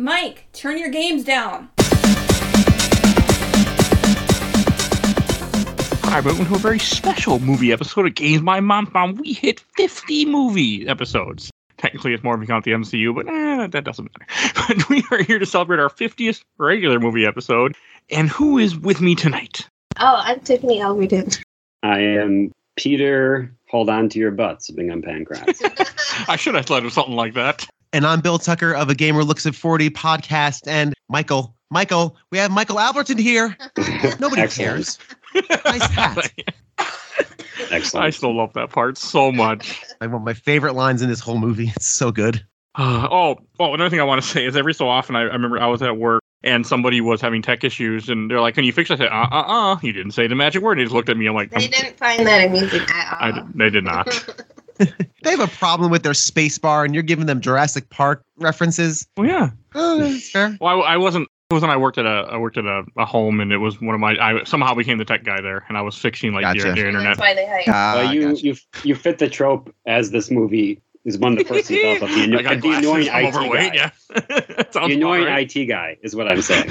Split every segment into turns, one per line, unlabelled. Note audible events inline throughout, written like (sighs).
Mike, turn your games down.
Hi, welcome to a very special movie episode of Games My Mom Found. We hit 50 movie episodes. Technically, it's more if you count the MCU, but eh, that doesn't matter. (laughs) But we are here to celebrate our 50th regular movie episode. And who is with me tonight?
Oh, I'm Tiffany Alberton.
I am Peter. Hold on to your butts, Bingham Pancras. (laughs)
I should have thought of something like that.
And I'm Bill Tucker of a Gamer Looks at 40 podcast. And Michael, Michael, we have Michael Alberton here. (laughs) Nobody cares. Nice (laughs) hat.
Excellent.
I still love that part so much.
Like one of my favorite lines in this whole movie. It's so good.
Uh, (sighs) oh, oh, another thing I want to say is every so often I, I remember I was at work and somebody was having tech issues and they're like, "Can you fix?" it?" I said, "Uh, uh, uh." You didn't say the magic word. He just looked at me. And I'm like,
They
"Um,
didn't find that amusing at all.
I they did not. (laughs) (laughs)
They have a problem with their space bar, and you're giving them Jurassic Park references.
well, yeah.
Oh, that's fair.
Well, I, I wasn't. It was when I worked at a I worked at a, a home and it was one of my I somehow became the tech guy there and I was fixing like
Gotcha.
the, the internet.
That's why they hired.
Ah,
well, you,
gotcha.
you you fit the trope as this movie is one of (laughs) the first developed of the, anno- the annoying
I'm
IT
overweight.
guy.
Yeah, (laughs) Sounds
The annoying
about right.
IT guy is what I'm saying.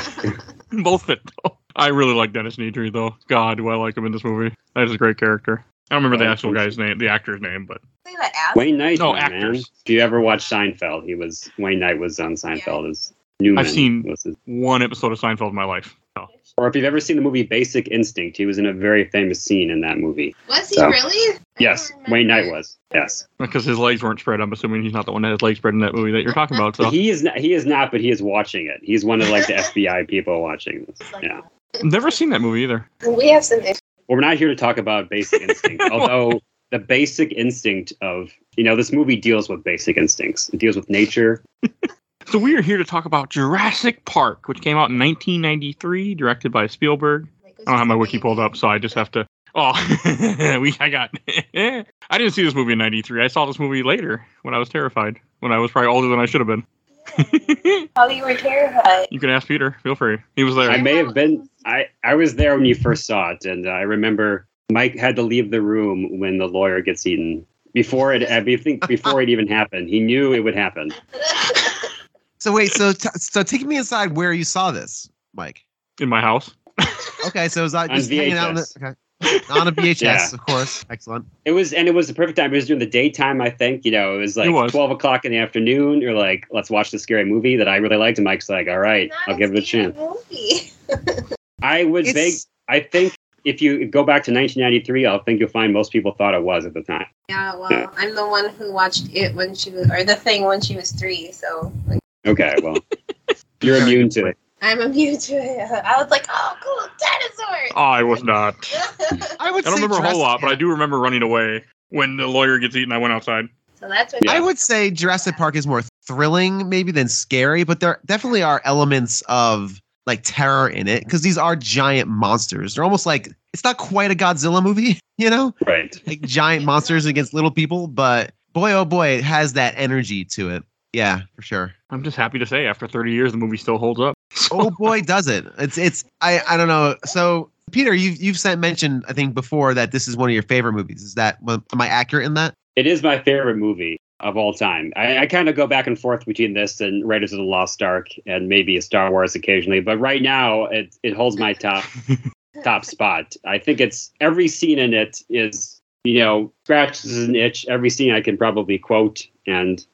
Both fit though. I really like Dennis Nedry though. God, do I like him in this movie? That is a great character. I don't remember the actual guy's name, the actor's name, but
Say that ass.
Wayne Knight,
No,
man.
actors.
If you ever watch Seinfeld, he was Wayne Knight was on Seinfeld as Newman.
I've seen-
was his-
one episode of Seinfeld in my life. Oh.
or if you've ever seen the movie Basic Instinct, he was in a very famous scene in that movie.
Was he
So-
really?
Yes, Wayne Knight was. Yes,
Because his legs weren't spread, I'm assuming he's not the one that has legs spread in that movie that you're talking about. So
he is. Not, he is not, but he is watching it. He's one of like the (laughs) FBI people watching this.
Like
Yeah.
I've never seen that movie either.
We have some issues.
Well, we're not here to talk about basic instinct, (laughs) although the basic instinct of you know this movie deals with basic instincts. It deals with nature.
So we are here to talk about Jurassic Park, which came out in 1993, directed by Spielberg. I don't have my wiki pulled up, so I just have to. Oh, (laughs) we I got. (laughs) I didn't see this movie in '93. I saw this movie later when I was terrified. When I was probably older than I should have been. (laughs)
Oh, you were terrified.
you can ask Peter. Feel free. He was there.
I may have been. I I was there when you first saw it, and I remember Mike had to leave the room when the lawyer gets eaten. Before it, I think before it even happened, he knew it would happen. (laughs)
So wait, so t- so take me inside where you saw this, Mike.
in my house.
Okay, so it was uh,
On
just hanging out in the, okay. On a VHS, (laughs)
Yeah.
of course. Excellent.
It was, and it was the perfect time. It was during the daytime, I think. You know, it was like
It was.
twelve o'clock in the afternoon. You're like, let's watch the scary movie that I really liked. And Mike's like, all right, I'll give it a chance. I would
It's-
beg. I think if you go back to 1993, I think you'll find most people thought it was at the time.
Yeah, well, I'm the one who watched it when she was, or the thing when she was three. So like,
Okay, well, (laughs) you're immune to it.
I'm immune to it. I was like, oh, cool, dinosaurs.
I was not.
I would
I don't
say
remember a whole lot, but I do remember running away when the lawyer gets eaten. I went outside.
so that's what
Yeah.
I would say Jurassic Park is more thrilling, maybe than scary, but there definitely are elements of like terror in it because these are giant monsters. They're almost like it's not quite a Godzilla movie, (laughs) you know,
Right.
like giant monsters against little people, but boy, oh boy, it has that energy to it. Yeah, for sure.
I'm just happy to say, after 30 years, the movie still holds up. (laughs)
Oh boy, does it? It's it's I I don't know. So Peter, you've you've said mentioned I think before that this is one of your favorite movies. Is that am I accurate in that?
It is my favorite movie of all time. I, I kind of go back and forth between this and Raiders of the Lost Ark and maybe a Star Wars occasionally, but right now it it holds my top (laughs) top spot. I think it's every scene in it is you know scratches an itch. Every scene I can probably quote and.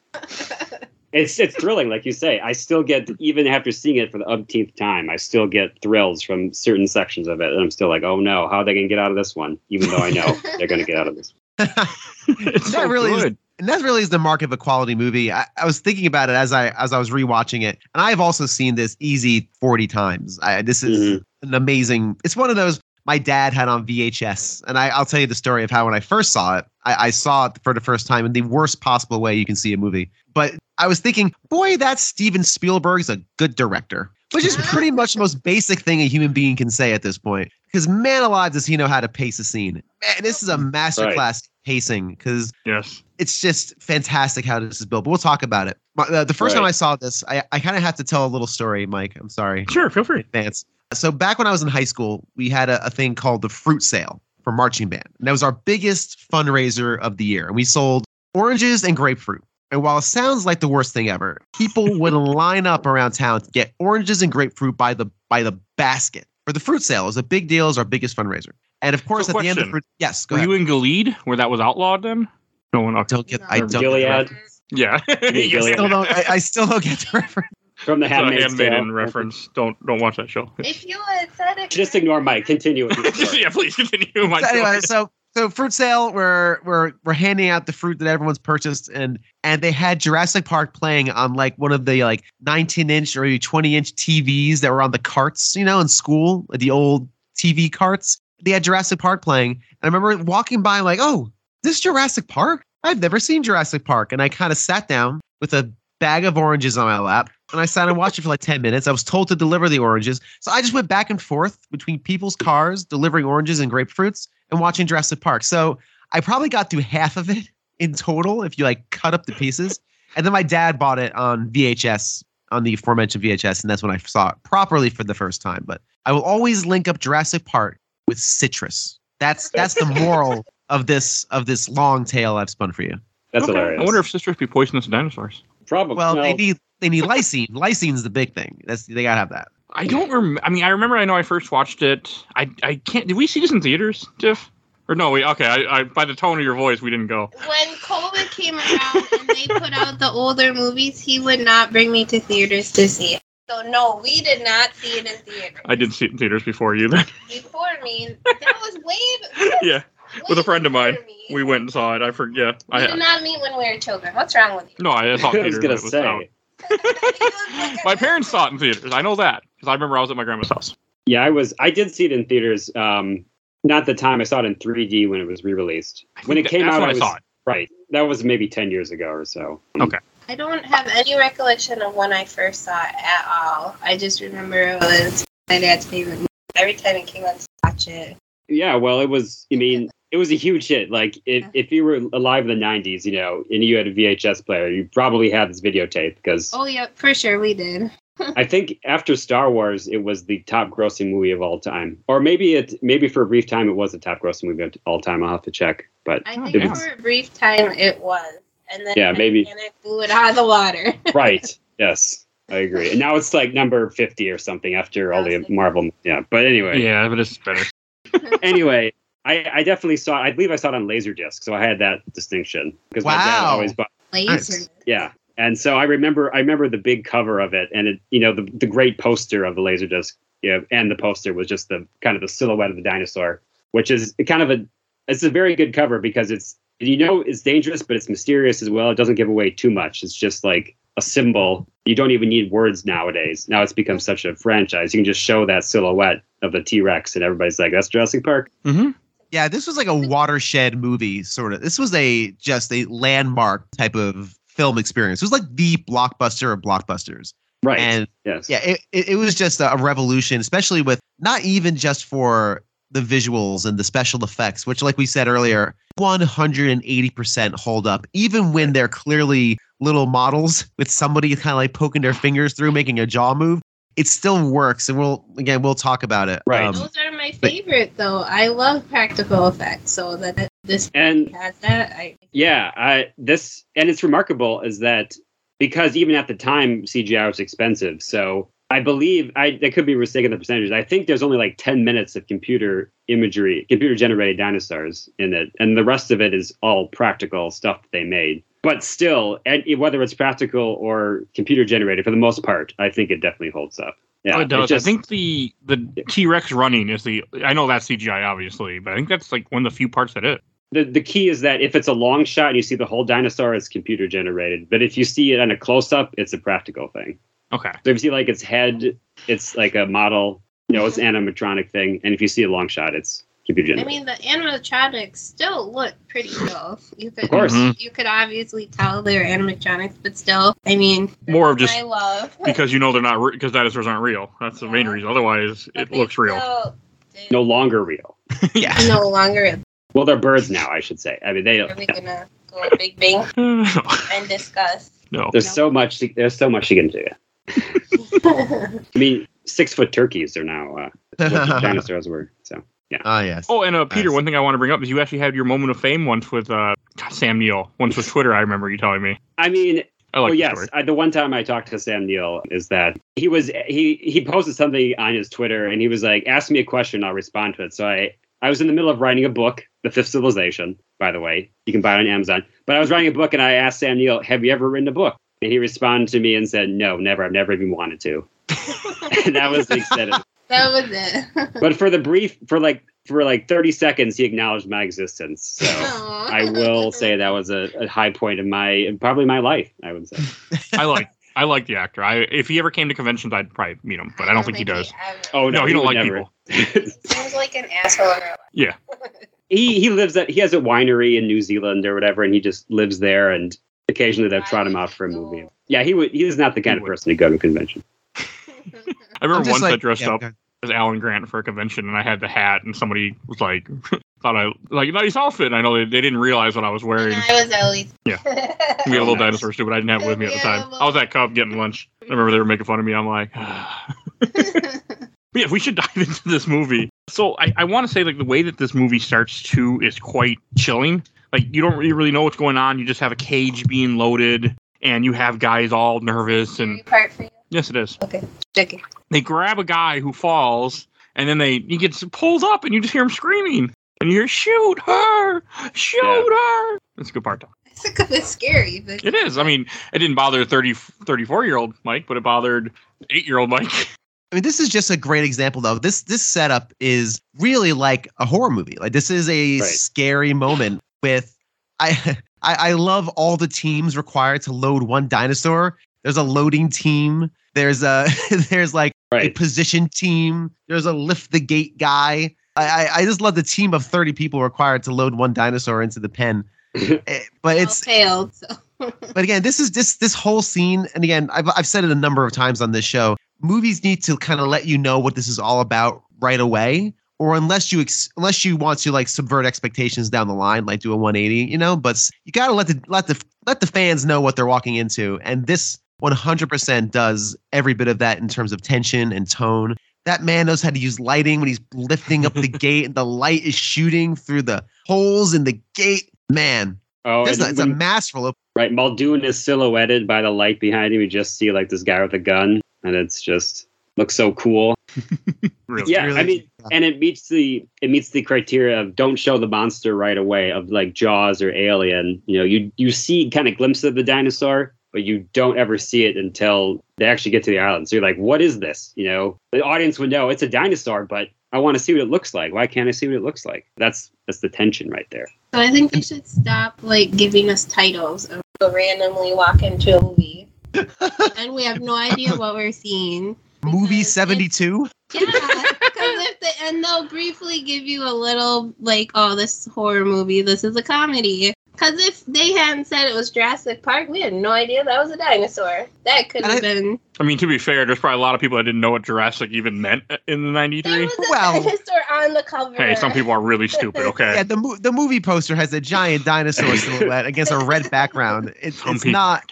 It's it's thrilling, like you say. I still get even after seeing it for the umpteenth time, I still get thrills from certain sections of it, and I'm still like, "Oh no, how are they gonna get out of this one?" Even though I know (laughs) they're gonna get out of this. (laughs)
it's
That
so
really is- and that really is the mark of a quality movie. I, I was thinking about it as I as I was rewatching it, and I've also seen this easy forty times. I, this is mm-hmm. an amazing. It's one of those my dad had on VHS, and I, I'll tell you the story of how when I first saw it, I, I saw it for the first time in the worst possible way you can see a movie. But I was thinking, boy, that Steven Spielberg's a good director, which is pretty much the most basic thing a human being can say at this point. Because man alive, does he know how to pace a scene? Man, this is a masterclass pacing because
Yes.
it's just fantastic how this is built. But we'll talk about it. Uh, the first time I saw this, I, I kind of have to tell a little story, Mike. I'm sorry
Sure, feel free.
advance. So back when I was in high school, we had a, a thing called the fruit sale for marching band. And that was our biggest fundraiser of the year. And we sold oranges and grapefruit. And while it sounds like the worst thing ever, people would (laughs) line up around town to get oranges and grapefruit by the by the basket. For the fruit sale, it was a big deal. It was our biggest fundraiser. And of course,
So
at the end of
question.
fruit, yes, go
Were
ahead.
you in Gilead where that was outlawed then? No one.
I don't get. I don't. Get
Gilead.
reference.
Yeah. (laughs)
Gilead.
Yes.
Still don't. I, I still don't get the (laughs) reference.
From the
It's
Handmaid's
handmaiden
Tale.
reference. Don't don't watch that show.
If you had said it,
Just ignore Mike. Continue with (laughs)
yeah, please continue. My
So anyway, so so fruit sale, we're we're we're handing out the fruit that everyone's purchased, and and they had Jurassic Park playing on like one of the like 19 inch or 20 inch TVs that were on the carts, you know, in school, the old TV carts. They had Jurassic Park playing, and I remember walking by, like, oh, this Jurassic Park? I've never seen Jurassic Park, and I kind of sat down with a bag of oranges on my lap. And I sat and watched it for like 10 minutes. I was told to deliver the oranges. So I just went back and forth between people's cars, delivering oranges and grapefruits and watching Jurassic Park. So I probably got through half of it in total if you like cut up the pieces. And then my dad bought it on VHS, on the aforementioned VHS, and that's when I saw it properly for the first time. But I will always link up Jurassic Park with citrus. That's that's the moral (laughs) of this of this long tale I've spun for you.
That's
Okay.
hilarious.
I wonder if citrus be poisonous to dinosaurs.
Probably.
Well,
well,
they need they need lysine. Lysine's the big thing. That's they gotta have that.
I don't remember. I mean, I remember. I know I first watched it. I I can't. Did we see this in theaters, Jeff? Or no? We okay. I, I by the tone of your voice, we didn't go.
when COVID came around and they put out the older movies, he would not bring me to theaters to see it. So no, we did not see it in theaters.
I did see it in theaters before you. Then
Before me, that was way. (laughs)
yeah, (laughs) with a friend of mine, we went and saw it. I forget.
We
I
did not meet when we were children. What's wrong with you?
no, I saw it in
I was
theaters.
gonna
was
say. (laughs)
My parents saw it in theaters. I know that because I remember I was at my grandma's house.
Yeah, I was. I did see it in theaters. Um, not the time. I saw it in 3D when it was re-released. When it came
that's
out,
when
I
I
was,
saw it.
right. That was maybe 10 years ago or so. Okay.
I don't have any recollection of when I first saw it at all. I just remember it was my dad's favorite movie. Every time he came out to watch it.
Yeah, well, it was. I mean, it was a huge hit. Like, if, if you were alive in the 90s, you know, and you had a VHS player, you probably had this videotape because
Oh yeah, for sure we did.
I think after Star Wars, it was the top grossing movie of all time. Or maybe it, maybe for a brief time, it was the top grossing movie of all time. I'll have to check. But
I
Oh,
think
yeah.
for a brief time it was, and then
Yeah, maybe.
and it blew it out of the water. (laughs)
right, yes, I agree. And now it's like number 50 or something after all the Marvel. Yeah, but anyway.
Yeah, but it's better. (laughs)
anyway, I, I definitely saw. I believe I saw it on Laserdisc, so I had that distinction because my dad always bought.
Laser.
Nice.
Yeah, and so I remember. I remember the big cover of it, and it, you know, the the great poster of the Laserdisc. Yeah, and the poster was just the kind of the silhouette of the dinosaur, which is kind of a. It's a very good cover because it's you know it's dangerous, but it's mysterious as well. It doesn't give away too much. It's just like a symbol. You don't even need words nowadays. Now it's become such a franchise. You can just show that silhouette of the T Rex, and everybody's like, "That's Jurassic Park."
Mm-hmm.
Yeah, this was like a watershed movie, sort of. This was a just a landmark type of film experience. It was like the blockbuster of blockbusters.
Right.
And
yes.
yeah, it, it, it was just a, a revolution, especially with not even just for the visuals and the special effects, which, like we said earlier, 180% hold up, even when they're clearly little models with somebody kind of like poking their fingers through, making a jaw move. It still works. And we'll, again, we'll talk about it.
Right.
Um,
Those are my
but-
favorite though. I love practical effects, so that that this
And
has that. I
Yeah, I this and it's remarkable is that because even at the time CGI was expensive, so I believe I I could be mistaken the percentages. I think there's only like 10 minutes of computer imagery, computer generated dinosaurs in it, and the rest of it is all practical stuff that they made. But still, and whether it's practical or computer generated, for the most part, I think it definitely holds up. Yeah,
oh, it does.
just-
I think the the T Rex running is the. I know that's CGI, obviously, but I think that's like one of the few parts that is.
the, the key is that if it's a long shot and you see the whole dinosaur, it's computer generated. But if you see it on a close up, it's a practical thing.
Okay.
So if you see like its head, it's like a model. You know, it's animatronic thing. And if you see a long shot, it's computer
I mean, the animatronics still look pretty real. You could,
Of course.
Mhm.
you could obviously tell they're animatronics, but still, I mean,
More of just
my love.
because you know they're not because dinosaurs aren't real. That's the main reason. Otherwise,
But
it looks real.
still-
no longer real. (laughs)
yeah.
no longer.
Well, they're birds now, I should say. I mean, they.
Are we gonna go big bang (laughs) and discuss? No.
There's so much. To, there's so much to get into. I mean, six foot turkeys are now uh, what (laughs) dinosaurs were. So
Ah, yes.
Oh, and uh, Peter,
Nice.
one thing I want to bring up is you actually had your moment of fame once with uh, Sam Neill. Once with Twitter, I remember you telling me.
I mean,
I like
oh
the
yes. I, the one time I talked to Sam Neill is that he was he he posted something on his Twitter and he was like, "Ask me a question, I'll respond to it." So I I was in the middle of writing a book, The Fifth Civilization. By the way, you can buy it on Amazon. But I was writing a book and I asked Sam Neill, "Have you ever written a book?" And he responded to me and said, "No, never. I've never even wanted to." (laughs) and that was the extent of it.
That was it. (laughs)
But for the brief, for like for like thirty seconds, he acknowledged my existence. So.
Aw.
I will say that was a, a high point in my probably my life. I would say.
I like I like the actor. I if he ever came to conventions, I'd probably meet him, but I don't think he does.
ever-
Oh
No, he don't like
never.
Seems like an asshole in real life. (laughs)
he he lives at he has a winery in New Zealand or whatever, and he just lives there. And occasionally they've trot him out for a movie. Yeah, he would. He is not the kind
He
of
would.
person to go to a convention. (laughs)
I remember
I'm just
once I dressed
yeah,
up
okay.
as Alan Grant for a convention, and I had the hat, and somebody was like, (laughs) "Thought I like nice outfit." And I know they, they didn't realize what I was wearing.
I was at least.
Yeah. (laughs) We had a little
nice.
dinosaur stew, but I didn't have it with me at the time. I was at Cub getting lunch. I remember they were making fun of me. I'm like, (sighs) but yeah, we should dive into this movie. So I, I want to say like the way that this movie starts too is quite chilling. Like you don't really, really know what's going on. You just have a cage being loaded, and you have guys all nervous. And
part for you.
Yes, it is.
Okay.
They grab a guy who falls, and then they he gets pulled up, and you just hear him screaming, and you hear shoot her, shoot her. That's a good part. Though. (laughs)
It's like a bit scary, but
It is. I mean, it didn't bother 30, 34 year old Mike, but it bothered eight year old Mike. (laughs)
I mean, this is just a great example, though. This this setup is really like a horror movie. Like this is a
Right.
scary moment with I, (laughs) I I love all the teams required to load one dinosaur. There's a loading team. There's a (laughs) there's like a position team. There's a lift the gate guy. I, I I just love the team of 30 people required to load one dinosaur into the pen. (laughs) Eh, but
it's
it's
failed. So. (laughs)
but again, this is this this whole scene, and again, I've I've said it a number of times on this show. Movies need to kind of let you know what this is all about right away, or unless you ex- unless you want to like subvert expectations down the line, like do a 180, you know. But you got to let the let the let the fans know what they're walking into, and this 100% does every bit of that in terms of tension and tone. That man knows how to use lighting when he's lifting up the (laughs) gate, and the light is shooting through the holes in the gate. Man,
Oh,
this it's a
when-
masterful
right. Muldoon is silhouetted by the light behind him. You just see like this guy with a gun, and it's just looks so cool. (laughs)
Really.
Yeah, I
really-
mean, and it meets the it meets the criteria of don't show the monster right away of like Jaws or Alien. You know, you you see kind of glimpses of the dinosaur, but you don't ever see it until they actually get to the island. So you're like, what is this? You know, the audience would know it's a dinosaur, but I want to see what it looks like. Why can't I see what it looks like? That's that's the tension right there.
So I think we should stop like giving us titles and we'll randomly walk into a movie (laughs) and we have no idea what we're seeing.
movie 72
Yeah, because if they and they'll briefly give you a little like, oh, this horror movie, this is a comedy. Because if they hadn't said it was Jurassic Park, we had no idea that was a dinosaur. That could have been.
I mean, to be fair, there's probably a lot of people that didn't know what Jurassic even meant in the
There
93.
was a
Well-
dinosaur on the cover.
Hey, some people are really stupid, okay?
yeah the, mo- the movie poster has a giant dinosaur (laughs) silhouette against a red background it,
Some
it's not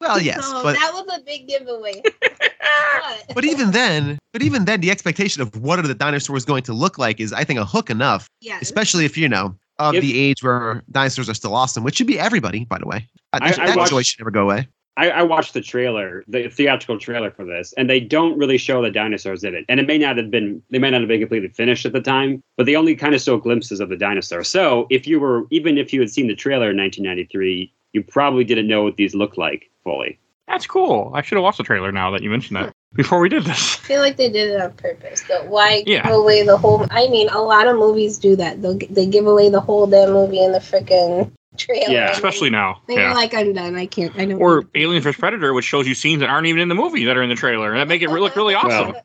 well yes
so
but
that was a big giveaway. (laughs) But-
but even then but even then the expectation of what are the dinosaurs going to look like is i think a hook enough
yeah,
especially if you know of
If-
the age where dinosaurs are still awesome which should be everybody by the way Uh,
I-
that
I
that
watched-
joy should never go away
I, I watched the trailer, the theatrical trailer for this, and they don't really show the dinosaurs in it. And it may not have been, they may not have been completely finished at the time, but they only kind of show glimpses of the dinosaur. So if you were, even if you had seen the trailer in 1993, you probably didn't know what these looked like fully.
That's cool. I should have watched the trailer now that you mentioned that before we did this.
I feel like they did it on purpose. But why
Yeah.
give away the whole? I mean, a lot of movies do that. They'll, they give away the whole damn movie in the freaking trailer.
Yeah,
Especially now.
They're
Yeah.
like, I'm done. I can't. I don't.
Or Alien vs Predator, which shows you scenes that aren't even in the movie that are in the trailer, and that make it look really (laughs) awesome.
Well.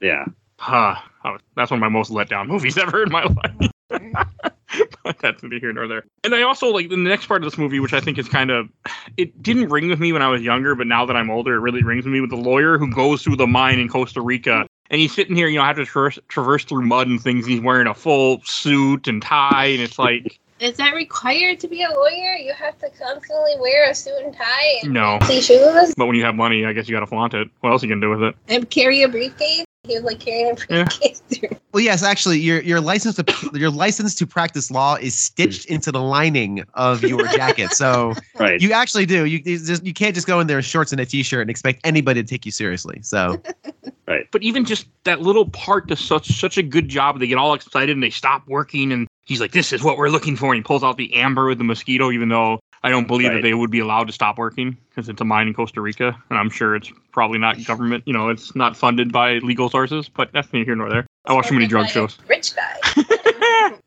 Yeah.
Huh. That's one of my most let down movies (laughs) ever in my life. (laughs) (laughs) but that's neither here nor there. And I also like the next part of this movie, which I think is kind of it didn't ring with me when I was younger, but now that I'm older, it really rings with me with the lawyer who goes through the mine in Costa Rica. And he's sitting here, you know, have to traverse, traverse through mud and things. He's wearing a full suit and tie, and it's like, (laughs)
Is that required to be a lawyer? You have to constantly wear a suit and tie and
no.
fancy shoes
But when you have money, I guess you got to flaunt it. What else you can do with it?
and carry a briefcase. He was like carrying a
Yeah.
briefcase through.
Well, yes, actually, your your license to your license to practice law is stitched into the lining of your jacket. So (laughs)
Right.
you actually do. You you just you can't just go in there in shorts and a t-shirt and expect anybody to take you seriously. So (laughs) Right.
But even just that little part does such such a good job. They get all excited and they stop working, and he's like, "This is what we're looking for." And he pulls out the amber with the mosquito, even though I don't believe that they would be allowed to stop working because it's a mine in Costa Rica, and I'm sure it's probably not government. You know, it's not funded by legal sources. But that's neither here nor there. I watch too many drug
Spoken by a
shows.
Rich guy.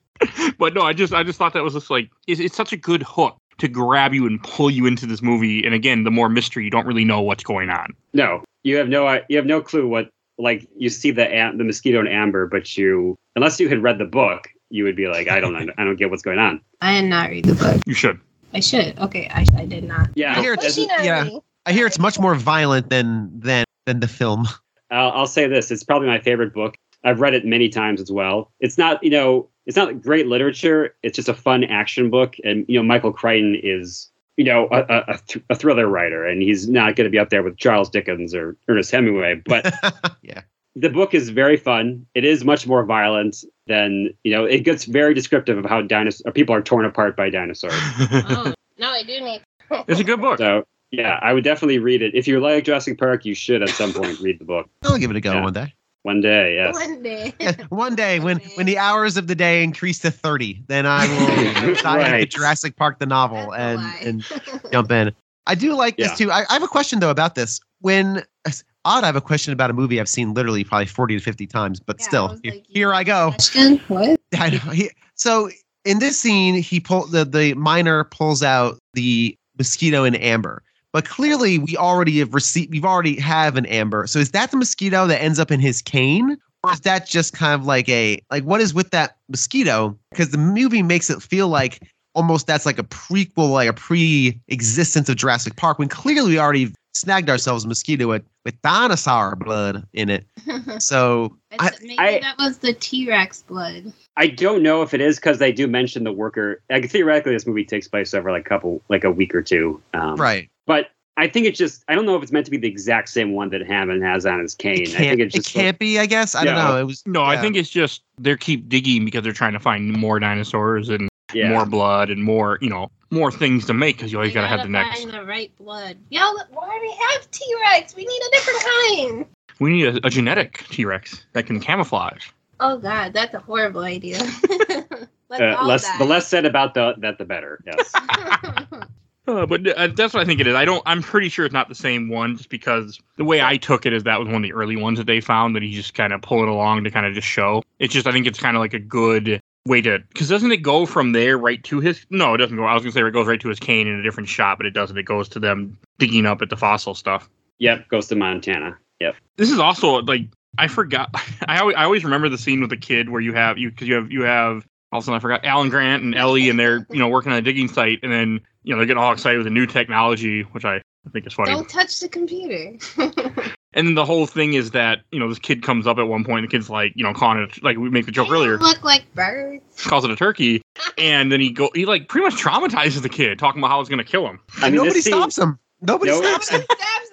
(laughs)
but no, I just I just thought that was just like it's, it's such a good hook to grab you and pull you into this movie. And again, the more mystery, you don't really know what's going on.
No, you have no you have no clue what like you see the am- the mosquito and amber, but you unless you had read the book, you would be like, I don't I don't get what's going on.
I did not read the book.
You should.
I should. Okay, I, I did not.
Yeah,
I hear
What's
it's, yeah,
reading?
I hear it's much more violent than than than the film.
I'll, I'll say this: it's probably my favorite book. I've read it many times as well. It's not you know it's not great literature. It's just a fun action book, and you know Michael Crichton is you know a, a, a, th- a thriller writer, and he's not going to be up there with Charles Dickens or Ernest Hemingway, but. (laughs)
yeah.
The book is very fun. It is much more violent than you know. It gets very descriptive of how dinosaurs people are torn apart by dinosaurs. (laughs)
Oh, no, I do need. (laughs)
It's a good book.
So yeah, I would definitely read it. If you like Jurassic Park, you should at some point read the book (laughs)
I'll give it a go
Yeah.
one day.
one day. Yes.
One day.
Yeah, one day when when the hours of the day increase to 30, then I will dive into
Right.
Jurassic Park the novel
That's
and and jump in. I do like
Yeah.
this too. I, I have a question though about this. When odd, I have a question about a movie I've seen literally probably 40 to 50 times, but
Yeah,
still,
was
here,
like,
here I go.
Question? (laughs) What? (laughs)
I know. He, so in this scene, he pull the the miner pulls out the mosquito in amber. But clearly, we already have received. We've already have an amber. So is that the mosquito that ends up in his cane, or is that just kind of like a like what is with that mosquito? Because the movie makes it feel like almost that's like a prequel, like a pre-existence of Jurassic Park, when clearly we already snagged ourselves a mosquito with, with dinosaur blood in it. (laughs) So I-
maybe
I-
that was the T Rex blood.
I don't know if it is because they do mention the worker. Like theoretically, this movie takes place over like a couple, like a week or two. Um,
right.
But I think it's just I don't know if it's meant to be the exact same one that Hammond has on his cane.
It
I
can't,
think it's
it
just
can't be, I guess. I don't know. It was
No, I think it's just they keep digging because they're trying to find more dinosaurs and
yeah.
more blood and more, you know, more things to make because you always gotta have the next.
Find the right blood. Yo, why do we have T Rex? We need a different kind.
We need a, a genetic T Rex that can camouflage.
Oh God, that's a horrible idea. (laughs) Let's
Uh,
all
less
die.
the less said about the that the better. Yes. (laughs)
Uh, but uh, that's what I think it is. I don't. I'm pretty sure it's not the same one, just because the way I took it is that was one of the early ones that they found that he just kind of pull it along to kind of just show. It's just I think it's kind of like a good way to uh, because doesn't it go from there right to his? No, it doesn't go. I was gonna say it goes right to his cane in a different shot, but it doesn't. It goes to them digging up at the fossil stuff.
yep. Goes to Montana. Yep.
This is also like I forgot. (laughs) I always, I always remember the scene with the kid where you have you because you have you have also I forgot Alan Grant and Ellie and they're you know working on a digging site and then you know they're getting all excited with the new technology which I, I think is funny.
Don't touch the computer. (laughs)
And then the whole thing is that you know this kid comes up at one point. The kid's like you know calling it like we make the joke
They
earlier,
Look like birds.
calls it a turkey, and then he go he like pretty much traumatizes the kid, talking about how it's gonna kill him.
I mean,
Nobody
this scene-
stops him. Nobody
No-
stops him.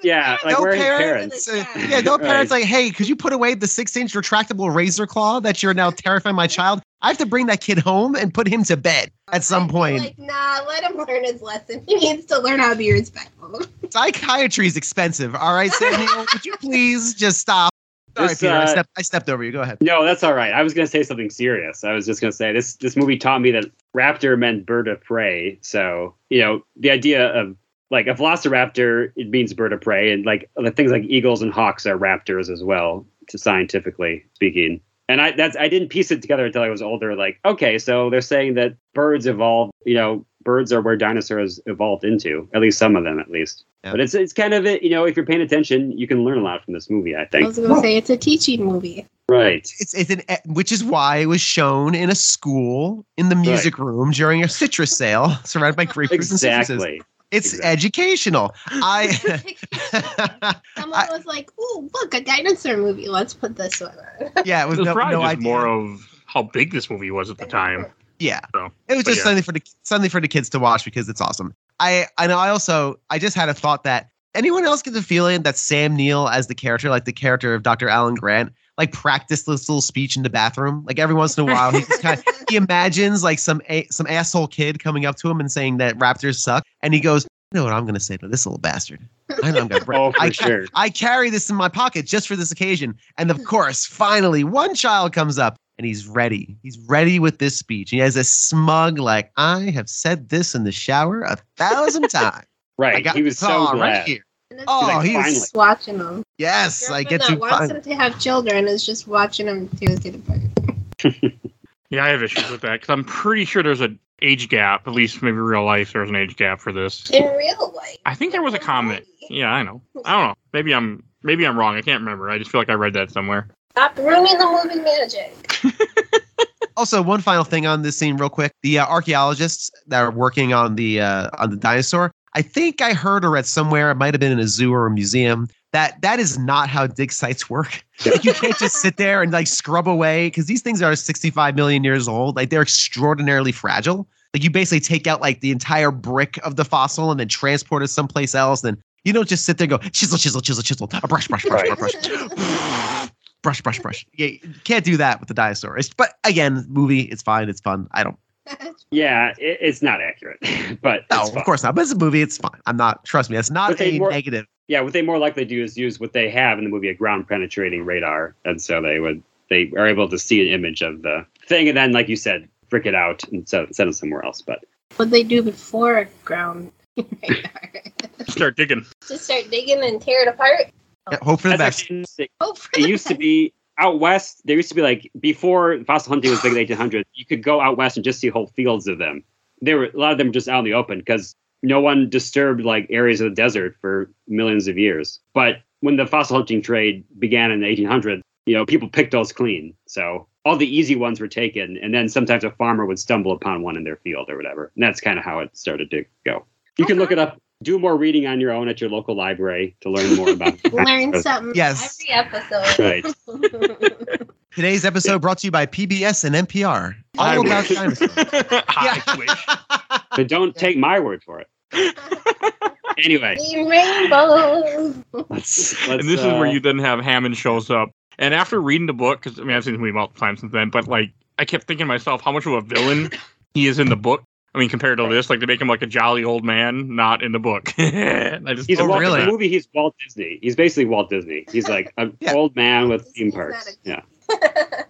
Yeah, like
no
where are his
parents.
parents?
uh, yeah, no
Right.
parents like, hey, could you put away the six-inch retractable razor claw that you're now terrifying my child? I have to bring that kid home and put him to bed at some
I feel
point.
Like, nah, let him learn his lesson. (laughs) He needs to learn how to be respectful.
Psychiatry is expensive. All right, Samuel, (laughs) would you please just stop? Sorry,
This,
Peter, I,
uh,
stepped, I stepped over you. Go ahead.
No, that's all right. I was going to say something serious. I was just going to say this this movie taught me that raptor meant bird of prey. So, you know, the idea of like a velociraptor, it means bird of prey. And like the things like eagles and hawks are raptors as well, to scientifically speaking. And I that's I didn't piece it together until I was older. Like, okay, so they're saying that birds evolved, you know, birds are where dinosaurs evolved into, at least some of them at least.
Yeah.
But it's it's kind of it, you know, if you're paying attention, you can learn a lot from this movie, I think.
I was gonna say it's a teaching movie.
Right.
It's it's an which is why it was shown in a school in the music room during a citrus sale, (laughs) surrounded by grapefruits and citruses.
Exactly.
It's
Exactly.
educational. I (laughs)
Someone was like, "Oh, look, a dinosaur movie. Let's put this one on." (laughs)
yeah,
It
with
was
no,
probably
no
just
idea.
more of how big this movie was at the time.
Yeah.
So,
It was just
yeah.
something for the something for the kids to watch because it's awesome. I I know I also I just had a thought that anyone else get the feeling that Sam Neill as the character, like the character of Dr. Alan Grant, like practice this little speech in the bathroom. Like every once in a while, he just kind of he imagines like some a, some asshole kid coming up to him and saying that raptors suck, and he goes, "You know what I'm going to say to this little bastard? I know I'm going (laughs) to break.
Oh,
I, ca-
sure.
I carry this in my pocket just for this occasion." And of course, finally, one child comes up and he's ready. He's ready with this speech. He has a smug like, "I have said this in the shower a thousand (laughs) times."
Right. he was so glad.
right here.
And
Oh,
like,
he's
finally.
watching them.
yes, I get
that
to
wants
find.
him to have children is just watching them tear the kid apart. (laughs)
Yeah, I have issues with that because I'm pretty sure there's an age gap. At least maybe real life, there's an age gap for this.
In real life.
I think there was a comment. Yeah, I know. I don't know. Maybe I'm maybe I'm wrong. I can't remember. I just feel like I read that somewhere.
Stop ruining the movie magic. (laughs)
Also, one final thing on this scene, real quick: the uh, archaeologists that are working on the uh, on the dinosaur. I think I heard or read somewhere. It might have been in a zoo or a museum. That that is not how dig sites work. (laughs) Like, you can't just sit there and like scrub away because these things are 65 million years old. Like they're extraordinarily fragile. Like you basically take out like the entire brick of the fossil and then transport it someplace else. Then you don't just sit there and go chisel, chisel, chisel, chisel, a brush, brush, brush,
Right.
brush, brush, (laughs) brush, brush, brush. Yeah, you can't do that with the dinosaur. It's, but again, movie, it's fine, it's fun. I don't. (laughs)
Yeah, it, it's not accurate, (laughs) but
No, of course not. But it's a movie. It's fine. I'm not. Trust me. It's not
But
a
more-
negative.
Yeah, what they more likely do is use what they have in the movie a ground penetrating radar, and so they would they are able to see an image of the thing, and then, like you said, brick it out and send, send it somewhere else. But
What they do before ground (laughs) radar.
Start digging.
Just start digging and tear it apart.
Yeah, hope for the
that's
best.
actually interesting.
Oh, for
it
the
used to be out west. There used to be like before fossil hunting was big in the 1800s. You could go out west and just see whole fields of them. There were a lot of them just out in the open because no one disturbed like areas of the desert for millions of years. But when the fossil hunting trade began in the 1800s, you know, people picked those clean. So all the easy ones were taken, and then sometimes a farmer would stumble upon one in their field or whatever. And that's kind of how it started to go. You can look it up. Do more reading on your own at your local library to learn more about. (laughs)
Learn (laughs) something
Yes.
every episode.
Right. (laughs)
Today's episode brought to you by PBS and NPR. All
I
about
wish.
dinosaurs.
I wish.
But don't take my word for it. Anyway,
Team Rainbow.
let's, let's
and this is
uh,
where you then have Hammond shows up. And after reading the book, because I mean I've seen the movie multiple times since then, but like I kept thinking to myself how much of a villain he is in the book. I mean, compared to this, like they make him like a jolly old man, not in the book. (laughs) I just
He's
Oh,
Walt,
really?
in the movie. He's Walt Disney. He's basically Walt Disney. He's (laughs) like an
Yeah.
old man with
He's-
theme parks. Yeah. (laughs)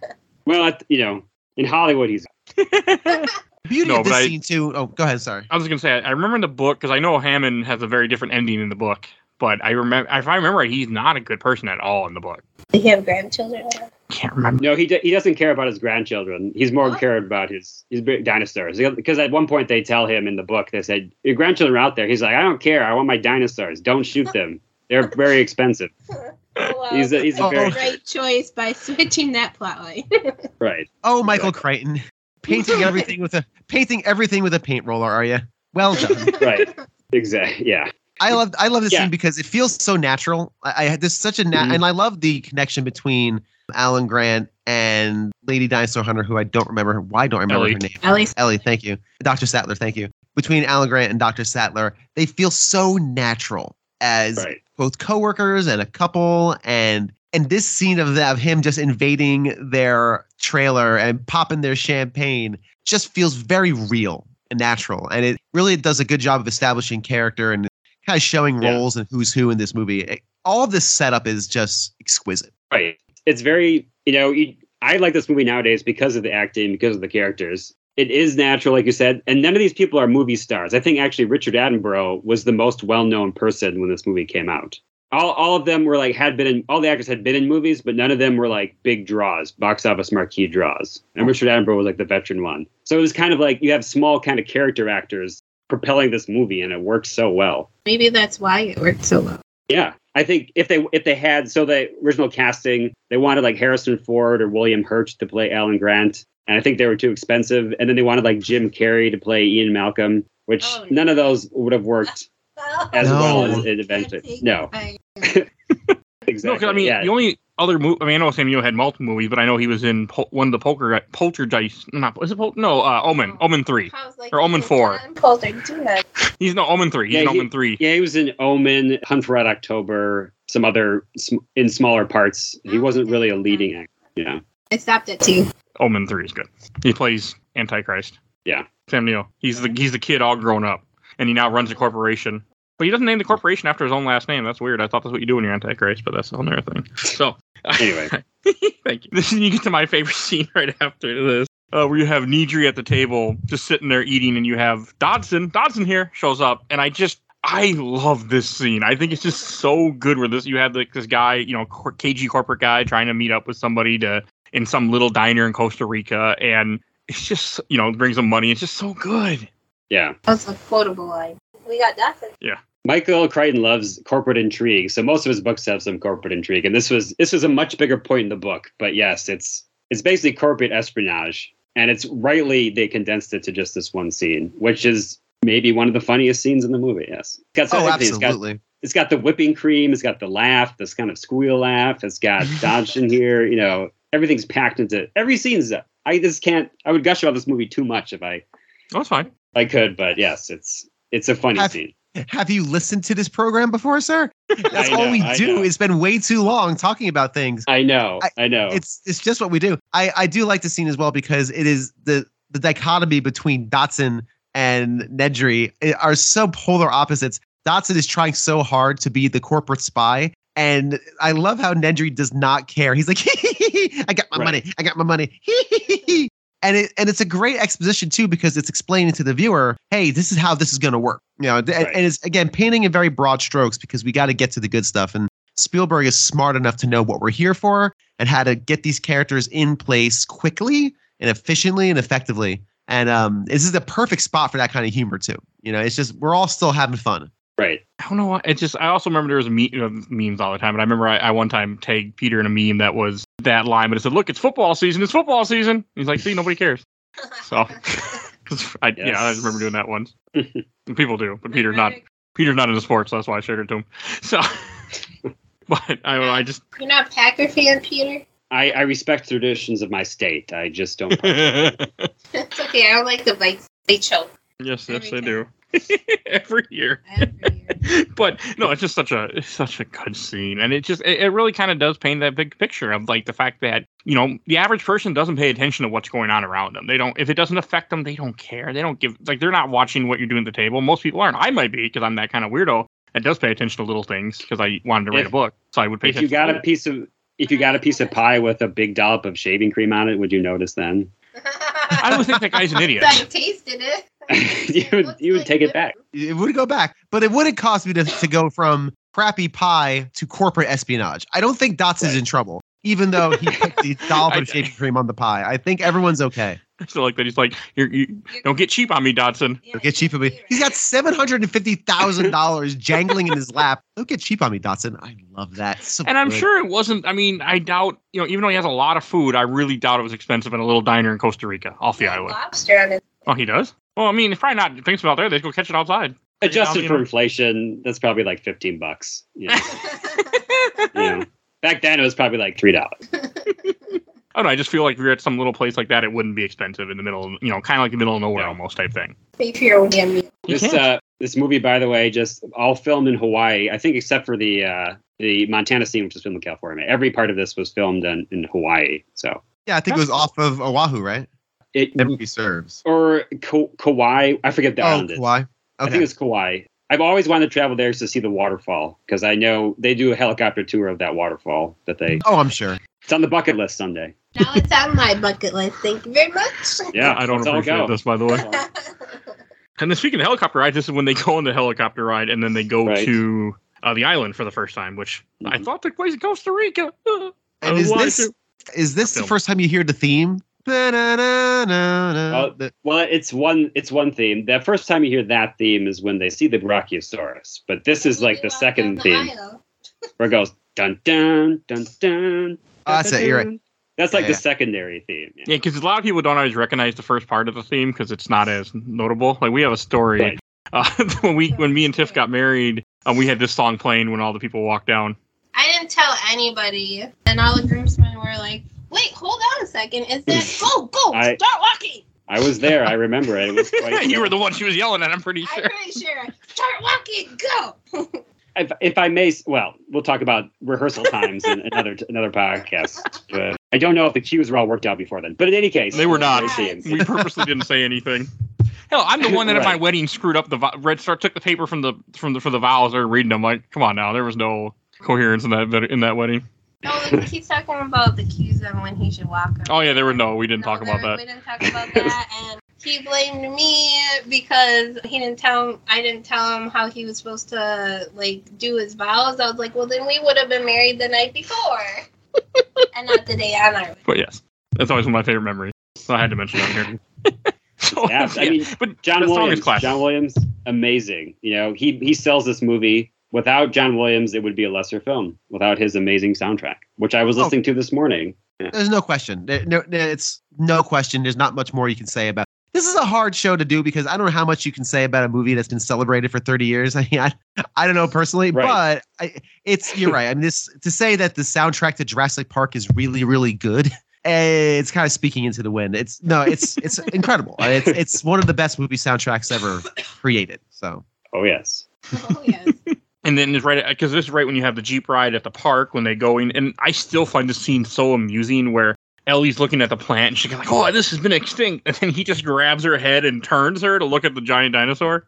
Well, at, you know, in Hollywood, he's
Beauty
No,
of this
I-
scene too. Oh, go ahead. Sorry.
I was gonna say I remember in the book because I know Hammond has a very different ending in the book, but I remember if I remember right, he's not a good person at all in the book.
Do you have grandchildren?
Can't remember.
no. He d- he doesn't care about his grandchildren. He's more
What?
cared about his his big dinosaurs. Because at one point they tell him in the book they said your grandchildren are out there. He's like, I don't care. I want my dinosaurs. Don't shoot them. They're (laughs) very expensive. (laughs)
Well,
He's a, he's a
Oh.
very
right choice by (laughs) switching that plot line.
right.
Oh, Michael Crichton, painting everything with a painting everything with a paint roller. Are you? Well done.
Right. Exactly. Yeah.
I love I love this
Yeah.
scene because it feels so natural. I, I had this such a nat-
Mhm.
and I love the connection between Alan Grant and Lady Dinosaur Hunter, who I don't remember. Why don't I remember
Ellie.
her name?
Ellie.
Ellie, thank you. Dr. Sattler, thank you. Between Alan Grant and Dr. Sattler, they feel so natural as
Right.
both coworkers and a couple and and this scene of, the, of him just invading their trailer and popping their champagne just feels very real and natural and it really does a good job of establishing character and kind of showing
Yeah.
roles and who's who in this movie It- all of this setup is just exquisite
Right. It's very, you know, you, I like this movie nowadays because of the acting, because of the characters. It is natural, like you said, and none of these people are movie stars. I think actually Richard Attenborough was the most well-known person when this movie came out. All, all of them were like had been in all the actors had been in movies, but none of them were like big draws, box office marquee draws. And Richard Attenborough was like the veteran one. So it was kind of like you have small kind of character actors propelling this movie, and it works so well.
maybe that's why it worked so well.
Yeah, I think if they if they had so the original casting, they wanted like Harrison Ford or William Hurt to play Alan Grant, and I think they were too expensive. And then they wanted like Jim Carrey to play Ian Malcolm, which
Oh,
none of those would have worked (laughs) as
No.
well as it eventually. No, (laughs) exactly.
No, I mean,
yeah.
the only other movie. I mean, I know Sam Neill had multiple movies, but I know he was in po- one of the poker poltergeist. Not is it pol- no uh, Omen Omen three. Or Omen four.
Polter, do that.
He's no Omen three. He's
Yeah,
in
he-
Omen three.
yeah, he was in Omen, Hunt for Red October, some other sm- in smaller parts. He wasn't really a leading actor. Yeah.
I stopped at two.
Omen three is good. He plays Antichrist.
Yeah.
Sam Neill. He's the he's the kid all grown up, and he now runs a corporation. But he doesn't name the corporation after his own last name. That's weird. I thought that's what you do when you're Antichrist, but that's another thing. So
Anyway. (laughs)
thank you. This (laughs) you get to my favorite scene right after this. Uh, where you have Nedry at the table, just sitting there eating, and you have Dodgson. Dodgson here shows up, and I just I love this scene. I think it's just so good. Where this you have like this guy, you know, cor- KG corporate guy trying to meet up with somebody to in some little diner in Costa Rica, and it's just you know brings them money. It's just so good.
Yeah.
That's a quotable line. We got Dodgson.
Michael Crichton loves corporate intrigue, so most of his books have some corporate intrigue, and this was this was a much bigger point in the book. But yes, it's it's basically corporate espionage, and it's rightly they condensed it to just this one scene, which is maybe one of the funniest scenes in the movie. Yes, it's got
Oh,
everything. It's got it's got the whipping cream, it's got the laugh, this kind of squeal laugh, it's got (laughs) Dodgson here, you know, everything's packed into every scene's I just can't I would gush about this movie too much if I
Oh, it's fine.
I could, but yes, it's it's a funny
Have-
scene.
Have you listened to this program before, sir? (laughs) That's all we
I
do
know.
is spend way too long talking about things.
I know,
I-
I, know.
It's it's just what we do. I I do like the scene as well because it is the the dichotomy between Dodgson and Nedry eh, are so polar opposites. Dodgson is trying so hard to be the corporate spy. And I love how Nedry does not care. He's like, (laughs) I got my
Right.
money. I got my money. (laughs) and it and it's a great exposition too because it's explaining to the viewer, hey, this is how this is going to work. You know, and,
Right.
and it's again painting in very broad strokes because we got to get to the good stuff. And Spielberg is smart enough to know what we're here for and how to get these characters in place quickly and efficiently and effectively. And um, this is the perfect spot for that kind of humor too. You know, it's just we're all still having fun.
Right.
I don't know why. It's just I also remember there was a me- uh, memes all the time, and I remember I, I one time tagged Peter in a meme that was that line, but it said, "Look, it's football season. It's football season." He's like, "See, nobody cares." So, (laughs) (laughs) I, yeah, I
Yes.
remember doing that once. (laughs) People do, but Peter's not. Peter's not into sports, so that's why I shared it to him. So, but I, don't know, I just.
You're not a Packer fan, Peter?
I, I respect traditions of my state. I just don't.
It's okay. I don't like the bites. They choke
yes,
Every
I do. (laughs) Every year.
every year. (laughs)
but no, it's just such a it's such a good scene, and it just it, it really kind of does paint that big picture of like the fact that you know the average person doesn't pay attention to what's going on around them. They don't if it doesn't affect them, they don't care. They don't give like they're not watching what you're doing at the table. Most people aren't. I might be because I'm that kind of weirdo that does pay attention to little things because I wanted to write
If-
a book, so I would pay
if you got
to
a piece of if you got a piece of pie with a big dollop of shaving cream on it, would you notice then? (laughs)
I would think that guy's an idiot.
I tasted it. (laughs)
you would you would take it back.
It would go back, but it wouldn't cost me to, to go from crappy pie to corporate espionage. I don't think Dots is in trouble, even though he put the (laughs) dollop of shaving cream on the pie. I think everyone's okay.
I still like that. He's like, you're, you don't get cheap on me, Dodgson.
Don't get cheap on me. He's got seven hundred and fifty thousand dollars (laughs) jangling in his lap. Don't get cheap on me, Dodgson. I love that. So
And I'm
good.
sure it wasn't. I mean, I doubt. You know, even though he has a lot of food, I really doubt it was expensive in a little diner in Costa Rica off the island.
Lobster on it.
Oh, he does. Well, I mean, it's probably not drinks out there. They just go catch it outside.
Adjusted
you
for
know.
inflation, that's probably like fifteen bucks. You know, (laughs) you know. Back then it was probably like three dollars. (laughs)
I don't know. I just feel like if you're at some little place like that, it wouldn't be expensive in the middle. Of, you know, kind of like the middle of nowhere
Yeah.
almost type thing.
Pay for your own damn meal.
This uh this movie, by the way, just all filmed in Hawaii. I think except for the uh the Montana scene, which was filmed in California. Every part of this was filmed in, in Hawaii. So
Yeah, I think it was off of Oahu, right?
It
That movie serves.
or Ka- Kauai. I forget the
Oh,
island. is.
why?
I think it's Kauai. I've always wanted to travel there to see the waterfall because I know they do a helicopter tour of that waterfall. That they
Oh, I'm sure.
it's on the bucket list someday.
Now it's on my bucket list. Thank you very much.
Yeah,
I don't
let's all
appreciate this, by the way. (laughs) And then speaking of helicopter rides, this is when they go on the helicopter ride and then they go
Right.
to uh, the island for the first time, which I
Mhm.
thought took place in Costa Rica. (laughs) I
And is this is this the first time you hear the theme?
Oh, Well, it's one it's one theme. The first time you hear that theme is when they see the Brachiosaurus, but this is like the second theme where it goes dun dun dun dun.
Oh, that's it, you're right.
That's like
Yeah,
the
yeah.
secondary theme. Yeah.
Yeah, because a lot of people don't always recognize the first part of the theme because it's not as notable. Like we have a story
Right.
uh, (laughs) when we when me and Tiff got married, um, we had this song playing when all the people walked down.
I didn't tell anybody, and all the groomsmen were like, "Wait, hold on a second. Is that (laughs) go go
I-
start walking?"
I was there. I remember it. It was (laughs) quite.
you were the one she was yelling at. I'm pretty sure.
I'm pretty sure. Start walking. Go. (laughs)
if, if I may, well, we'll talk about rehearsal times in another another podcast. But I don't know if the cues were all worked out before then. But in any case,
They were not. We purposely didn't say anything. Hell, I'm the one that at my wedding screwed up the vo- Red Star took the paper from the from the for the vows. Or reading them like, come on now, there was no coherence in that in that wedding.
No, he's talking about the cues on when he should walk. around.
Oh yeah, there were no. We didn't
No,
talk about
there-
that.
We didn't talk about that, (laughs) and he blamed me because he didn't tell him. I didn't tell him how he was supposed to like do his vows. I was like, well, then we would have been married the night before, (laughs) and not the day on our.
But yes, that's always one of my favorite memories. So I had to mention that here. (laughs) so,
Yeah, I mean,
but
John Williams. John Williams, amazing. You know, he he sells this movie. Without John Williams, it would be a lesser film. Without his amazing soundtrack, which I was
Oh.
listening to this morning.
There's no question. There- No, no, it's no question. There's not much more you can say about. This is a hard show to do because I don't know how much you can say about a movie that's been celebrated for 30 years. (laughs) I mean, I, I don't know personally,
Right.
but I, it's you're right. I mean, this to say that the soundtrack to Jurassic Park is really, really good. eh, It's kind of speaking into the wind. It's no, it's it's (laughs) incredible. It's it's one of the best movie soundtracks ever created. So
Oh yes.
Oh yes. (laughs)
And then it's right because this is right when you have the jeep ride at the park when they go in, and I still find this scene so amusing where Ellie's looking at the plant and she's like, "Oh, this has been extinct," and then he just grabs her head and turns her to look at the giant dinosaur.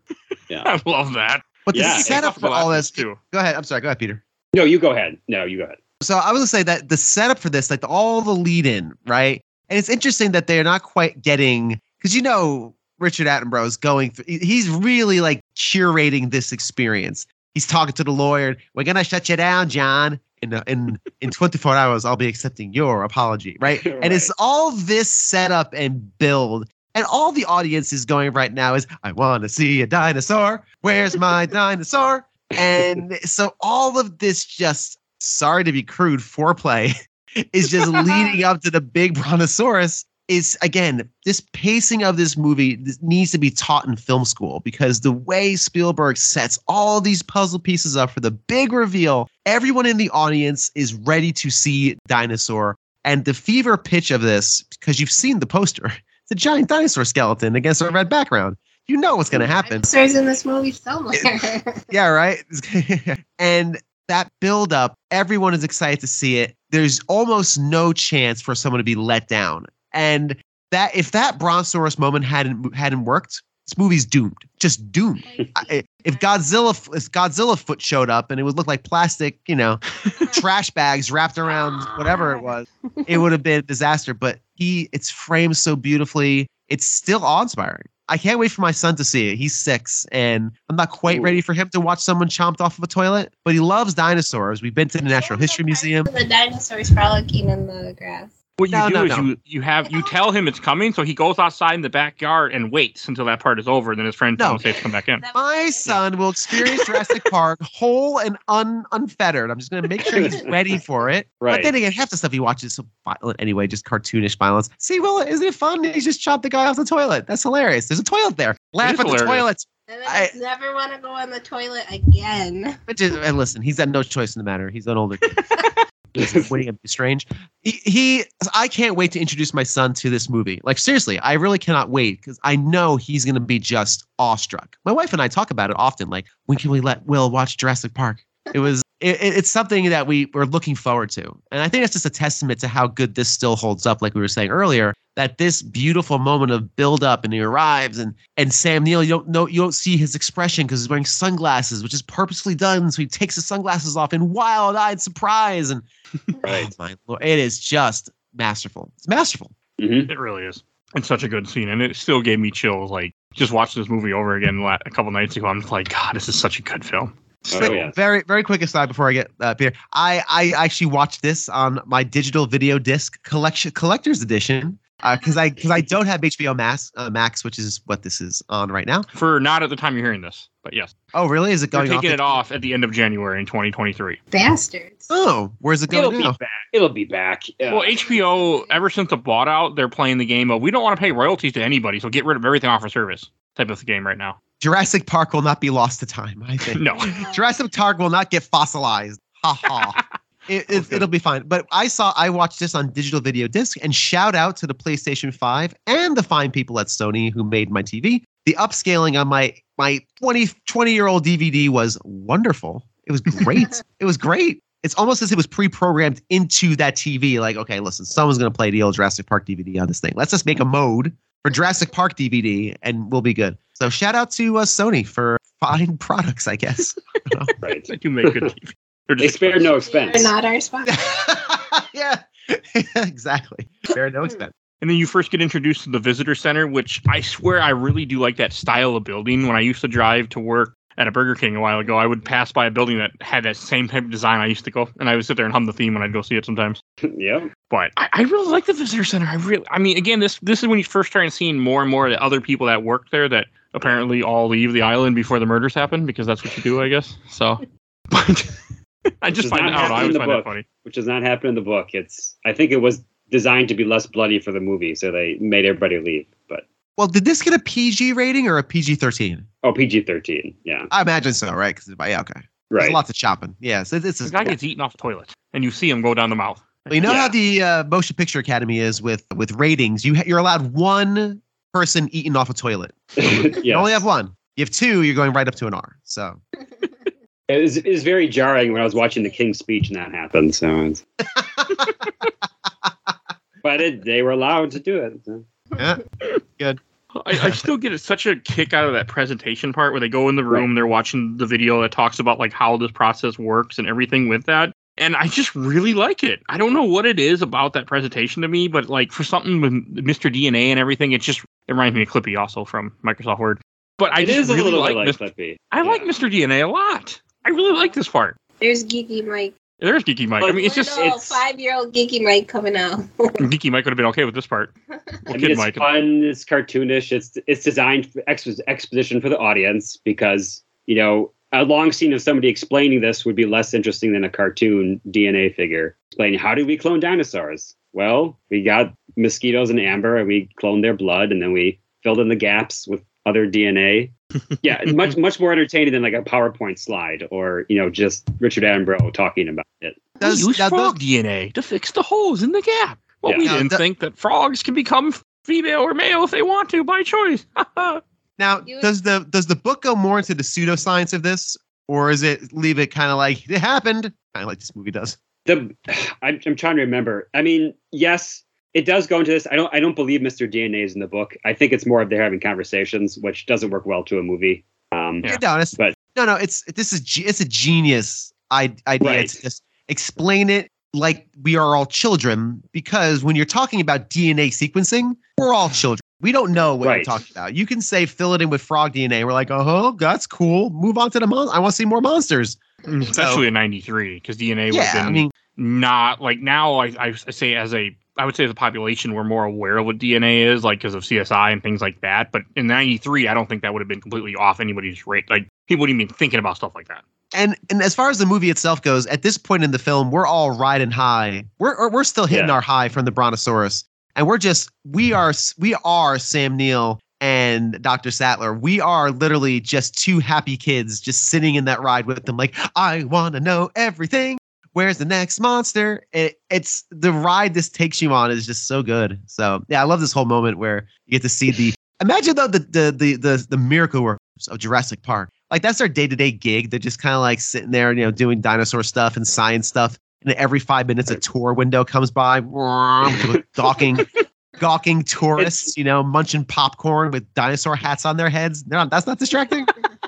Yeah. (laughs)
I love that.
but
Yeah,
the
it's
setup for all this.
too.
Go ahead. I'm sorry. Go ahead, Peter.
No, you go ahead. No, you go ahead.
So I was gonna say that the setup for this, like all the lead in, right? And it's interesting that they're not quite getting because you know Richard Attenborough is going through. He's really like curating this experience. He's talking to the lawyer. We're gonna shut you down, John. In in in 24 hours, I'll be accepting your apology, right? (laughs) And it's all this setup and build. And all the audience is going right now is, I want to see a dinosaur. Where's my (laughs) dinosaur? And so all of this just, sorry to be crude, foreplay (laughs) is just leading up to the big brontosaurus. Is again, this pacing of this movie this needs to be taught in film school because the way Spielberg sets all these puzzle pieces up for the big reveal, everyone in the audience is ready to see dinosaur. And the fever pitch of this, because you've seen the poster, (laughs) it's a giant dinosaur skeleton against a red background. You know what's going to happen.
Dinosaurs in this movie somewhere. (laughs)
Yeah, right. (laughs) and that build up, everyone is excited to see it. There's almost no chance for someone to be let down. And that if that Brontosaurus moment hadn't hadn't worked, this movie's doomed. Just doomed. I- If Godzilla if Godzilla foot showed up and it would look like plastic, you know, (laughs) trash bags wrapped around whatever it was, it would have been a disaster. But he, it's framed so beautifully. It's still awe-inspiring. I can't wait for my son to see it. He's six, and I'm not quite
Ooh.
ready for him to watch someone chomped off of a toilet. But he loves dinosaurs. We've been to the Natural History Museum.
The dinosaurs frolicking in the grass.
What you
No,
do
no,
is
no.
you you have you tell him it's coming, so he goes outside in the backyard and waits until that part is over. Then his friend
No.
don't say to come back in.
My son will experience Jurassic Park whole and un- unfettered. I'm just going to make sure he's (laughs) ready for it.
Right.
But then again, half the stuff he watches is so violent anyway, just cartoonish violence. See, well, isn't it fun? He just chopped the guy off the toilet. That's hilarious. There's a toilet there. Laugh
is
at the
hilarious.
toilet.
And
I-
I never want to go on the toilet again.
But just, and listen, he's had no choice in the matter. He's an older kid. (laughs) you be strange? He, he, I can't wait to introduce my son to this movie. Like seriously, I really cannot wait because I know he's gonna be just awestruck. My wife and I talk about it often. Like, when can we let Will watch Jurassic Park? It was, it, it- it's something that we we're looking forward to, and I think that's just a testament to how good this still holds up. Like we were saying earlier, that this beautiful moment of build up and he arrives and and Sam Neill, you don't know you don't see his expression because he's wearing sunglasses, which is purposely done. So he takes his sunglasses off in wild eyed surprise. And (laughs)
Right.
oh my lord, it is just masterful. It's masterful.
hmm
It really is. It's such a good scene, and it still gave me chills. Like just watching this movie over again a couple nights ago, I'm just like, God, this is such a good film.
Oh,
Quick-
yeah.
Very, very quick aside before I get uh, Peter. I, I actually watched this on my digital video disc collection collector's edition because I because I don't have HBO Max, uh, Max, which is what this is on right now.
For not at the time you're hearing this, but yes,
Oh, really? Is it going?
they're
going
taking
off?
it off at the end of January in 2023.
Bastards.
Oh, where's it
It'll
going
be back. It'll be back. Yeah.
Well, HBO, ever since the bought out, they're playing the game of we don't want to pay royalties to anybody, so get rid of everything off our service type of game right now.
Jurassic Park will not be lost to time. I think.
No, (laughs)
Jurassic Park will not get fossilized. Ha ha. (laughs) It, it,
Okay.
it'll be fine. But I saw, I watched this on digital video disc and shout out to the PlayStation 5 and the fine people at Sony who made my TV. The upscaling on my my 20, 20 year old DVD was wonderful. It was great. (laughs) it was great. It's almost as if it was pre-programmed into that TV. Like, okay, listen, someone's gonna play the old Jurassic Park DVD on this thing. Let's just make a mode for Jurassic Park DVD, and we'll be good. So shout out to uh, Sony for fine products, I guess. (laughs)
Right.
They do make good TV. (laughs) They're
They
just
spared no
They're
expense.
not our spot. (laughs)
yeah, exactly. Fair no expense.
And then you first get introduced to the visitor center, which I swear I really do like that style of building. When I used to drive to work at a Burger King a while ago, I would pass by a building that had that same type of design. I used to go and I would sit there and hum the theme when I'd go see it sometimes. (laughs)
yeah.
But I, I really like the visitor center. I really, I mean, again, this this is when you first start seeing more and more of the other people that work there that apparently all leave the island before the murders happen because that's what you do, I guess. So, (laughs) but I just find it, I know, I
in
always find that
book.
funny.
Which does not happen in the book. It's I think it was designed to be less bloody for the movie, so they made everybody leave. But
Well, did this get a PG rating or a PG thirteen?
oh, PG thirteen. Yeah.
I imagine so, right? Because yeah, okay. There's
Right.
lots of chopping. Yeah, so this
The
is.
guy gets eaten off the toilet, and you see him go down the mouth.
Well, you know
Yeah.
how the uh, Motion Picture Academy is with with ratings. You ha- you're allowed one person eating off a toilet. (laughs) You only have one. You have two, you're going right up to an R. So (laughs)
It was, it was very jarring when I was watching the King's speech and that happened. So, (laughs) but it, they were allowed to do it. so.
I, I still get such a kick out of that presentation part where they go in the room, they're watching the video that talks about like how this process works and everything with that. And I just really like it. I don't know what it is about that presentation to me, but like for something with Mr. DNA and everything, it just it reminds me of Clippy also from Microsoft Word. But I
It
just
is a
really
little
like,
like
Mr.
Clippy.
I like Mr. DNA a lot. I really like this part.
There's Geeky Mike.
There's Geeky Mike. I mean, it's just
Little
it's-
five-year-old Geeky Mike coming out. (laughs)
Geeky Mike would have been okay with this part. (laughs)
I
Well,
mean,
Kid
it's
Mike.
fun. It's cartoonish. It's it's designed for expo- exposition for the audience because you know a long scene of somebody explaining this would be less interesting than a cartoon DNA figure explaining how did we clone dinosaurs. Well, we got mosquitoes and amber, and we cloned their blood, and then we filled in the gaps with other DNA. Yeah, much much more entertaining than like a PowerPoint slide or you know just Richard Attenborough talking about it.
does,
we use frog
those-
DNA to fix the holes in the gap. Well,
Yeah.
we
Now,
didn't
the-
think that frogs can become female or male if they want to by choice. (laughs)
now does the does the book go more into the pseudoscience of this, or is it leave it kind of like it happened, kind of like this movie does?
the I'm, I'm trying to remember. I mean, yes, it does go into this. I don't I don't believe Mr. DNA is in the book. I think it's more of they're having conversations, which doesn't work well to a movie. Um,
Yeah.
No, it's,
But-
no, no. It's this is it's a genius idea
Right.
to just explain it like we are all children. Because when you're talking about DNA sequencing, we're all children. We don't know what you're talking about. You can say fill it in with frog DNA. We're like, oh, that's cool. Move on to the mon. I want to see more monsters.
Especially in '93, because DNA would
Yeah,
have been
I mean,
not like now. I, I say as a I would say as a population we're more aware of what DNA is, like because of CSI and things like that. But in '93, I don't think that would have been completely off anybody's rate. Like people wouldn't even be thinking about stuff like that.
and and as far as the movie itself goes, at this point in the film, we're all riding high. We're we're still hitting
Yeah.
our high from the Brontosaurus, and we're just we mm-hmm. are we are Sam Neill and Dr. Sattler. We are literally just two happy kids just sitting in that ride with them, like I want to know everything. Where's the next monster? It, it's the ride this takes you on is just so good. So yeah, I love this whole moment where you get to see the imagine though the the the the, the miracle workers of Jurassic Park. Like that's their day to day gig. They're just kind of like sitting there, you know, doing dinosaur stuff and science stuff. And every five minutes, a tour window comes by, (laughs) gawking, gawking tourists, you know, munching popcorn with dinosaur hats on their heads. They're not, that's not distracting. (laughs)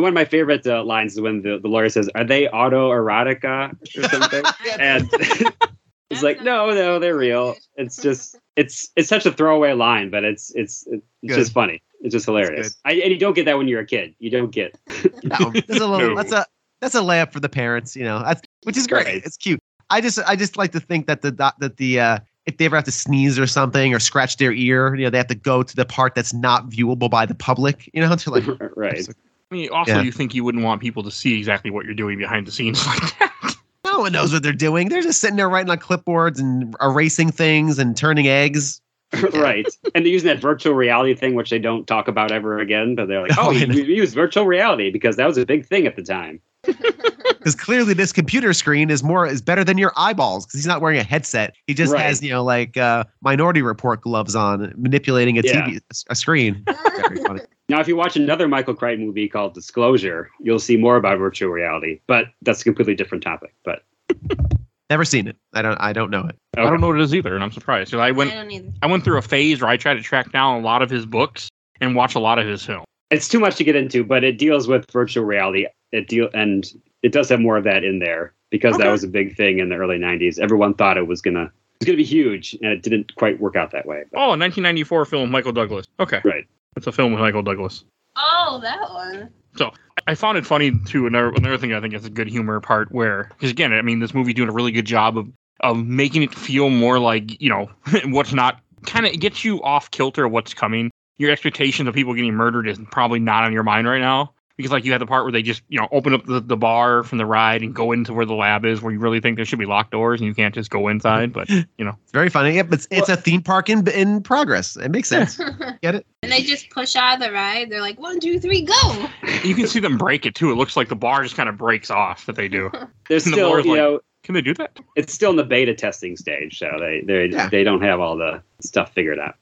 one of my favorite uh, lines is when the, the lawyer says, "Are they auto erotica or something?" (laughs) and (laughs) it's like, "No, no, they're real." It's just it's it's such a throwaway line, but it's it's it's
Good.
just funny. It's just hilarious. I, and you don't get that when you're a kid. You don't get. (laughs)
No, that's a little.
No.
That's a that's a layup for the parents, you know. That's which is great.
Right.
It's cute. I just I just like to think that the that the uh, if they ever have to sneeze or something or scratch their ear, you know, they have to go to the part that's not viewable by the public. You know, to like
right.
I mean, also
Yeah.
you think you wouldn't want people to see exactly what you're doing behind the scenes (laughs) like that.
no one knows what they're doing. They're just sitting there writing on clipboards and erasing things and turning eggs. (laughs)
right. And they're using that virtual reality thing, which they don't talk about ever again. But they're like, (laughs)
Oh,
oh, we, we use virtual reality because that was a big thing at the time.
Because clearly this computer screen is more is better than your eyeballs because he's not wearing a headset. He just
Right.
has you know like uh, Minority Report gloves on, manipulating a
Yeah.
TV a screen. Very funny.
Now, if you watch another Michael Crichton movie called Disclosure, you'll see more about virtual reality, but that's a completely different topic. But (laughs)
Never seen it. I don't. I don't know it.
I don't know what it is either, and I'm surprised. I
I
went
don't either.
I went through a phase where I tried to track down a lot of his books and watch a lot of his film.
it's too much to get into, but it deals with virtual reality. It deal and it does have more of that in there because that was a big thing in the early '90s. Everyone thought it was gonna it's gonna be huge, and it didn't quite work out that way. But,
Oh, a 1994 film Michael Douglas. Okay.
Right.
It's a film with Michael Douglas.
Oh, that one.
So I found it funny too. Another another thing I think is a good humor part where, because again, I mean, this movie doing a really good job of of making it feel more like you know (laughs) what's not kind of it gets you off kilter of what's coming. Your expectations of people getting murdered is probably not on your mind right now because like you had the part where they just you know open up the, the bar from the ride and go into where the lab is where you really think there should be locked doors and you can't just go inside. But you know,
It's very funny. Yep, it's it's a theme park in in progress. It makes sense. (laughs) Get it?
and they just push out of the ride. They're like, one, two, three, go.
you can see them break it too. It looks like the bar just kind of breaks off that they do. (laughs)
there's
And the
still
Lord's
you
like-
know
Can they do that?
it's still in the beta testing stage, so they they
Yeah.
they don't have all the stuff figured out.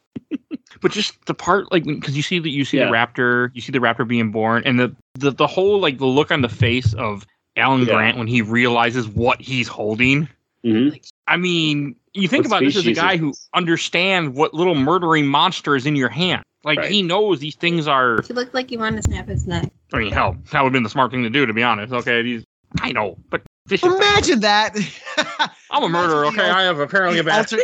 But just the part like because you see that you see
Yeah.
the raptor you see the raptor being born and the, the the whole like the look on the face of alan
Yeah.
grant when he realizes what he's holding
hmm
i mean you think
What
about this as a guy who understands what little murdering monster is in your hand like
Right.
he knows these things are
He looked like he wanted to snap his neck.
i mean hell that would have been the smart thing to do to be honest okay these i know but this is
Imagine that.
i'm a murderer okay i have apparently a bad
alter-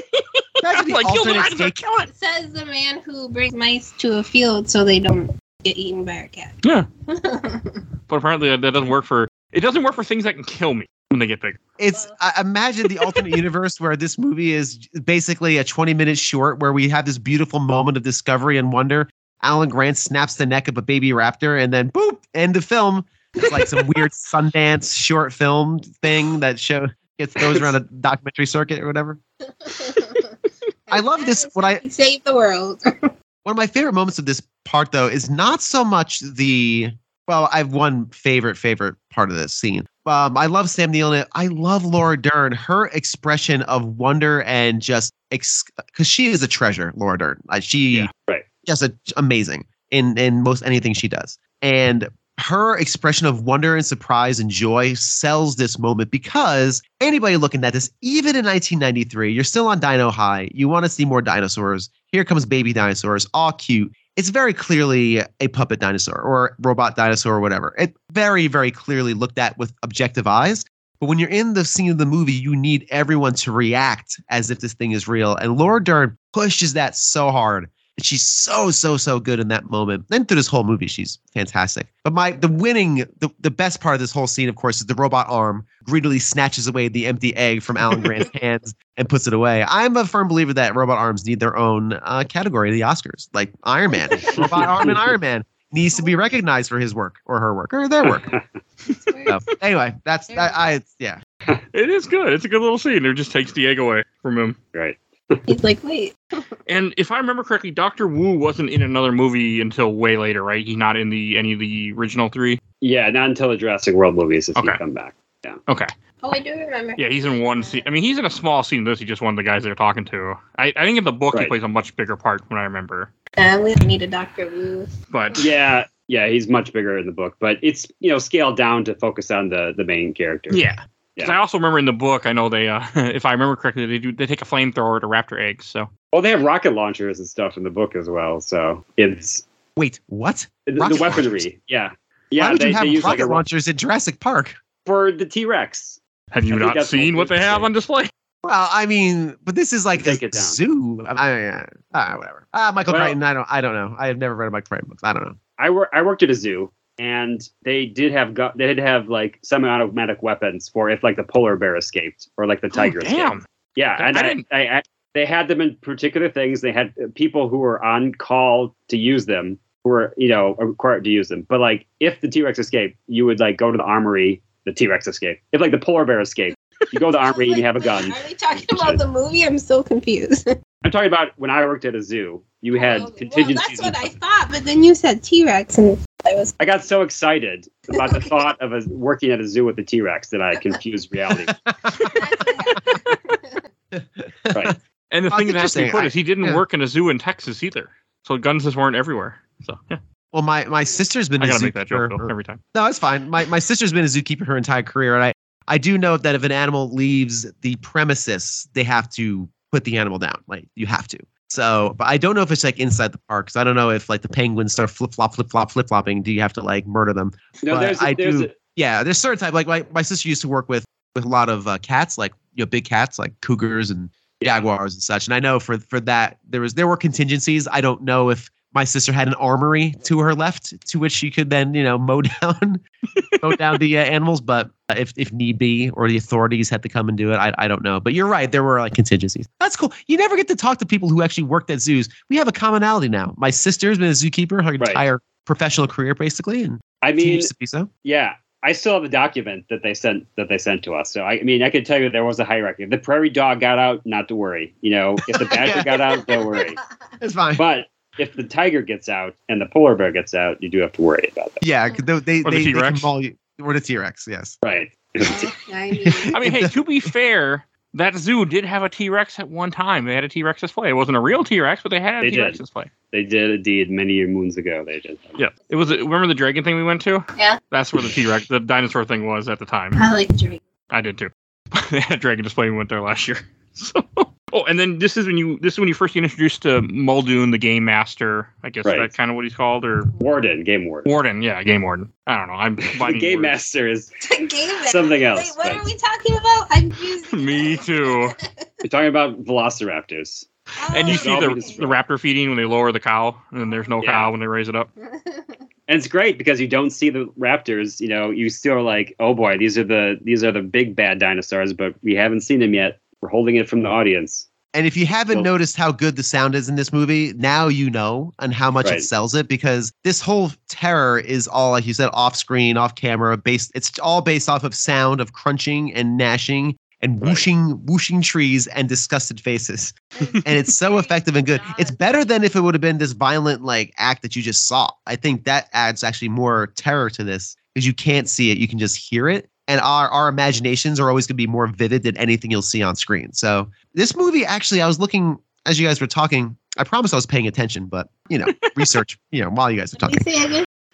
Imagine the
like the
alternate take.
it
It says the man who brings mice to a field so they don't get eaten by a cat.
Yeah. (laughs) but apparently that that doesn't work for it doesn't work for things that can kill me when they get big
It's I imagine the alternate universe where this movie is basically a 20 minute short where we have this beautiful moment of discovery and wonder. Alan Grant snaps the neck of a baby raptor and then boop, end of film. It's like some weird Sundance short film thing that show gets throws around a documentary circuit or whatever. (laughs) I love this- what I-
save the world. (laughs)
One of my favorite moments of this part, though, is not so much the. Well, I have one favorite favorite part of this scene. Um, I love Sam Neill. in it. I love Laura Dern. Her expression of wonder and just because she is a treasure, Laura Dern. Like she,
Yeah,
right.
just a, amazing in in most anything she does. And her expression of wonder and surprise and joy sells this moment because anybody looking at this, even in 1993, you're still on Dino High. You want to see more dinosaurs. Here comes baby dinosaurs, all cute. It's very clearly a puppet dinosaur or robot dinosaur or whatever. It very, very clearly looked at with objective eyes. But when you're in the scene of the movie, you need everyone to react as if this thing is real. And Laura Dern pushes that so hard. And she's so, so, so good in that moment. And through this whole movie, she's fantastic. But my the winning, the, the best part of this whole scene, of course, is the robot arm greedily snatches away the empty egg from Alan (laughs) Grant's hands and puts it away. I'm a firm believer that robot arms need their own uh, category, the Oscars, like Iron Man. (laughs) robot arm and Iron Man needs to be recognized for his work or her work or their work. (laughs) So, anyway, that's that. I yeah.
it is good it's a good little scene it just takes the egg away from him
Right.
He's like, wait.
And if I remember correctly, Doctor Wu wasn't in another movie until way later, right? He's not in the any of the original three.
Yeah, not until the Jurassic World movies does
Okay.
he come back. Yeah.
Okay.
Oh, I do remember.
Yeah, he's in one scene. I mean, he's in a small scene. This he's just one of the guys they're talking to. I, I think in the book he plays a much bigger part when I remember.
Uh, we don't need a Doctor Wu.
But
Yeah, yeah, he's much bigger in the book, but it's you know scaled down to focus on the the main character.
yeah. 'Cause
Yeah.
I also remember in the book, I know they, uh, (laughs) if I remember correctly, they do they take a flamethrower to raptor eggs. So
Well, they have rocket launchers and stuff in the book as well, so it's
Wait, what?
the, the weaponry.
launchers?
Yeah, yeah.
Why would
they,
you have
they use
rocket
like a ro-
launchers in Jurassic Park?
for the T Rex.
have you
I
not seen
what
what they
they
have
say.
on display? (laughs)
Well, I mean, but this is like
Take
a
it down.
zoo. I, I, uh, whatever. Uh, Michael
Well-
Crichton. I don't. I don't know. I have never read a Michael Crichton books. I don't know.
I work. I worked at a zoo, and they did have gu- they did have like semi-automatic weapons for if like the polar bear escaped or like the tiger
Oh,
escaped. Yeah,
I
and I,
didn't-
I, I, they had them in particular things. They had uh, people who were on call to use them, who were you know required to use them. But like, if the T Rex escaped, you would like go to the armory. The T Rex escaped. If like the polar bear escaped, you go to the armory and you have a gun. (laughs)
Are we talking about the movie? I'm so confused. (laughs)
I'm talking about when I worked at a zoo. You oh, had
Well,
contingencies.
that's what I thought, but then you said T Rex, and I was.
I got so excited about (laughs) the thought of a, working at a zoo with the T Rex that I confused reality. Right.
And the
Oh,
thing that has to be put
I-
is he didn't
yeah.
work in a zoo in Texas either. So guns just weren't everywhere. So yeah.
Well, my my sister's been
I
a
gotta make that joke
zookeeper.
though every time.
No, it's fine. My my sister's been a zookeeper her entire career, and I I do know that if an animal leaves the premises, they have to put the animal down. Like you have to. So, but I don't know if it's like inside the park. Because I don't know if like the penguins start flip flop flip flop flip flopping. Do you have to like murder them?
No,
But
there's
I
a, there's
do-
a,
Yeah, there's certain type. Like my my sister used to work with with a lot of uh, cats, like you know big cats, like cougars and jaguars and such. And I know for for that there was there were contingencies. I don't know if my sister had an armory to her left to which she could then you know mow (laughs) down mow down the uh, animals. But if if need be, or the authorities had to come and do it, I I don't know. But you're right, there were like contingencies. That's cool. You never get to talk to people who actually worked at zoos. We have a commonality now. My sister's been a zookeeper her
Right.
entire professional career basically, and
I mean,
to be so.
yeah, I still have the document that they sent that they sent to us. So I, I mean, I could tell you there was a hierarchy. If the prairie dog got out, not to worry. You know, if the badger (laughs) got out, don't worry.
It's fine.
But if the tiger gets out and the polar bear gets out, you do have to worry about that.
Yeah, 'cause they they,
Or the
they, they can
T-Rex?
maul you. Or the T Rex, yes.
Right. (laughs)
I mean,
hey, to be fair, that zoo did have a T Rex at one time. They had a T Rex display. It wasn't a real T Rex, but they had a
They
T Rex
did.
display.
They did indeed many moons ago. They did.
Yeah, it was. Remember the dragon thing we went to?
Yeah.
That's where the T Rex, the dinosaur thing was at the time.
I like drink.
I did too. (laughs) they had a dragon display. We went there last year. (laughs) So, oh, and then this is when you this is when you first get introduced to Muldoon, the game master. I guess
Right.
that's kind of what he's called, or
Warden, game warden.
warden. Yeah, game warden. I don't know. I'm (laughs)
The game
words.
master is. (laughs)
Game. (laughs)
Something else,
Wait, what
but-
are we talking about? I'm confused.
Me too.
We're talking about velociraptors. Oh.
And you
Oh.
see the, the raptor feeding when they lower the cow, and there's no
Yeah.
cow when they raise it up.
And it's great because you don't see the raptors. You know, you still are like, oh boy, these are the these are the big bad dinosaurs, but we haven't seen them yet. We're holding it from the audience.
And if you haven't
Well-
noticed how good the sound is in this movie, now you know and how much
Right.
it sells it because this whole terror is all, like you said, off screen, off camera, based. It's all based off of sound of crunching and gnashing and
Right.
whooshing, whooshing trees and disgusted faces. (laughs) And it's so effective and good. It's better than if it would have been this violent like act that you just saw. I think that adds actually more terror to this because you can't see it, you can just hear it. And our, our imaginations are always going to be more vivid than anything you'll see on screen. So this movie actually, I was looking as you guys were talking. I promise I was paying attention, but you know, (laughs) research, you know, while you guys are talking.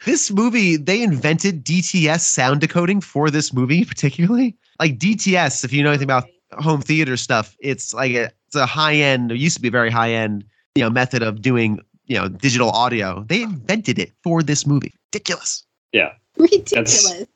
This movie, they invented DTS sound decoding for this movie, (laughs) particularly. Like DTS, if you know anything about home theater stuff, it's like a, it's a high end, it used to be a very high end, you know, method of doing, you know, digital audio. They invented it for this movie. Ridiculous. Yeah.
Ridiculous.
It's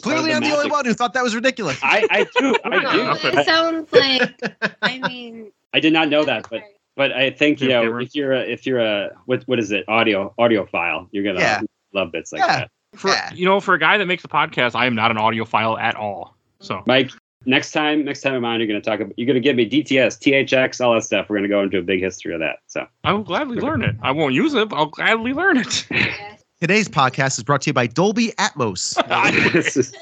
part of
Clearly,
the
I'm the only one who thought that was ridiculous.
I, I do. (laughs) I
Yeah.
do.
It sounds like. I (laughs) mean.
I did not know that, but but I think you know if you're a if you're a what what is it audio audiophile you're gonna
Yeah.
love bits like
Yeah.
that.
For
Yeah.
you know, for a guy that makes a podcast, I am not an audiophile at all. So
Mike, next time next time I'm on, you're gonna talk about you're gonna give me DTS, THX, all that stuff. We're gonna go into a big history of that. So
I will gladly learn it. I won't use it, but I'll gladly learn it.
Today's podcast is brought to you by Dolby Atmos. (laughs)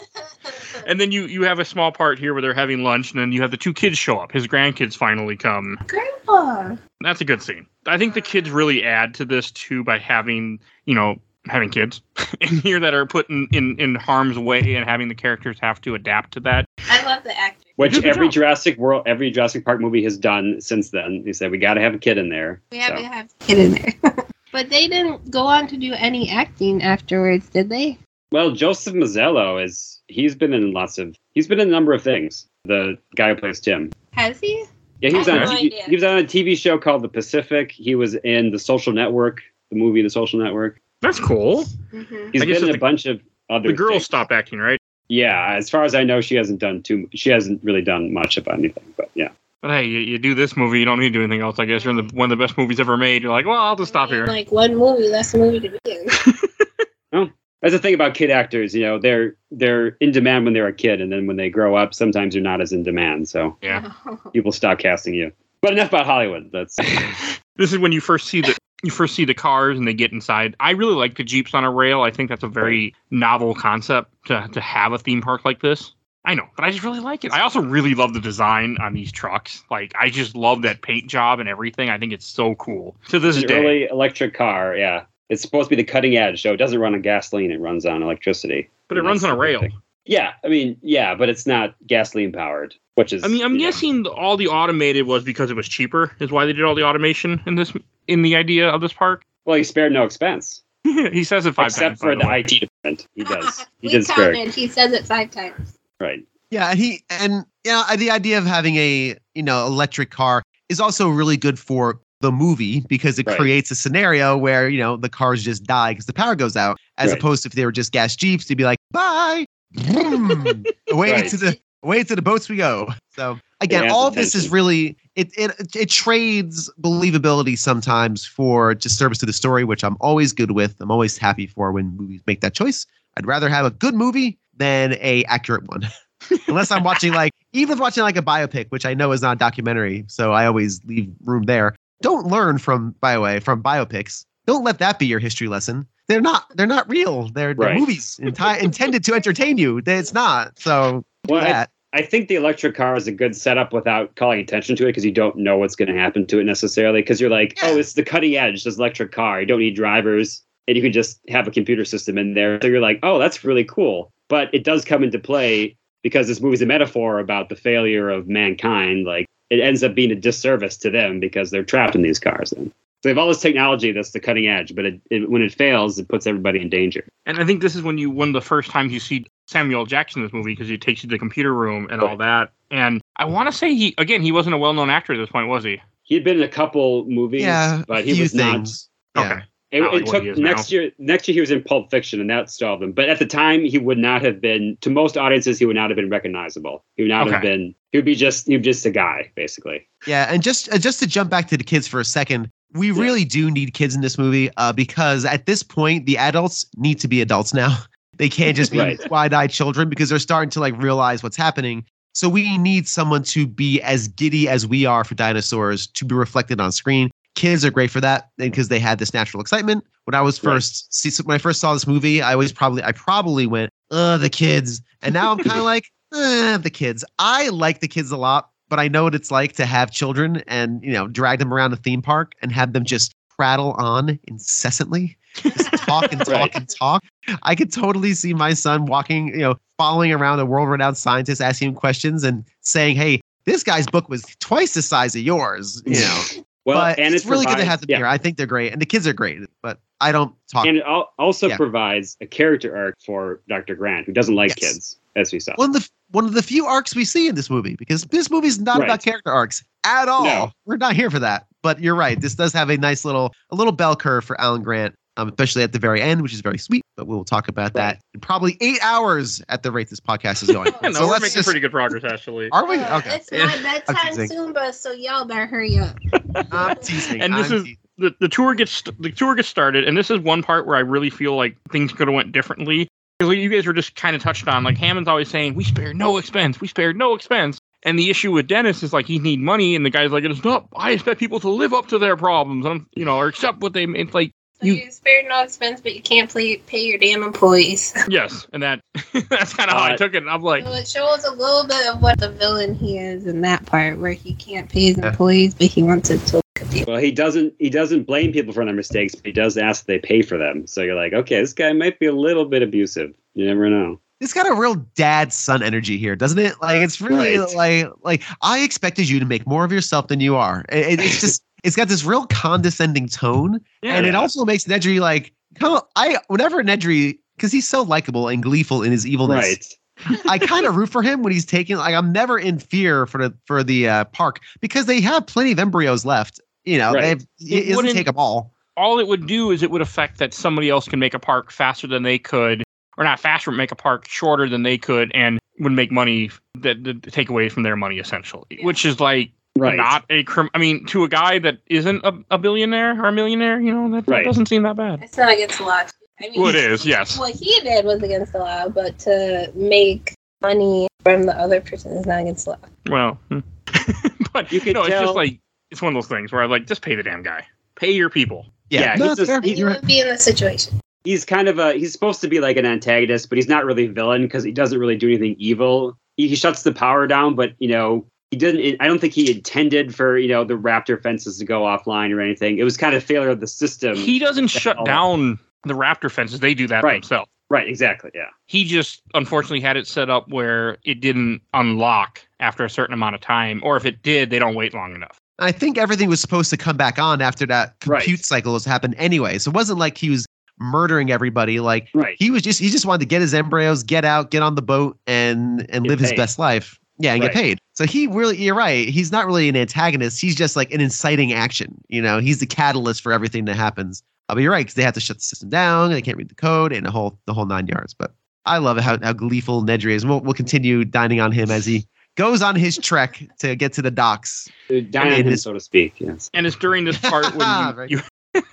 And then you you have a small part here where they're having lunch, and then you have the two kids show up. His grandkids finally come.
Grandpa.
That's a good scene. I think the kids really add to this too by having you know having kids (laughs) in here that are put in, in in harm's way and having the characters have to adapt to that.
I love the actor.
which every
job.
Jurassic World, every Jurassic Park movie has done since then. They said we got to have a kid in there.
We have
So,
to have a kid in there. (laughs) but they didn't go on to do any acting afterwards, did they?
well, Joseph Mazzello is he's been in lots of he's been in a number of things. The guy who plays Tim.
Has he?
Yeah, he was on
have
a
no
TV,
idea.
he was on a TV show called The Pacific. He was in The Social Network, the movie The Social Network.
That's cool.
Mm-hmm.
He's
I guess
been in a
the-
bunch of other.
The girl
things.
stopped acting, right?
Yeah, as far as I know, she hasn't done too. She hasn't really done much about anything. But yeah,
But hey, you, you do this movie, you don't need to do anything else. I guess you're in the, one of the best movies ever made. You're like, well, I'll just stop here.
Like one movie, that's a movie to be in. (laughs)
that's the thing about kid actors. You know, they're they're in demand when they're a kid, and then when they grow up, sometimes they're not as in demand. So
Yeah. (laughs)
people stop casting you. But enough about Hollywood. That's (laughs)
this is when you first see the you first see the cars and they get inside. I really like the jeeps on a rail. I think that's a very novel concept to to have a theme park like this. I know, but I just really like it. I also really love the design on these trucks. Like I just love that paint job and everything. I think it's so cool. To this
an
day.
early electric car. Yeah, it's supposed to be the cutting edge. So it doesn't run on gasoline; it runs on electricity.
but it runs on a rail.
Yeah, I mean, yeah, but it's not gasoline powered, which is.
I mean, I'm
you know,
guessing all the automated was because it was cheaper. Is why they did all the automation in this in the idea of this park. (laughs)
Well, he spared no expense.
he says it five
Except
times. by
for the
way.
IT department. He (laughs) does. He
we
does very.
He says it five times.
Right.
Yeah, and he and yeah, the idea of having a you know electric car is also really good for the movie because it
Right.
creates a scenario where you know the cars just die because the power goes out, as
Right.
opposed to if they were just gas jeeps, to be like bye, (laughs) away
Right.
to the away to the boats we go. So again, all of this is really it it it trades believability sometimes for just service to the story, which I'm always good with. I'm always happy for when movies make that choice. I'd rather have a good movie than a accurate one. (laughs) Unless I'm watching like even if watching like a biopic, which I know is not a documentary, so I always leave room there. Don't learn from by the way from biopics. Don't let that be your history lesson. They're not. They're not real. They're, they're
Right.
movies enti- (laughs) intended to entertain you. It's not. So
Well, I. I think the electric car is a good setup without calling attention to it because you don't know what's going to happen to it necessarily. Because you're like,
Yeah.
oh, it's the cutting edge, this electric car. You don't need drivers, and you can just have a computer system in there. So you're like, oh, that's really cool. But it does come into play because this movie's a metaphor about the failure of mankind. Like it ends up being a disservice to them because they're trapped in these cars. Then. So they have all this technology that's the cutting edge, but it, it, when it fails, it puts everybody in danger.
And I think this is when you one of the first times you see Samuel L. Jackson in this movie because he takes you to the computer room and all that. And I want to say he again he wasn't a well known actor at this point, was he?
He had been in a couple movies,
Yeah,
but he
few
was not
things. Yeah.
Okay.
It,
like
it took
he is
next year. Next year, he was in Pulp Fiction, and that stalled him. But at the time, he would not have been. To most audiences, he would not have been recognizable. He would not have been. He would be just. He would just a guy, basically.
Yeah, and just uh, just to jump back to the kids for a second, we really do need kids in this movie uh, because at this point, the adults need to be adults now. (laughs) They can't just be
Right.
wide-eyed children because they're starting to like realize what's happening. So we need someone to be as giddy as we are for dinosaurs to be reflected on screen. Kids are great for that because they had this natural excitement. When I was first see, when I first saw this movie, I always probably I probably went, "Uh, the kids," and now I'm kind of (laughs) like, "Uh, the kids." I like the kids a lot, but I know what it's like to have children and you know drag them around a theme park and have them just prattle on incessantly, just talk and (laughs) talk
Right.
and talk. I could totally see my son walking, you know, following around a world-renowned scientist, asking him questions and saying, "Hey, this guy's book was twice the size of yours," you know. (laughs)
Well,
but
and
it's
it
really good to have them
yeah.
here. I think they're great, and the kids are great. But I don't talk.
And it also
Yeah.
provides a character arc for Dr. Grant, who doesn't like
Yes.
kids, as we saw.
one of the one of the few arcs we see in this movie because this movie's not
Right.
about character arcs at all.
No.
We're not here for that. But you're right. This does have a nice little a little bell curve for Alan Grant, um, especially at the very end, which is very sweet. But we'll talk about that in probably eight hours at the rate this podcast is going. (laughs)
Yeah, no,
so
we're
let's
making
just
pretty good progress actually.
are we?
Uh,
Okay.
It's
Yeah.
my bedtime
teasing.
soon, but so y'all better hurry up. (laughs)
I'm teasing.
And this
I'm
is-
teasing.
the, the tour gets the tour gets started, and this is one part where I really feel like things could have went differently. Because you guys were just kind of touched on, like Hammond's always saying, "We spared no expense, we spared no expense." And the issue with Dennis is like he need money, and the guy's like, "It's not. I expect people to live up to their problems, and you know, or accept what they. It's like
So
You-
you, spared no expense, but you can't play, pay your damn employees. (laughs)
yes, and that (laughs) that's kind of how I
Uh,
took it. I'm like,
So it shows a little bit of what the villain he is in that part, where he can't pay his employees, but he wants it to look
well, he doesn't. He doesn't blame people for their mistakes, but he does ask that they pay for them. So you're like, okay, this guy might be a little bit abusive. You never know.
It's got a real dad son energy here, doesn't it? Like it's really
Right.
like like I expected you to make more of yourself than you are. It- it- it's just (laughs) it's got this real condescending tone,
yeah,
and it
Yeah.
also makes Nedry like kind of I whenever Nedry because he's so likable and gleeful in his evilness.
Right. (laughs)
I kind of root for him when he's taking like I'm never in fear for the for the uh, park because they have plenty of embryos left. You know,
Right.
they've he
It
doesn't
wouldn't-
take them all.
all it would do is it would affect that somebody else can make a park faster than they could, or not faster, but make a park shorter than they could, and would make money that, that take away from their money essentially, which is like
Right.
not a crim. I mean, to a guy that isn't a, a billionaire or a millionaire, you know, that, that
Right.
doesn't seem that bad.
It's not against the law. I mean,
Well, it is, yes. (laughs)
What he did was against the law, but to make money from the other person is not against the law.
Well, hmm. (laughs) but
You could
no, it's just like it's one of those things where I like just pay the damn guy, pay your people.
Yeah,
Yeah, he's just- he-
You
You're
would be in this situation.
he's kind of a he's supposed to be like an antagonist, but he's not really a villain because he doesn't really do anything evil. He, he shuts the power down, but you know he didn't. I don't think he intended for you know the raptor fences to go offline or anything. It was kind of failure of the system.
He doesn't shut
all that.
down the raptor fences; they do that
Right.
themselves.
right, exactly. Yeah,
he just unfortunately had it set up where it didn't unlock after a certain amount of time, or if it did, they don't wait long enough.
I think everything was supposed to come back on after that compute
Right.
cycle has happened anyway. So it wasn't like he was murdering everybody. Like
Right.
he was just he just wanted to get his embryos, get out, get on the boat, and and
Get
live his best life. Yeah, and
Right.
get paid. So he really, you're right. He's not really an antagonist. He's just like an inciting action. You know, he's the catalyst for everything that happens. Uh, but you're right because they have to shut the system down. They can't read the code and the whole the whole nine yards. But I love it how, how gleeful Nedry is. We'll, we'll continue dining on him as he goes on his trek to get to the docks.
Down on him,
his-
so to speak. Yes.
And it's during this part when
Very (laughs)
you,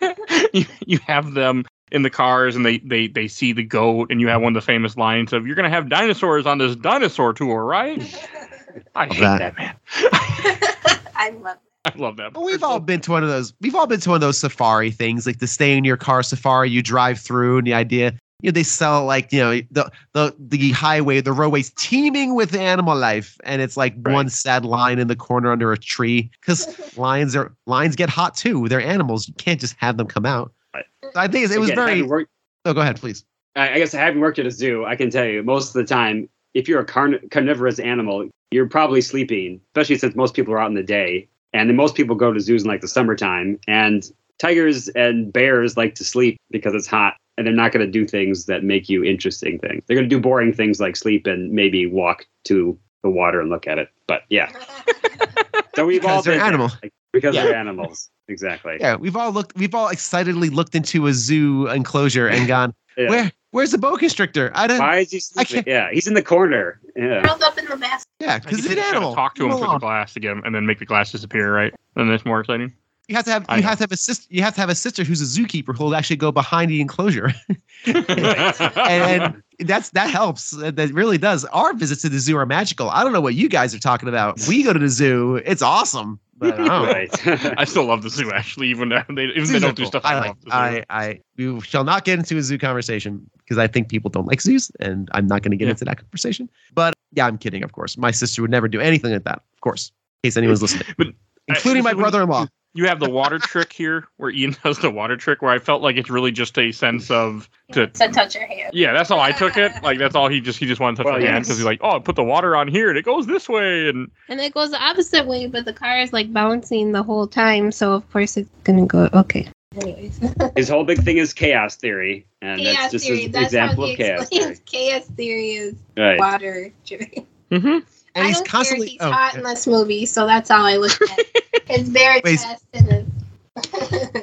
you, (laughs) you you have them in the cars and they, they they see the goat and you have one of the famous lines of you're gonna have dinosaurs on this dinosaur tour, right? (laughs) I hate
that.
that, man. (laughs)
I love
I love that.
But we've all been to one of those. We've all been to one of those safari things, like the stay in your car safari. You drive through, and the idea, you know, they sell like you know the the the highway, the roadways teeming with animal life, and it's like
Right.
one sad lion in the corner under a tree because (laughs) lions are lions get hot too. They're animals. You can't just have them come out.
Right.
So I think it was
Again,
very.
worked-
Oh, go ahead, please.
I guess I guess having worked at a zoo, I can tell you most of the time, if you're a carn- carnivorous animal, you're probably sleeping, especially since most people are out in the day. And then most people go to zoos in like the summertime. And tigers and bears like to sleep because it's hot. And they're not going to do things that make you interesting things. They're going to do boring things like sleep and maybe walk to the water and look at it. But yeah, (laughs) so we've all
Because they're
been
animal.
like, because
Yeah.
they're animals. Exactly.
Yeah, we've all looked. We've all excitedly looked into a zoo enclosure and gone, (laughs)
Yeah.
where where's the boa constrictor? I don't.
Why is he sleeping?
can't-
Yeah, he's in the corner. Yeah.
Curled up in the basket.
Yeah, because
guess
it's an
just gotta
animal.
Talk to him
Leave
through the glass to get him, and then make the glass disappear, right? And that's more exciting.
You have to have
I
you
know.
have to have a sister. You have to have a sister who's a zookeeper who will actually go behind the enclosure, and, (laughs) and that's that helps. That that really does. Our visits to the zoo are magical. I don't know what you guys are talking about. We go to the zoo. It's awesome. But I (laughs) um,
right. (laughs)
I still love the zoo, actually, even though they, even if they don't do
cool.
stuff.
I
I,
like.
love the zoo.
I, I we shall not get into a zoo conversation because I think people don't like zoos, and I'm not going to get
Yeah.
into that conversation. But yeah, I'm kidding. Of course, my sister would never do anything like that. Of course, in case anyone's (laughs) listening,
But
including my
this is when
brother-in-law.
You have the water (laughs) trick here, where Ian does the water trick, where I felt like it's really just a sense of to.
To touch your hand.
Yeah, that's how I took it. Like that's all he just he just wanted to touch
Well,
my hand because he's like, oh, put the water on here and it goes this way, and
And it goes the opposite way, but the car is like bouncing the whole time. So of course it's gonna go. Okay. Anyways, (laughs)
His whole big thing is chaos theory, and
chaos
that's just
theory.
an
That's
example
how
of chaos theory. (laughs)
chaos theory is
Right.
water. trick.
mm-hmm.
And
I
he's constantly.
He's
oh,
hot in this movie, so that's how I look at it. his bare
Wait.
chest. (laughs)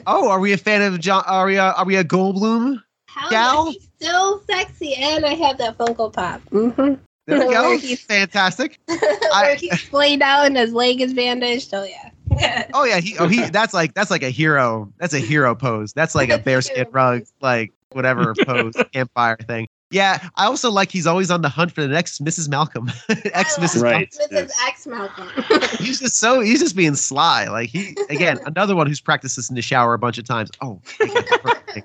Oh, are we a fan of John? Are we a, are we a Goldblum?
Hell
Gal?
he's still sexy, and I have that Funko Pop. Mm-hmm.
There we go.
he's-
Fantastic. (laughs)
Where he's splayed out and his leg is bandaged. Oh yeah. (laughs)
Oh yeah, he oh he that's like that's like a hero. That's a hero pose. That's like a bearskin rug, like whatever pose, campfire thing. Yeah, I also like he's always on the hunt for the next Mrs. Malcolm. (laughs) Ex Mrs.
Right.
Mrs.
yes.
X Malcolm. (laughs)
He's just so he's just being sly. Like he again, (laughs) another one who's practiced this in the shower a bunch of times. Oh, okay.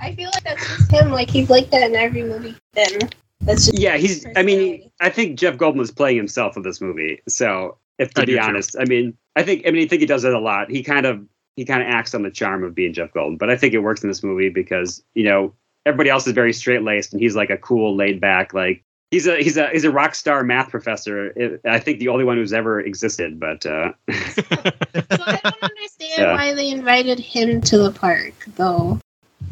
I feel like that's just him. Like he's like that in every movie. Then that's just
Yeah, he's. I mean, I think Jeff Goldblum is playing himself in this movie. So, if to
I
be
do too.
honest, I mean, I think. I mean, I think he does it a lot. He kind of he kind of acts on the charm of being Jeff Goldblum, but I think it works in this movie because you know everybody else is very straight laced, and he's like a cool, laid back, like. He's a he's a he's a rock star math professor. I think the only one who's ever existed. But uh,
So I don't (laughs) understand
Yeah.
why they invited him to the park, though.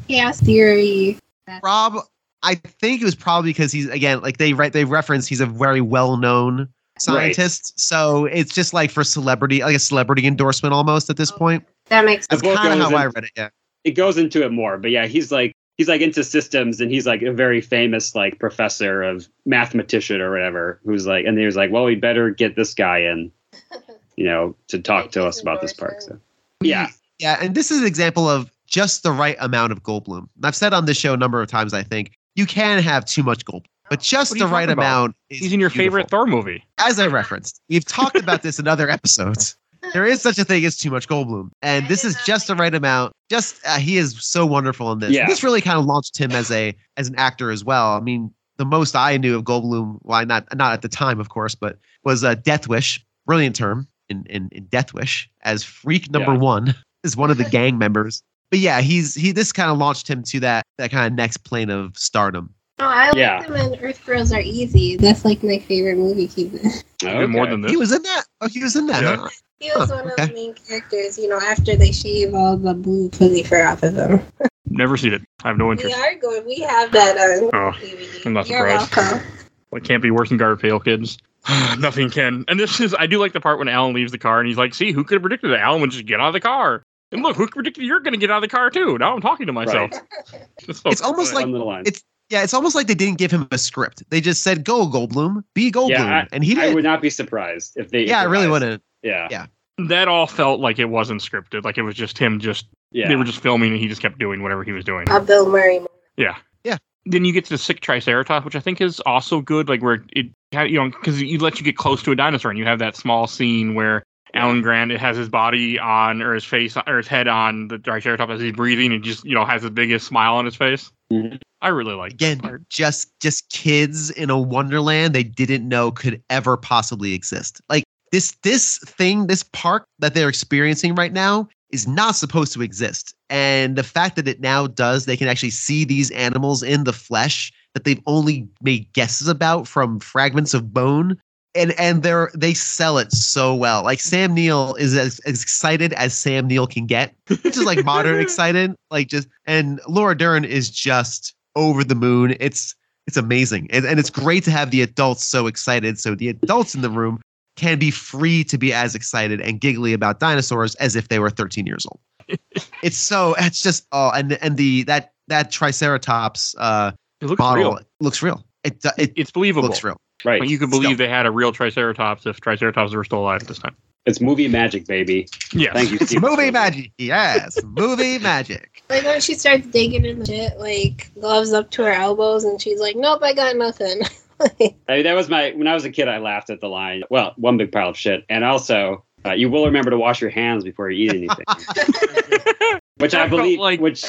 Chaos theory.
Rob, I think it was probably because he's again like they re- they reference he's a very well known scientist. So it's just like for celebrity, like a celebrity endorsement almost at this point.
That makes
The
That's kind of
goes
how I read it. Yeah.
it goes into it more but yeah he's like he's like into systems and he's like a very famous like professor of mathematician or whatever who's like and he was like well we better get this guy in (laughs) you know to talk to us about this park so yeah
Yeah, and this is an example of just the right amount of Goldblum. And I've said on this show a number of times, I think you can have too much Goldblum, but just the right
about?
amount. Is
He's in your favorite. Thor movie.
As I referenced, we've talked about this in other episodes. There is such a thing as too much Goldblum, and this is just the right amount. Just uh, he is so wonderful in this.
Yeah.
This really kind of launched him as a as an actor as well. I mean, the most I knew of Goldblum, well, not not at the time, of course, but was uh, Death Wish. Brilliant term in in, in Death Wish as freak number
Yeah.
one (laughs) is one of the gang members. But yeah, he's he. This kind of launched him to that that kind of next plane of stardom.
Oh, I like
Yeah.
him in Earth Girls Are Easy. That's like my favorite movie he's (laughs) in.
Even more than this.
He was in that. Oh, he was in that.
Yeah.
huh?
He was
Huh,
one of the main characters, you know, after they shave all the blue fuzzy fur off of him.
Never seen it. I have no interest.
We
interest.
are good. We have that on
Oh,
DVD.
I'm not
You're
surprised.
welcome.
It can't be worse than Garfield kids. (sighs) Nothing can. And this is I do like the part when Alan leaves the car and he's like, "See, who could have predicted that Alan would just get out of the car?" And look, who predicted you're going to get out of the car too? Now I'm talking to myself. (laughs) It's, so
It's almost
funny.
like-
Fun line.
it's- Yeah, it's almost like they didn't give him a script. They just said, "Go Goldblum, be Goldblum,"
Yeah, I-
and he did.
I would not be surprised if they.
yeah, I really wouldn't.
Yeah,
Yeah.
that all felt like it wasn't scripted. Like it was just him. Just
yeah.
they were just filming and he just kept doing whatever he was doing.
A Bill Murray.
Yeah.
Yeah.
Then you get to the sick Triceratops, which I think is also good. Like where it, you know, because you let you get close to a dinosaur, and you have that small scene where Alan Grant it has his body on or his face or his head on the Triceratops as he's breathing, and just you know has the biggest smile on his face.
Mhm.
I really like
Again,
that part.
just just kids in a wonderland they didn't know could ever possibly exist. Like this this thing, this park that they're experiencing right now is not supposed to exist. And the fact that it now does, they can actually see these animals in the flesh that they've only made guesses about from fragments of bone. And and they're they sell it so well. Like Sam Neill is as, as excited as Sam Neill can get, which is like modern (laughs) excited. Like just and Laura Dern is just over the moon. It's it's amazing. And, and it's great to have the adults so excited. So the adults in the room can be free to be as excited and giggly about dinosaurs as if they were 13 years old. (laughs) it's so it's just oh and and the that that triceratops uh
It looks
model
real.
looks real. It it
It's believable.
looks real.
right.
Like you could
Still.
believe they had a real Triceratops if Triceratops were still alive at this time.
It's movie magic, baby.
Yes.
Thank you.
It's movie
Spielberg.
magic. Yes, movie (laughs) magic.
Like when she starts digging in the shit, like gloves up to her elbows, and she's like, "Nope, I got nothing." (laughs) Like, (laughs)
I mean, that was my when I was a kid. I laughed at the line. Well, one big pile of shit, and also uh, you will remember to wash your hands before you eat anything, (laughs) which I
That felt
believe,
like-
which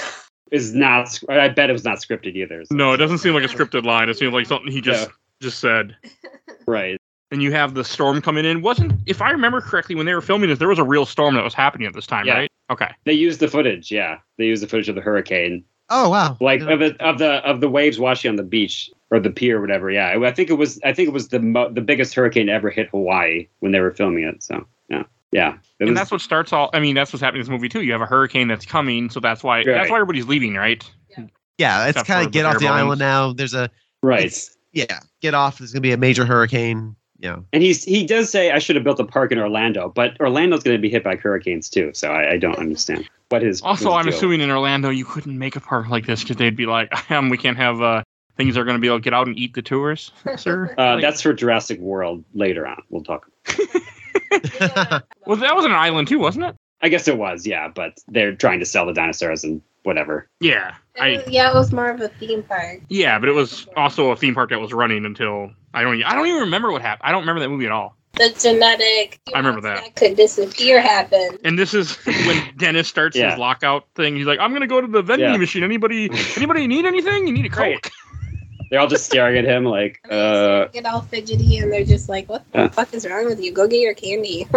is not. I bet it was not scripted either. so-
No, it doesn't seem like a scripted line. It seems like something he just
Yeah.
just said. (laughs)
Right.
And you have the storm coming in. Wasn't if I remember correctly when they were filming this, there was a real storm that was happening at this time,
Yeah.
right? Okay.
They used the footage. Yeah, they used the footage of the hurricane,
Oh wow.
like of the of the of the waves washing on the beach or the pier, or whatever. Yeah, I think it was. I think it was the mo- the biggest hurricane ever hit Hawaii when they were filming it. So yeah, yeah. It
and
was,
that's what starts all. I mean, that's what's happening in this movie too. You have a hurricane that's coming, so that's why that's why everybody's leaving, right?
Yeah, it's
Except
kind of get off the
bare
island now. There's a
right.
yeah, get off. There's gonna be a major hurricane. Yeah.
And he's he does say I should have built a park in Orlando, but Orlando's going to be hit by hurricanes too, so I, I don't understand what his.
Also,
his
I'm
deal-
assuming in Orlando you couldn't make a park like this because they'd be like, (laughs) um, we can't have uh, things are going to be able to get out and eat the tourists, (laughs) sir.
Uh,
Like-
that's for Jurassic World later on. We'll talk. (laughs)
well, that was an island too, wasn't it?
I guess it was, yeah, but they're trying to sell the dinosaurs and whatever.
Yeah,
it
I
was- yeah, it was more of a theme park.
yeah, but it was also a theme park that was running until I don't. I don't even remember what happened. I don't remember that movie at all.
The genetic
I remember that.
could disappear happen.
And this is when (laughs) Dennis starts
Yeah.
his lockout thing. He's like, "I'm gonna go to the vending
Yeah.
machine. Anybody, (laughs) anybody need anything? You need a coke?"
Right. They're all just staring at him like,
And (laughs) they
uh,
get all fidgety, and they're just like, "What the
Yeah.
fuck is wrong with you? Go get your candy."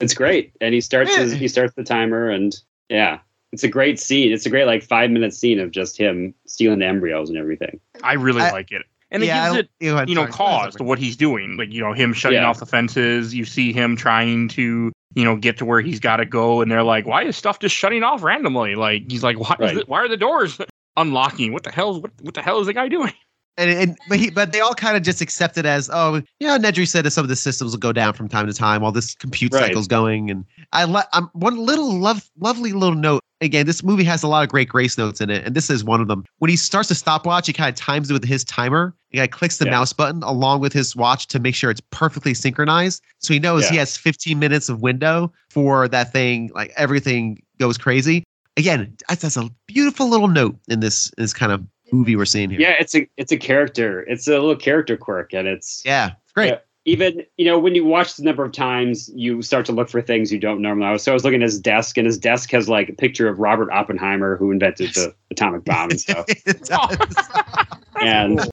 it's great. And he starts his, he starts the timer, and yeah, it's a great scene. It's a great like five minute scene of just him stealing the embryos and everything.
I really
I-
like it, and
yeah,
it gives it
you know,
you know cause to what he's doing. Like you know him shutting
Yeah.
off the fences. You see him trying to you know get to where he's got to go, and they're like, "Why is stuff just shutting off randomly?" Like he's like, "Why? is
Right.
it, why are the doors unlocking? What the hell? What, what the hell is the guy doing?"
and, and but he but they all kind of just accept it as oh you know Nedry said that some of the systems will go down from time to time while this compute
Right.
cycle's going and I le- I'm one little love lovely little note again this movie has a lot of great grace notes in it and this is one of them. When he starts to stopwatch he kind of times it with his timer. He kind of clicks the
Yeah.
mouse button along with his watch to make sure it's perfectly synchronized. So he knows he has 15 minutes of window for that thing like everything goes crazy. Again that's, that's a beautiful little note in this this kind of movie we're seeing here.
Yeah, it's a it's a character. It's a little character quirk, and it's
yeah it's great.
Yeah. Even you know when you watch the number of times you start to look for things you don't normally. So I was looking at his desk, and his desk has like a picture of Robert Oppenheimer, who invented the (laughs) atomic bomb and stuff, (laughs)
It does. (laughs)
and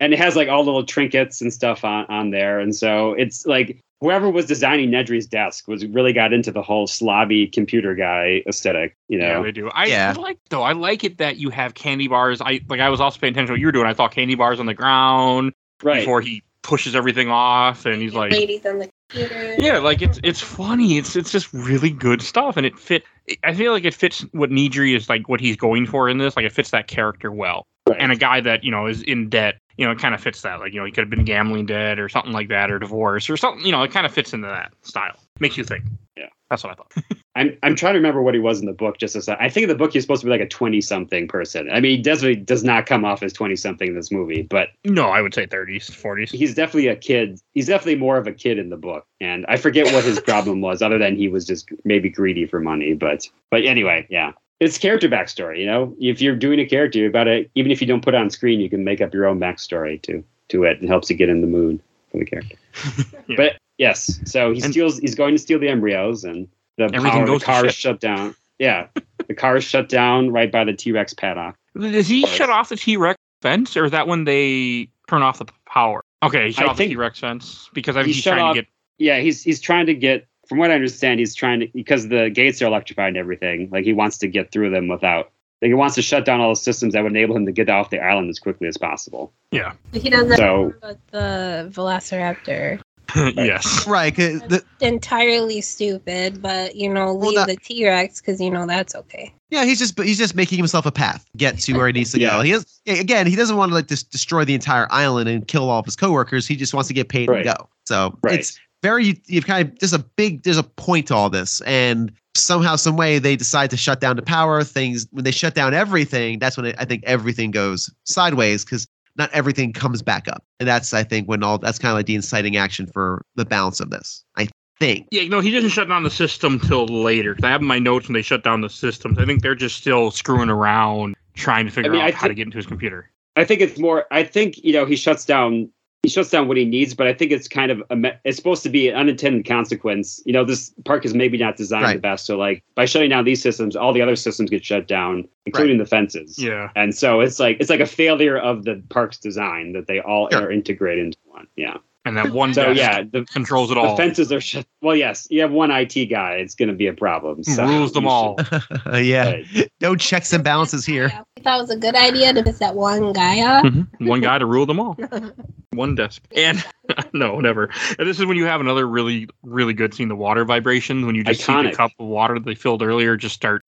and it has like all little trinkets and stuff on on there. And so it's like whoever was designing Nedry's desk was really got into the whole slobby computer guy aesthetic. You
Yeah,
know,
they do. I,
Yeah.
I like though. I like it that you have candy bars. I like. I was also paying attention to what you were doing. I saw candy bars on the ground
right?
before he pushes everything off, and he's like,
ladies on the
Yeah, like it's it's funny. It's it's just really good stuff, and it fit. I feel like it fits what Nedry is like, what he's going for in this. Like it fits that character well,
Right.
and a guy that you know is in debt. You know, it kind of fits that. Like you know, he could have been gambling debt or something like that, or divorce or something. You know, it kind of fits into that style. Makes you think.
Yeah.
That's what I thought. (laughs)
I'm I'm trying to remember what he was in the book. Just as I think in the book he's supposed to be like a twenty something person. I mean, he definitely does not come off as twenty something in this movie, but
No, I would say 30s, 40s.
he's definitely a kid. He's definitely more of a kid in the book, and I forget what his (laughs) problem was, other than he was just maybe greedy for money. But but anyway, yeah, it's character backstory. You know, if you're doing a character, you got to even if you don't put it on screen, you can make up your own backstory to to it. It helps you get in the mood for the character. (laughs)
Yeah.
But yes, so he
And-
steals. He's going to steal the embryos, and the
Everything
power,
goes
the car is shut down. Yeah, (laughs) the car is shut down right by the T Rex paddock.
Does he shut off the T Rex fence, or is that when they turn off the power? Okay, he shut
I
off
think-
the T Rex fence because I
He
he's trying
off-
to get.
Yeah, he's he's trying to get. From what I understand, he's trying to because the gates are electrified and everything. Like he wants to get through them without. Like he wants to shut down all the systems that would enable him to get off the island as quickly as possible.
Yeah.
He doesn't
So-
know about the Velociraptor. (laughs)
yes.
Right. the,
Entirely stupid, but you know,
Well,
leave
that-
the T Rex because you know that's okay.
yeah, he's just he's just making himself a path get to where he needs to go. He has, yeah, again, he doesn't want to like just destroy the entire island and kill all of his coworkers. He just wants to get paid
Right.
and go. So
Right.
it's very you've kind of there's a big there's a point to all this and somehow some way they decide to shut down the power things when they shut down everything that's when it, i think everything goes sideways because not everything comes back up and that's i think when all that's kind of like the inciting action for the balance of this i think
Yeah, no, he doesn't shut down the system till later. I have my notes when they shut down the systems. I think they're just still screwing around trying to figure
mean,
out
I
how to get into his computer.
I think it's more. I think you know he shuts down. He shuts down what he needs, but I think it's kind of a. me- It's supposed to be an unintended consequence. You know, this park is maybe not designed the best. So like by shutting down these systems, all the other systems get shut down, including the fences.
Yeah.
And so it's like it's like a failure of the park's design that they all
Sure.
are integrated into one. Yeah.
And that one
So yeah, the,
controls it all.
the fences are shut. Well, yes, you have one IT guy. It's going to be a problem. So
Rules them all. (laughs)
yeah
should-
no checks and balances here
I thought it was a good idea to piss that one guy off.
Mhm. One guy to rule them all. (laughs) One desk. And (laughs) no, never. And this is when you have another really, really good scene. The water vibrations when you just see
Iconic.
the cup of water that they filled earlier just start.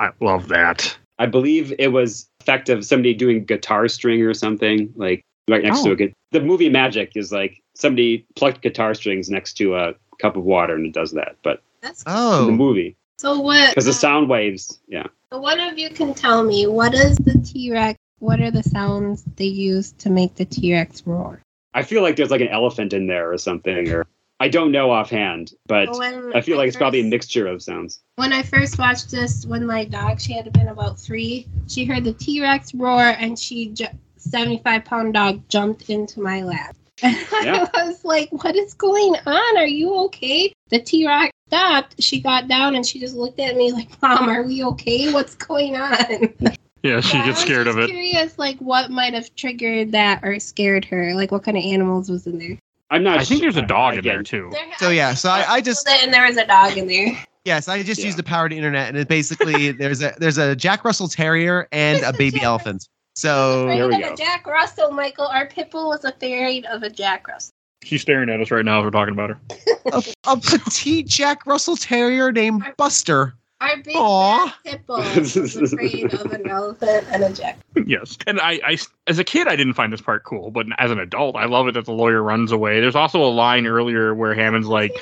I love that.
I believe it was effective somebody doing guitar string or something like right next to
Oh.
a good. The movie Magic is like somebody plucked guitar strings next to a cup of water and it does that. But
That's
in the
oh
movie,
so what?
because the uh, sound waves, yeah.
So one of you can tell me what is the T Rex? What are the sounds they use to make the T Rex roar?
I feel like there's like an elephant in there or something, or I don't know offhand, but
When
I feel like it's probably a mixture of sounds.
When I first watched this, when my dog, she had been about three, she heard the T Rex roar and she, ju- 75 pound dog, jumped into my lap. (laughs) And
Yeah.
I was like, what is going on? Are you okay? The T Rex stopped. She got down and she just looked at me like, Mom, are we okay? What's going on?
Yeah, she
Yeah, I
gets
was
scared of
just
it.
Curious, like what might have triggered that or scared her? Like what kind of animals was in there?
I'm not.
I think there's a
sure.
dog in there too.
So, yeah, so I- I just-
and there was a dog in there.
yes i just
Yeah.
used the power to internet and it basically there's a there's a jack russell terrier and (laughs) a baby elephant so
Afraid
there we go.
Jack Russell, Michael. Our pit bull was afraid of a Jack Russell.
She's staring at us right now as we're talking about her.
a, a petite Jack Russell Terrier named Buster.
Our big
Aw.
black pit was afraid of an elephant and a Jack.
yes, and I, I, as a kid, I didn't find this part cool, but as an adult, I love it that the lawyer runs away. There's also a line earlier where Hammond's like,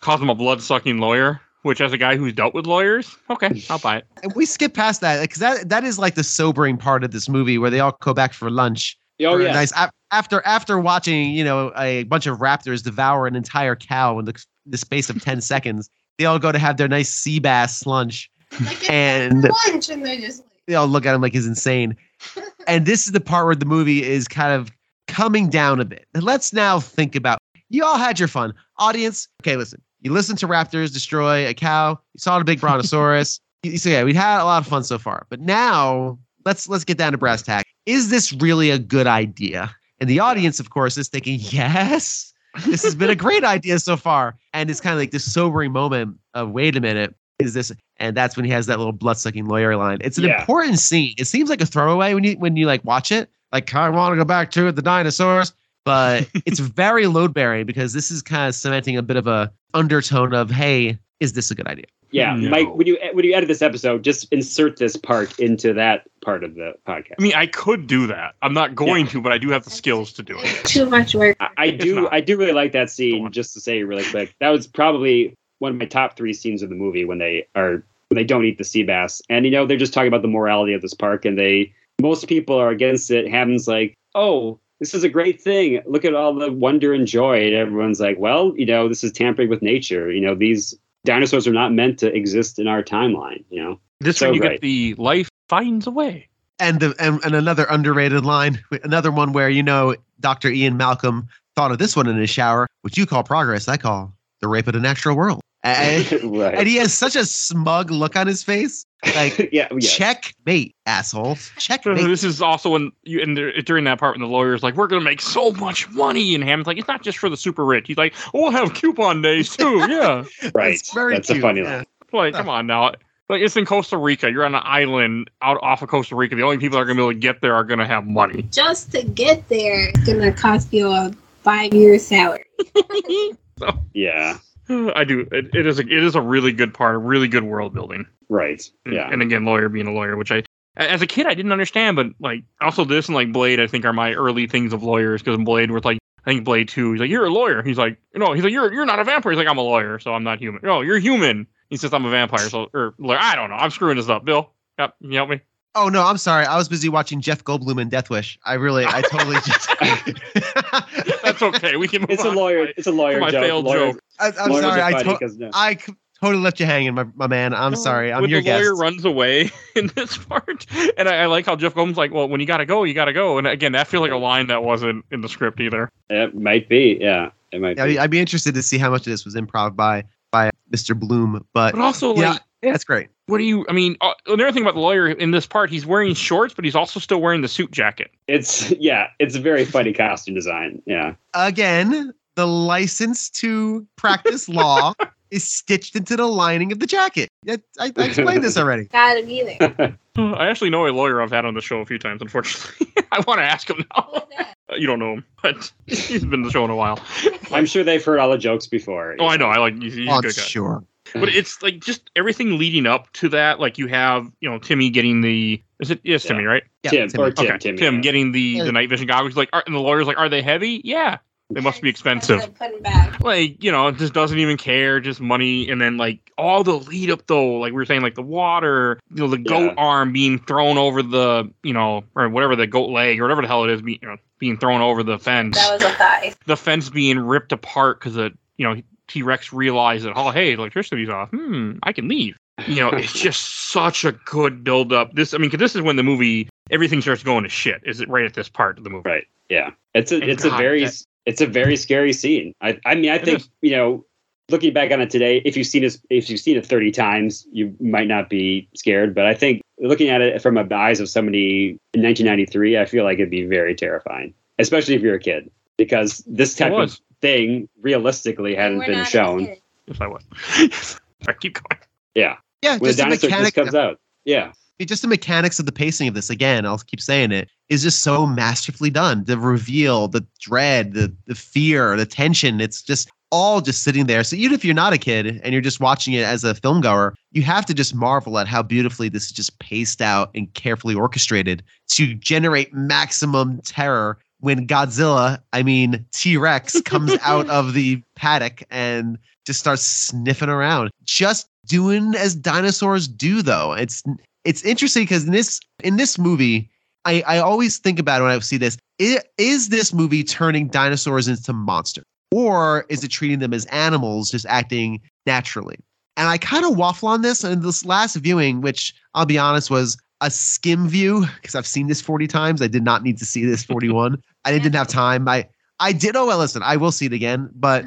calls him a blood sucking lawyer, which, as a guy who's dealt with lawyers, okay, I'll buy it.
And (laughs) we skip past that because that that is like the sobering part of this movie where they all go back for lunch.
Oh
for
yeah.
nice after after watching you know a bunch of raptors devour an entire cow in the, the space of ten (laughs) seconds. They all go to have their nice sea bass lunch.
Like
And-
lunch, and they're just
They all look at him like he's insane. (laughs) And this is the part where the movie is kind of coming down a bit. And let's now think about you all had your fun. Audience, okay, listen. You listened to raptors destroy a cow. You saw the big brontosaurus. (laughs) so yeah, we had a lot of fun so far. But now let's let's get down to brass tack. Is this really a good idea? And the audience, of course, is thinking, yes, this has been a great idea so far. And it's kind of like this sobering moment of, wait a minute, is this? And that's when he has that little blood sucking lawyer line. It's an
Yeah.
important scene. It seems like a throwaway when you when you like watch it. Like, I want to go back to the dinosaurs. But (laughs) it's very load bearing because this is kind of cementing a bit of a undertone of, hey, is this a good idea?
Yeah, mm.
No.
Mike, when you when you edit this episode, just insert this part into that part of the podcast.
I mean, I could do that. I'm not going to, but I do have the skills to do it. (laughs)
Too much work.
I, I do
not.
I do really like that scene. Just to say really quick, that was probably one of my top three scenes of the movie when they are when they don't eat the sea bass, and you know they're just talking about the morality of this park, and they most people are against it. Hammond's like, oh. This is a great thing. Look at all the wonder and joy. And everyone's like, well, you know, this is tampering with nature. You know, these dinosaurs are not meant to exist in our timeline, you know?
This
So
one, you
great.
get the life finds a way.
And, the, and and another underrated line, (laughs) another one where you know Dr. Ian Malcolm thought of this one in his shower, which you call progress, I call the rape of the natural world. And, (laughs)
right.
and he has such a smug look on his face, like (laughs)
yeah, yeah.
checkmate, asshole, checkmate.
This is also when you and there- during that part when the lawyer's like, "We're gonna make so much money," and Hammond's like, "It's not just for the super rich." He's like, "Oh, "We'll have coupon days (laughs) too." Yeah,
Right.
It's very
That's a funny
yeah.
line.
like come on now. Like it's in Costa Rica. You're on an island out off of Costa Rica. The only people that are gonna be able to get there are gonna have money.
Just to get there, it's gonna cost you a five year salary.
Yeah.
Uh, I do. It, it is a it is a really good part. A really good world building.
Right.
And-
Yeah.
And again, lawyer being a lawyer, which I, as a kid, I didn't understand, but like also this and like Blade, I think are my early things of lawyers because in Blade was like, I think Blade two, he's like, you're a lawyer. He's like, no, he's like, you're you're not a vampire. He's like, I'm a lawyer, so I'm not human. No, you're human. He says I'm a vampire. So or lawyer. I don't know. I'm screwing this up. Bill, yep, can you help me?
Oh no, I'm sorry. I was busy watching Jeff Goldblum in Death Wish. I really, I totally (laughs) just. (laughs)
That's okay. We can. Move
it's a
on.
lawyer. It's a lawyer
my
joke.
failed
Lawyers-
joke.
I, I'm
lawyers
sorry. I, to-
'cause, no.
I c- totally left you hanging, my, my man. I'm sorry. I'm
when
your
the lawyer runs away (laughs) in this part, and I, I like how Jeff Goldblum's like, well, when you gotta go, you gotta go. And again, that feels like a line that wasn't in the script either.
It might be. Yeah. It might
Yeah,
be.
I'd be interested to see how much of this was improv by by Mr. Bloom, but
But also,
yeah,
like,
that's great.
What do you? I mean, uh, another thing about the lawyer in this part, he's wearing shorts, but he's also still wearing the suit jacket.
It's yeah. It's a very funny (laughs) costume design. Yeah.
Again, the license to practice law (laughs) is stitched into the lining of the jacket. Yeah, I, I explained this (laughs) already.
Gotta be there.
I actually know a lawyer I've had on the show a few times. Unfortunately, I want to ask him now.
Who's that?
Uh, You don't know him, but he's been on the show in a while.
I'm sure they've heard all the jokes before.
Oh, I know. I like. He's, he's a
I'm
good guy.
sure.
But mm. it's like just everything leading up to that. Like you have, you know, Timmy getting the. Is it? Yes, Timmy, right?
Yeah,
Tim,
Timmy.
or Tim,
okay,
Tim,
Tim
yeah.
getting the
Yeah.
the night vision goggles. He's like, are, and the lawyer's like, are they heavy? Yeah, they must be expensive.
Put 'em back.
like you know just doesn't even care just money and then like all the lead up though like we were saying like the water you know the goat
Yeah.
arm being thrown over the you know or whatever the goat leg or whatever the hell it is be, you know, being thrown over the fence
That was a thigh.
the fence being ripped apart because the you know t-rex realized that oh hey electricity's off hmm i can leave you know it's just such a good build up this i mean 'cause this is when the movie everything starts going to shit is it right at this part of the movie
Right. Yeah. It's a
And
it's a very
that-
it's a very scary scene. I I mean I think you know looking back on it today, if you've seen it if you've seen it 30 times, you might not be scared. But I think looking at it from the eyes of somebody in 1993, I feel like it'd be very terrifying, especially if you're a kid, because this type of. Thing realistically hadn't
We're
been shown.
kids.
yes i was (laughs) i keep going
Yeah.
Yeah,
When
just
the
the
dinosaur
mechanic.
just comes out. Yeah.
Just the mechanics of the pacing of this again i'll keep saying it is just so masterfully done the reveal the dread the the fear the tension it's just all just sitting there so even if you're not a kid and you're just watching it as a film goer you have to just marvel at how beautifully this is just paced out and carefully orchestrated to generate maximum terror when godzilla i mean t-rex (laughs) comes out of the paddock and just starts sniffing around just doing as dinosaurs do though it's it's interesting because in this in this movie, I, I always think about it when I see this. i- Is this movie turning dinosaurs into monsters? Or is it treating them as animals just acting naturally? And I kind of waffle on this. And this last viewing, which I'll be honest was a skim view, because I've seen this 40 times. I did not need to see this 41. I didn't have (laughs) time. I I did. Oh well, listen, I will see it again, but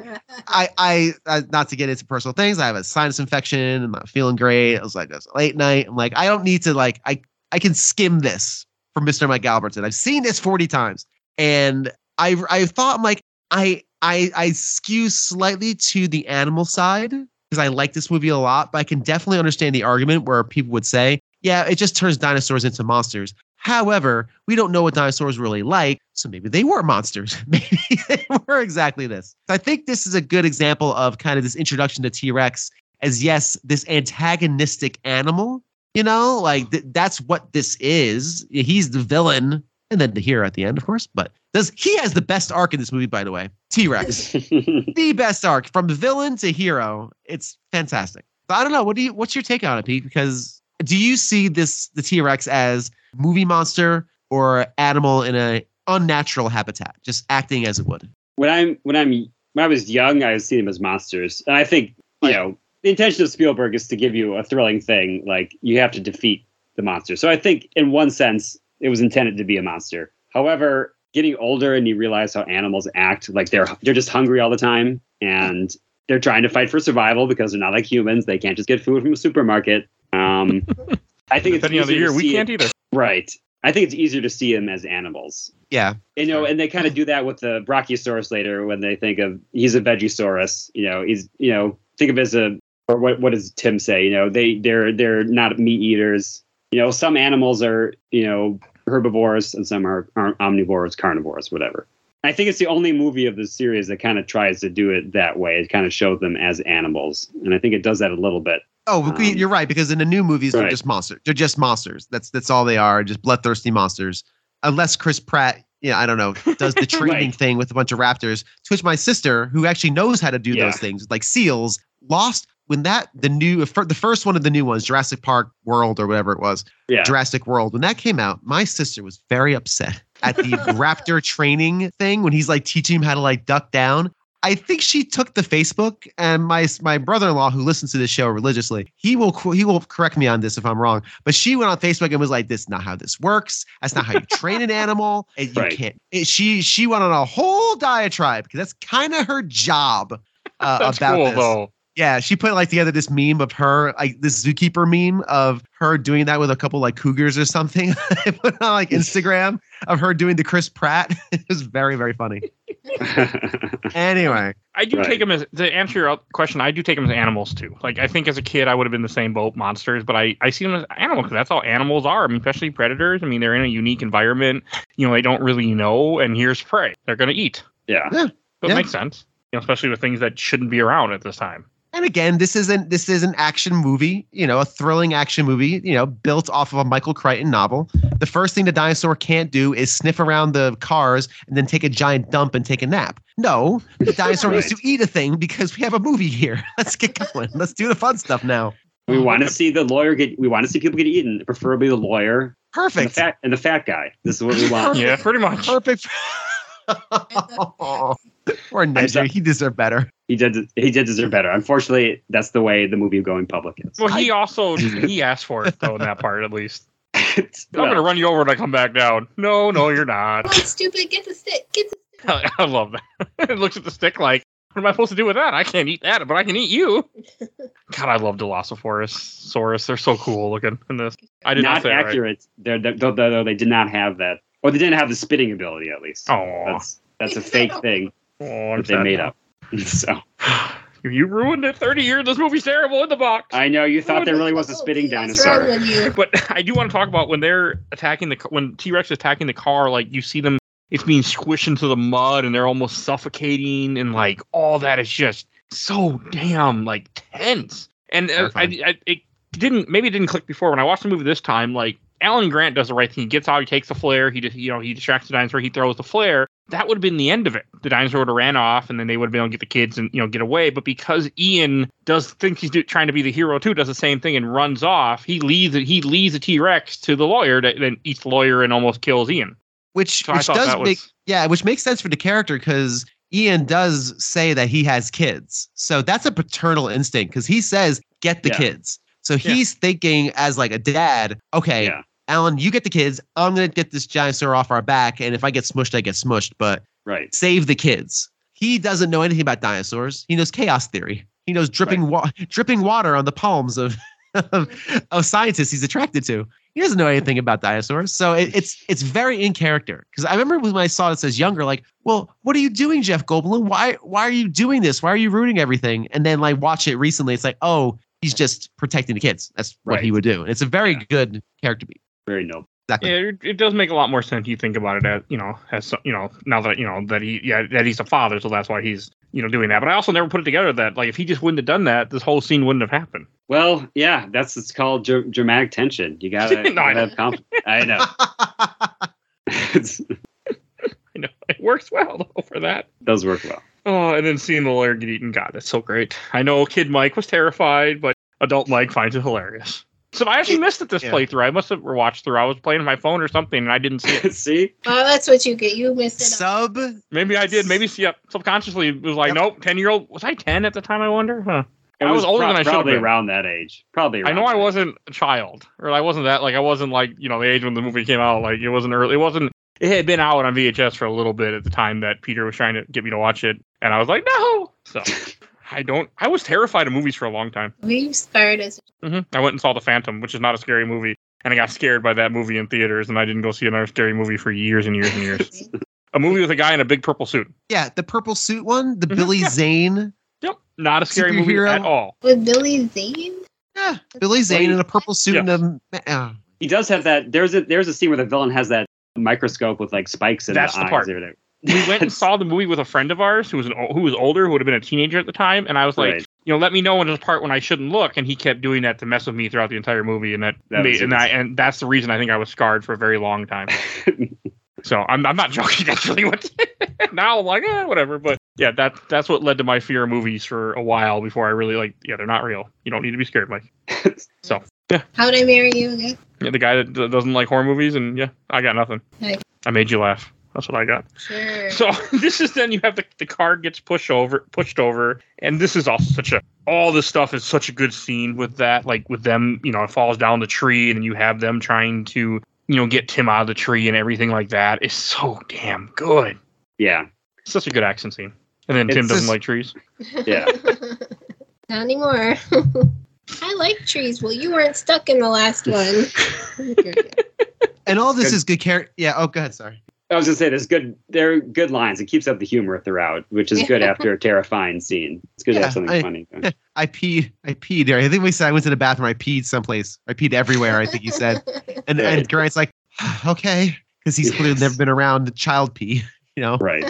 I, I, uh, not to get into personal things. I have a sinus infection. I'm not feeling great. I was like, it's a late night. I'm like, I don't need to like, I, I can skim this from Mr. Mike Albertson. I've seen this 40 times, and I, I thought I'm like, I, I, I skew slightly to the animal side because I like this movie a lot, but I can definitely understand the argument where people would say, yeah, it just turns dinosaurs into monsters. However, we don't know what dinosaurs really like, so maybe they were monsters. (laughs) maybe they were exactly this. I think this is a good example of kind of this introduction to T Rex as yes, this antagonistic animal. You know, like th- that's what this is. He's the villain, and then the hero at the end, of course. But does he has the best arc in this movie, by the way? T Rex, (laughs) the best arc from villain to hero. It's fantastic. But I don't know. What do you? What's your take on it, Pete? Because do you see this the T Rex as movie monster or animal in a unnatural habitat, just acting as it would?
when I'm when I'm when I was young, I was seeing them as monsters, and I think you know the intention of Spielberg is to give you a thrilling thing. Like you have to defeat the monster. So I think in one sense it was intended to be a monster. However, getting older and you realize how animals act, like they're they're just hungry all the time and they're trying to fight for survival because they're not like humans. They can't just get food from a supermarket. Um, I think it's
Depending on the
easier
year,
to
we
see
can't
it-
either.
Right. I think it's easier to see them as animals.
Yeah,
You know, and they kind of do that with the Brachiosaurus later when they think of he's a Vegisaurus. You know, he's you know think of it as a or what what does Tim say? You know, they they're they're not meat eaters. You know, some animals are you know herbivores and some are, are omnivores, carnivores, whatever. I think it's the only movie of the series that kind of tries to do it that way. It kind of shows them as animals, and I think it does that a little bit.
Oh,
Um,
you're right because in the new movies they're just monsters. They're just monsters. That's that's all they are, just bloodthirsty monsters. Unless Chris Pratt, yeah, I don't know, does the (laughs) training
Right.
thing with a bunch of raptors. To which my sister, who actually knows how to do
Yeah.
those things, like seals, lost when that the new the first one of the new ones, Jurassic Park World or whatever it was,
Yeah,
Jurassic World. When that came out, my sister was very upset at the (laughs) raptor training thing when he's like teaching him how to like duck down. I think she took the Facebook and my my brother-in-law who listens to this show religiously. He will he will correct me on this if I'm wrong. But she went on Facebook and was like, "This is not how this works. That's not how you train an animal. (laughs) And you
Right.
can't." it- she she went on a whole diatribe because that's kind of her job uh, about
cool
this.
though.
Yeah, she put like together this meme of her, like this zookeeper meme of her doing that with a couple like cougars or something. (laughs) I put on like Instagram of her doing the Chris Pratt. (laughs) it was very, very funny. (laughs) Anyway,
I do
Right.
take them as to answer your question. I do take them as animals too. Like I think as a kid, I would have been the same boat, monsters. But I, I see them as animals because that's all animals are. I mean, especially predators. I mean, they're in a unique environment. You know, they don't really know, and here's prey. They're gonna eat.
yeah.
So it
Yeah.
makes sense. You know, especially with things that shouldn't be around at this time.
And again, this isn't this is an action movie, you know, a thrilling action movie, you know, built off of a Michael Crichton novel. The first thing the dinosaur can't do is sniff around the cars and then take a giant dump and take a nap. No, the (laughs) dinosaur needs to eat a thing because we have a movie here. (laughs) Let's get going. Let's do the fun stuff now.
We want to see the lawyer get. We want to see people get eaten, preferably the lawyer and the
Perfect.
fat and the fat guy. This is what we want.
Yeah, pretty much.
Perfect. (laughs) Poor
I'm
Ninja. He deserved better.
He did. He did deserve better. Unfortunately, that's the way the movie going public is.
Well, he also (laughs) he asked for it though in that part at least. (laughs) I'm gonna run you over when I come back down. No, no, you're not.
Come on, stupid, get the stick. Get the (laughs) stick.
I love that. it looks at the stick like, what am I supposed to do with that? I can't eat that, but I can eat you. God, I love Dilophosaurus. Saurus. They're so cool looking in this. I did not,
not
say it right.
accurate. They're, they're, though, though they did not have that, or they didn't have the spitting ability. At least
Oh,
that's that's a fake thing
oh
that they made
now.
up. (laughs) So (sighs)
You ruined it. 30 years. This movie's terrible in the box.
I know you thought there really was a spitting dinosaur.
with?
But (laughs) I do want to talk about when they're attacking the when T Rex is attacking the car. Like you see them, it's being squished into the mud, and they're almost suffocating, and like all that is just so damn like tense. And uh, I, I, it didn't maybe it didn't click before when I watched the movie this time. Like Alan Grant does the right thing. He gets out, he takes the flare, he just you know he distracts the dinosaur, he throws the flare. That would have been the end of it. The dinosaur would have ran off, and then they would have been able to get the kids and you know get away. But because Ian does think he's do, trying to be the hero too, does the same thing and runs off. He leaves it. He leaves the T Rex to the lawyer that then eats the lawyer and almost kills Ian.
Which
So
which does make
was
yeah, which makes sense for the character because Ian does say that he has kids. So that's a paternal instinct because he says, get the
Yeah.
kids. So he's thinking as like a dad, okay,
Yeah.
Alan, you get the kids. I'm gonna get this dinosaur off our back, and if I get smushed, I get smushed. But
Right.
save the kids. He doesn't know anything about dinosaurs. He knows chaos theory. He knows dripping wa- dripping water on the palms of, (laughs) of of scientists he's attracted to. He doesn't know anything about dinosaurs, so it, it's it's very in character. Because I remember when I saw this as younger, like, well, what are you doing, Jeff Goldblum? Why why are you doing this? Why are you ruining everything? And then like watch it recently, it's like, oh, he's just protecting the kids. That's what he would do. And it's a very
Yeah.
good character beat.
Very noble.
Exactly.
Yeah, it, it does make a lot more sense. You think about it as you know, as you know, now that you know that he, yeah, that he's a father, so that's why he's you know doing that. But I also never put it together that like if he just wouldn't have done that, this whole scene wouldn't have happened.
Well, yeah, that's it's called dr- dramatic tension. You gotta, (laughs)
No, I
gotta have conf- I know. (laughs) (laughs) it
You know, it works well though for that.
does work well.
Oh, and then seeing the lawyer get eaten, God, that's so great. I know kid Mike was terrified, but adult Mike finds it hilarious. So I actually missed it this
Yeah.
playthrough. I must have watched through. I was playing on my phone or something, and I didn't see it. (laughs)
See,
Oh, that's what you get. You missed it.
Sub.
Maybe I did. Maybe yeah, subconsciously it was like,
Yep.
nope. Ten year old was I ten at the time? I wonder. Huh.
it
I was older
pro-
than I should have
probably
been.
around that age. Probably.
I know I
age.
wasn't a child, or I wasn't that like I wasn't like you know the age when the movie came out. Like it wasn't early. It wasn't. It had been out on VHS for a little bit at the time that Peter was trying to get me to watch it, and I was like, no. So I don't. I was terrified of movies for a long time.
We started as
hmm I went and saw The Phantom, which is not a scary movie, and I got scared by that movie in theaters, and I didn't go see another scary movie for years and years and years. (laughs) (laughs) a movie with a guy in a big purple suit.
Yeah, the purple suit one, the
Mhm,
Billy
yeah.
Zane.
Yep, not a scary movie at all.
with Billy Zane.
Yeah, Billy Zane in a purple suit
Yeah.
and a. Uh,
He does have that. There's a there's a scene where the villain has that microscope with like spikes in
That's
the,
the
eyes.
part.
Or whatever.
We went and (laughs) saw the movie with a friend of ours who was an who was older, who would have been a teenager at the time, and I was like,
Right.
you know, let me know when there's a part when I shouldn't look, and he kept doing that to mess with me throughout the entire movie, and that,
That
made, and I and that's the reason I think I was scarred for a very long time. (laughs) So I'm I'm not joking. (laughs) That's really what. now I'm like, eh, whatever. But yeah, that that's what led to my fear of movies for a while before I really like. Yeah, they're not real. You don't need to be scared, Mike. So yeah.
How'd I marry you again?
yeah, the guy that doesn't like horror movies, and yeah, I got nothing.
Hey.
I made you laugh. That's what I got.
Sure.
So (laughs) this is then you have the the car gets pushed over, pushed over, and this is also such a all this stuff is such a good scene with that, like with them, you know, it falls down the tree, and you have them trying to, you know, get Tim out of the tree and everything like that. It's so damn good.
yeah,
It's such a good action scene. And then
It's
Tim doesn't
just-
like trees.
yeah. (laughs)
Not anymore. (laughs) I like trees. Well, you weren't stuck in the last one.
and all this
Good.
is good character. Yeah. Oh, go ahead. Sorry.
I was gonna say there's good there are good lines. It keeps up the humor throughout, which is good after a terrifying scene. It's good to have something
I-
funny. (laughs)
I peed. I peed there. I think we said I went to the bathroom. I peed someplace. I peed everywhere. I think he said. (laughs) And
Right.
and Grant's like, (sighs) okay, because he's clearly
Yes.
never been around child pee. (laughs) You know.
Right.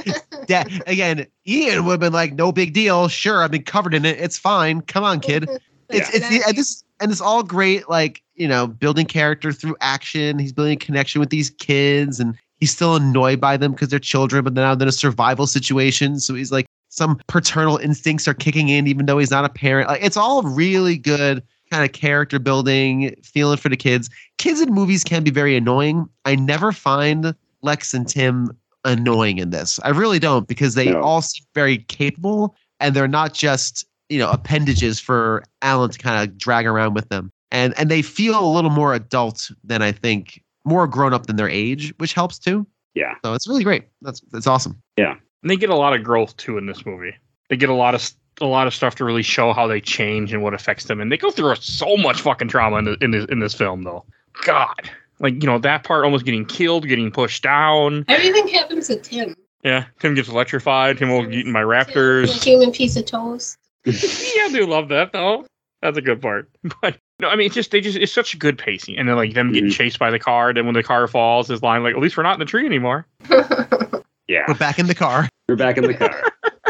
Dad, again, Ian would have been like, no big deal. Sure, I've been covered in it. It's fine. Come on, kid. It's it's the, and this and it's all great. Like you know, building character through action. He's building a connection with these kids, and he's still annoyed by them because they're children. But now they're in a survival situation, so he's like, some paternal instincts are kicking in, even though he's not a parent. Like it's all really good kind of character building, feeling for the kids. Kids in movies can be very annoying. I never find Lex and Tim annoying in this. I really don't because they
No.
all seem very capable and they're not just, you know, appendages for Alan to kind of drag around with them. And and they feel a little more adult than I think, more grown up than their age, which helps too.
Yeah.
So it's really great. That's that's awesome. Yeah.
And they get a lot of growth too in this movie. They get a lot of s- a lot of stuff to really show how they change and what affects them. And they go through so much fucking trauma in, the, in this in this film though. God, like you know that part almost getting killed, getting pushed down.
Everything happens to Tim.
Yeah, Tim gets electrified. Tim will get eaten by
A
raptors.
human piece of toast. (laughs)
yeah, I do love that though. That's a good part. (laughs) But no, I mean, it's just they just it's such a good pacing, and then like them getting
Mhm.
chased by the car. Then when the car falls, his line like, "At least we're not in the tree anymore." (laughs)
Yeah.
We're back in the car.
We're back in the car. (laughs)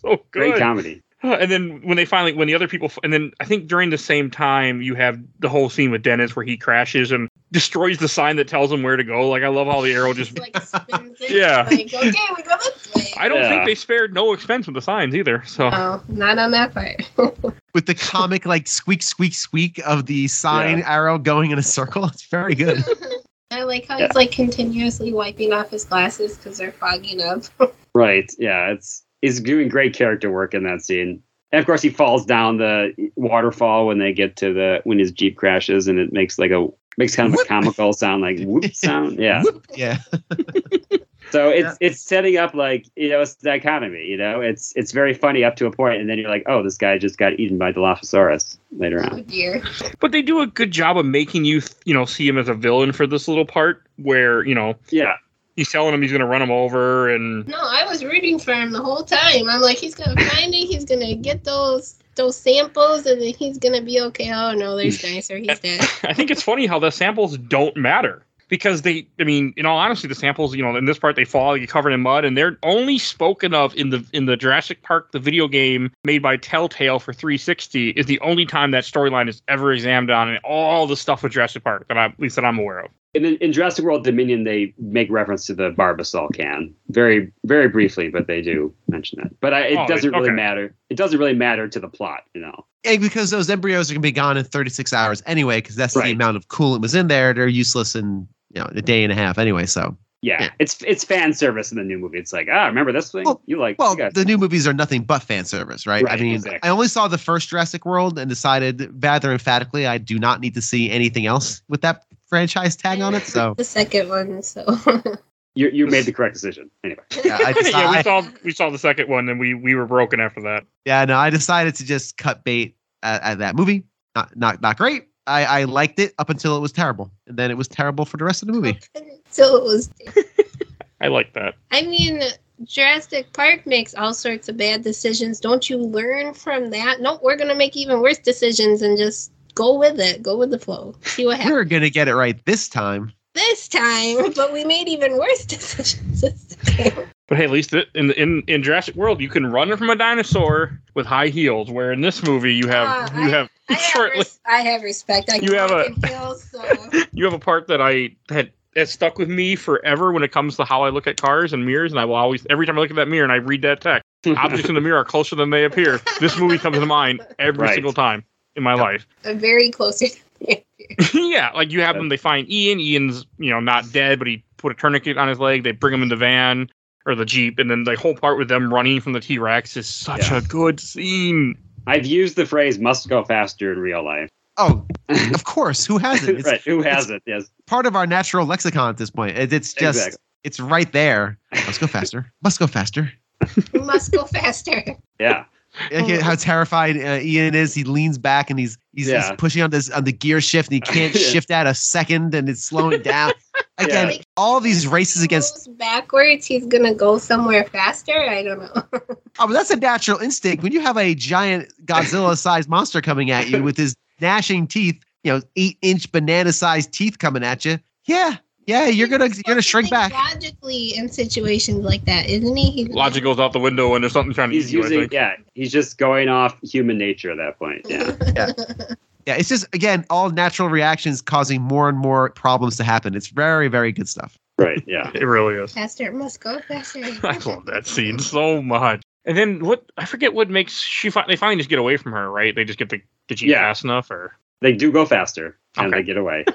So
Great comedy.
And then when they finally, when the other people, and then I think during the same time, you have the whole scene with Dennis where he crashes and destroys the sign that tells him where to go. Like I love how the arrow just.
like spins it.
Yeah.
Like, okay, we go this way.
I don't
Yeah.
think they spared no expense with the signs either. So
No, not on that part. (laughs)
With the comic like squeak squeak squeak of the sign arrow going in a circle. It's very good. (laughs)
I like how
Yeah.
he's like continuously wiping off his glasses because they're fogging up. (laughs)
Right. Yeah. It's he's doing great character work in that scene. And of course, he falls down the waterfall when they get to the when his jeep crashes, and it makes like a makes kind of
Whoop.
a comical sound, like whoop (laughs) sound. Yeah.
Whoop. Yeah. (laughs)
So it's
Yeah.
it's setting up like you know it's dichotomy. You know, it's it's very funny up to a point, and then you're like, oh, this guy just got eaten by Dilophosaurus later
Oh
on.
dear.
but they do a good job of making you, you know, see him as a villain for this little part where you know
Yeah.
He's telling him he's going to run him over and
No, I was rooting for him the whole time. I'm like, he's gonna find it. He's gonna get those those samples, and then he's gonna be okay. Oh no, there's (laughs) nicer. He's dead.
I think it's funny how the samples don't matter. because they, I mean, in all honesty, the samples, you know, in this part they fall, you covered in mud, and they're only spoken of in the in the Jurassic Park, the video game made by Telltale for 360, is the only time that storyline is ever examined on, and all the stuff with Jurassic Park that I, at least that I'm aware of.
In, in Jurassic World Dominion, they make reference to the Barbasol can very, very briefly, but they do mention it. But I, it
Oh,
doesn't really
okay.
matter. It doesn't really matter to the plot, you know.
And because those embryos are going to be gone in 36 hours anyway, because that's the amount of coolant was in there. They're useless in you know a day and a half anyway. So
Yeah,
Yeah.
it's it's fan service in the new movie. It's like, ah, remember this thing?
Well-
you like?
Well,
you
the new movies are nothing but fan service, right? I mean,
exactly.
I only saw the first Jurassic World and decided rather emphatically I do not need to see anything else with that franchise tag on it. (laughs) So
the second one. So
you you (laughs) made the correct decision. Anyway,
yeah, I (laughs)
yeah, we saw we saw the second one, and we we were broken after that.
yeah, no, I decided to just cut bait at, at that movie. Not not not great. I, I liked it up until it was terrible, and then it was terrible for the rest of the movie.
so it was.
I like that.
I mean, Jurassic Park makes all sorts of bad decisions. Don't you learn from that? No, we're gonna make even worse decisions and just go with it. Go with the flow. See what happens
We're gonna get it right this time.
this time. (laughs) But we made even worse (laughs) decisions this time.
But hey, at least in in in Jurassic World, you can run from a dinosaur with high heels. Where in this movie, you have
Ah,
you have
I have, res- I have respect. I
You have a-
can feel (laughs) so.
you have a part that I had that stuck with me forever when it comes to how I look at cars and mirrors, and I will always every time I look at that mirror and I read that text, objects in the mirror are closer than they appear. This movie comes to mind every
Right.
single time in my life. (laughs)
I'm very close. (laughs) than (laughs)
yeah, like you have them. They find Ian. Ian's you know not dead, but he put a tourniquet on his leg. They bring him in the van or the jeep, and then the whole part with them running from the T Rex is such
Yeah.
a good scene.
I've used the phrase "must go faster" in real life.
Oh, of course. Who hasn't? It's
right? Who has it? Yes,
part of our natural lexicon at this point. It- It's just
Exactly.
it's right there. Must go faster. Must go faster.
Must go faster.
yeah.
Look at how terrified uh, Ian is. He leans back and he's he's, he's pushing on this on the gear shift and he can't (laughs) shift out a second and it's slowing down. (laughs) Again,
Yeah.
all these races against
Goes backwards. He's gonna go somewhere faster. I don't know. (laughs)
oh, but that's a natural instinct. When you have a giant Godzilla-sized monster coming at you with his gnashing teeth, you know, eight-inch banana-sized teeth coming at you. Yeah, yeah, you're gonna you're gonna shrink back.
logically in situations like that, isn't he? He's
Logic goes out the window, when there's something trying to
He's
eat you.
Using
think.
yeah. He's just going off human nature at that point. Yeah. (laughs)
Yeah, Yeah, it's just again all natural reactions causing more and more problems to happen. It's very very good stuff.
Right. Yeah. (laughs)
It really is.
faster it must go faster. (laughs)
I love that scene so much. And then what? I forget what makes she. Fi- they finally just get away from her, right? They just get the the jeep
Yeah.
fast enough, or
They do go faster and
Okay.
they get away. (laughs)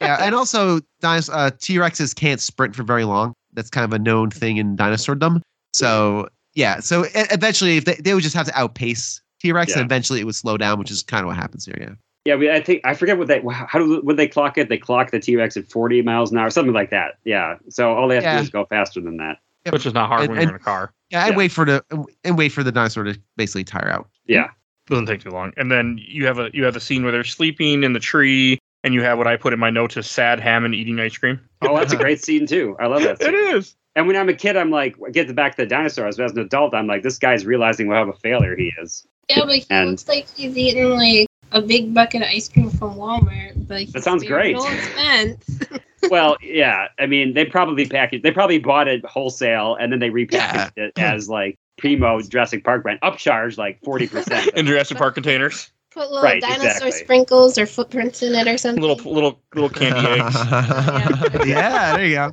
Yeah, and also dinos- uh, T Rexes can't sprint for very long. That's kind of a known thing in dinosaurdom. So yeah, so eventually, if they, they would just have to outpace T Rex,
Yeah.
and eventually it would slow down, which is kind of what happens here. Yeah.
Yeah, we, I think I forget what they how do would they clock it? They clock the T Rex at forty miles an hour, something like that. Yeah. So all they have to do is go faster than that.
Yep.
which is not hard
And-
when you're in a car.
Yeah, and
Yeah.
wait for the and wait for the dinosaur to basically tire out.
Yeah.
Doesn't take too long. And then you have a you have a scene where they're sleeping in the tree, and you have what I put in my notes as sad Hammond eating ice cream.
Oh, that's a (laughs) great scene too. I love that.
It
Scene.
is.
And when I'm a kid, I'm like, get back to the dinosaurs. But as an adult, I'm like, this guy's realizing what of a failure he is.
Yeah, but he
And-
looks like he's eating like a big bucket of ice cream from Walmart. But he's
That sounds great. (laughs) (laughs) Well, yeah. I mean, they probably packaged. They probably bought it wholesale and then they repackaged it as like primo Jurassic Park brand, upcharged like forty percent. (laughs)
In Jurassic Park containers,
Put little
Right,
dinosaur
exactly.
sprinkles or footprints in it or something.
little little little candy (laughs) eggs.
yeah, there you go.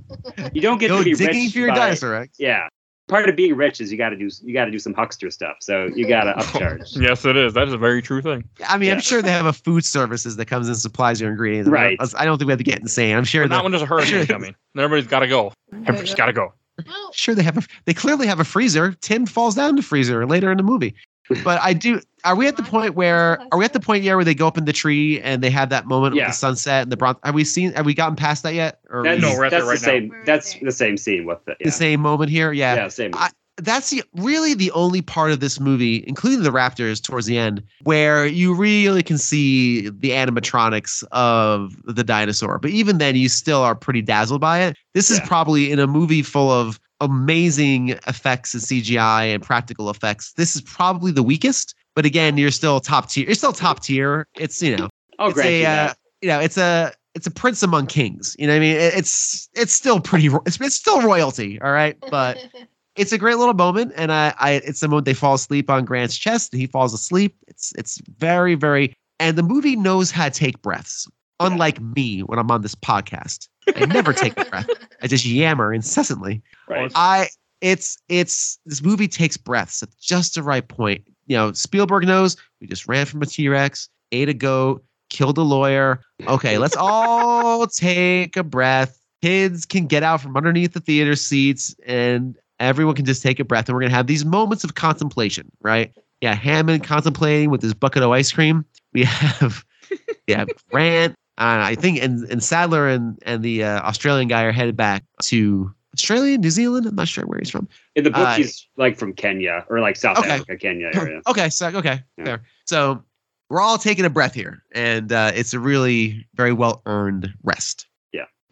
You don't get
Go
to be
digging
rich
for your
by-
dinosaur Rex.
Yeah. Part of being rich is you got to do you got to do some huckster stuff. So you got to (laughs) upcharge.
yes, it is. That is a very true thing.
I mean, I'm sure they have a food services that comes and supplies your ingredients.
Right.
I don't think we have to get insane. I'm sure
But not
that
when there's a hurricane coming. Everybody's got to go. Everybody's got to go.
Well,
sure they have a they clearly have a freezer. Tim falls down the freezer later in the movie. But I do are we at the point where are we at the point yet where they go up in the tree and they have that moment
Yeah.
with the sunset and the bronze have we seen have we gotten past that yet? Or are
That's,
No,
we-
we're at
that's
there
the
right now.
same. That's the same scene with the yeah.
the same moment here? Yeah.
yeah, same.
I- That's the really the only part of this movie, including the raptors towards the end, where you really can see the animatronics of the dinosaur. But even then, you still are pretty dazzled by it. This is probably in a movie full of amazing effects and CGI and practical effects. This is probably the weakest. But again, you're still top tier. You're still top tier. It's you know,
I'll
it's a
you
uh, you know, it's a it's a prince among kings. You know what I mean? It's it's still pretty. It's, it's still royalty. All right, but (laughs) it's a great little moment, and I, I it's the moment they fall asleep on Grant's chest, and he falls asleep. It's it's very very, and the movie knows how to take breaths. Unlike me when I'm on this podcast, I never take a (laughs) breath. I just yammer incessantly.
Right.
I it's it's this movie takes breaths at just the right point. You know, Spielberg knows we just ran from a T-Rex, ate a goat, killed a lawyer. Okay, let's all (laughs) take a breath. Kids can get out from underneath the theater seats and everyone can just take a breath and we're gonna have these moments of contemplation, right? Yeah, Hammond contemplating with his bucket of ice cream. We have (laughs) we have Grant. Uh, I think and, and Sattler and and the uh, Australian guy are headed back to Australia, New Zealand. I'm not sure where he's from.
In the book,
Uh,
he's like from Kenya or like South
Okay.
Africa, Kenya area.
okay, so okay,
Yeah.
fair. So we're all taking a breath here, and uh, it's a really very well earned rest.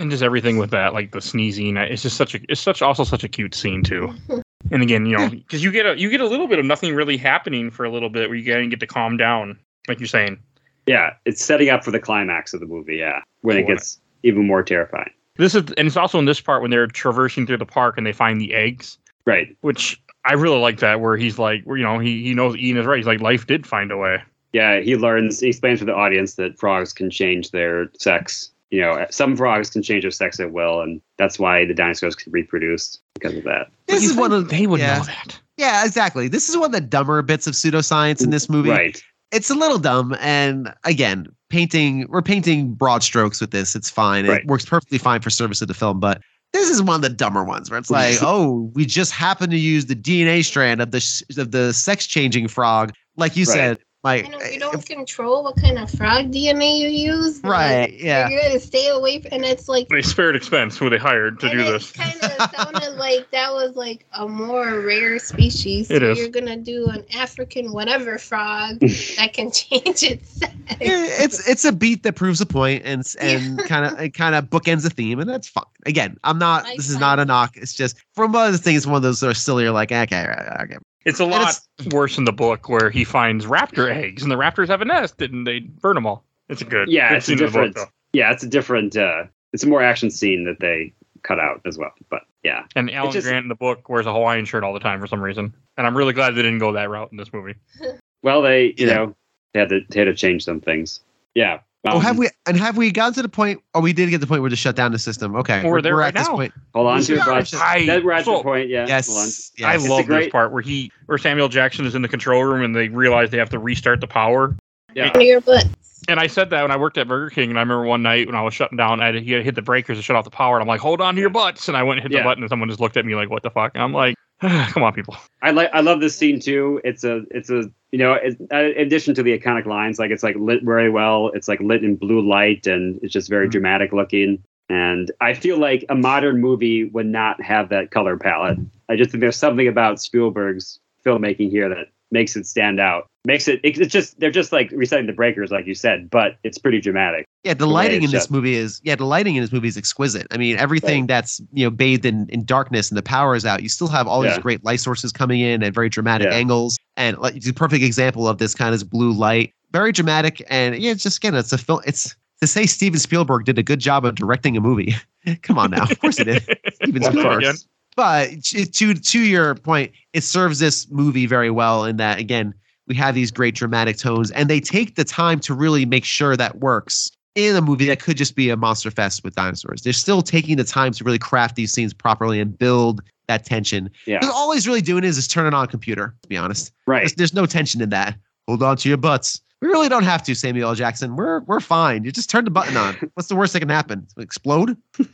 And just everything with that, like the sneezing. Uh, it's just such a, it's such also such a cute scene too. (laughs) And again, you know, because you get a, you get a little bit of nothing really happening for a little bit, where you get get to calm down, like you're saying.
Yeah, it's setting up for the climax of the movie. Yeah, when it gets even more terrifying.
This is, and it's also in this part when they're traversing through the park and they find the eggs,
Right.
which I really like that, where he's like, where, you know, he he knows Ian is right. He's like, life did find a way.
Yeah, he learns. He explains to the audience that frogs can change their sex. You know, some frogs can change their sex at will, and that's why the dinosaurs can reproduce because of that.
This is one of
they would
yeah.
know that.
Yeah, exactly. This is one of the dumber bits of pseudoscience in this movie.
Right.
It's a little dumb, and again, painting we're painting broad strokes with this. It's fine.
Right.
It works perfectly fine for service of the film, but this is one of the dumber ones where it's (laughs) like, oh, we just happen to use the DNA strand of the sh- of the sex changing frog, like you
Right.
said. Like,
You, eh, know, you
if-
don't control what kind of frog DNA you use. but
right? Yeah.
You're gonna stay away from, and it's like
They spared expense who they hired to
and
do
it
this.
kind of (laughs) sounded like that was like a more rare species.
It
So
is.
You're gonna do an African whatever frog (laughs) that can change its sex.
Eh, it's it's a beat that proves a point and and kind of it kind of bookends a theme and that's fine. Again, I'm not.
I
This is not a knock. It's just from one of the things. One of those that are silly. You're like, okay, okay.
It's a lot
it's-
worse in the book where he finds raptor eggs and the raptors have a nest and they burn them all. It's a good.
Yeah,
good
it's a
scene in the book,
different. yeah, it's a different. uh It's a more action scene that they cut out as well. But yeah,
And Alan
just-
Grant in the book wears a Hawaiian shirt all the time for some reason. And I'm really glad they didn't go that route in this movie. (laughs)
well, they you
Yeah.
know they had to they had to change some things. Yeah.
Oh, have
Um,
we and have we gotten to the point? Oh, we did get to the point where to shut down the system. Okay,
We're there right
at this
now.
point.
Hold on to it,
Yeah,
I-
we're at
so-
the point. Yeah. Hold on.
Yes,
I
yes.
a
love this part where he where Samuel Jackson is in the control room and they realize they have to restart the power.
Yeah.
Under your butt.
And I said that when I worked at Burger King, and I remember one night when I was shutting down, I had, he had hit the breakers to shut off the power, and I'm like, "Hold on to your butts!" And I went and hit
Yeah.
the button, and someone just looked at me like, "What the fuck?" And I'm like, (sighs) "Come on, people."
I like I love this scene too. It's a it's a you know it, uh, in addition to the iconic lines, like it's like lit very well. It's like lit in blue light and it's just very
Mhm.
dramatic looking. And I feel like a modern movie would not have that color palette. I just think there's something about Spielberg's filmmaking here that makes it stand out. Makes it it- it's just they're just like resetting the breakers, like you said, but it's pretty dramatic.
Yeah, the
way
lighting
it's
in this
shot.
movie is yeah, the lighting in this movie is exquisite. I mean, everything that's you know bathed in, in darkness and the power is out. You still have all these great light sources coming in at very dramatic
Yeah.
angles, and like it's a perfect example of this kind of blue light, very dramatic. And yeah, it's just again, it's a film. It's to say Steven Spielberg did a good job of directing a movie. (laughs) Come on now, of course (laughs) it did. Steven Spielberg. But to to to your point, it serves this movie very well in that again we have these great dramatic tones, and they take the time to really make sure that works in a movie that could just be a monster fest with dinosaurs. They're still taking the time to really craft these scenes properly and build that tension.
Yeah.
Because all he's really doing is is turning on a computer. To be honest,
Right.
there's, there's no tension in that. Hold on to your butts. We really don't have to, Samuel L. Jackson. We're we're fine. You just turn the button on. What's the worst that can happen? Explode? (laughs)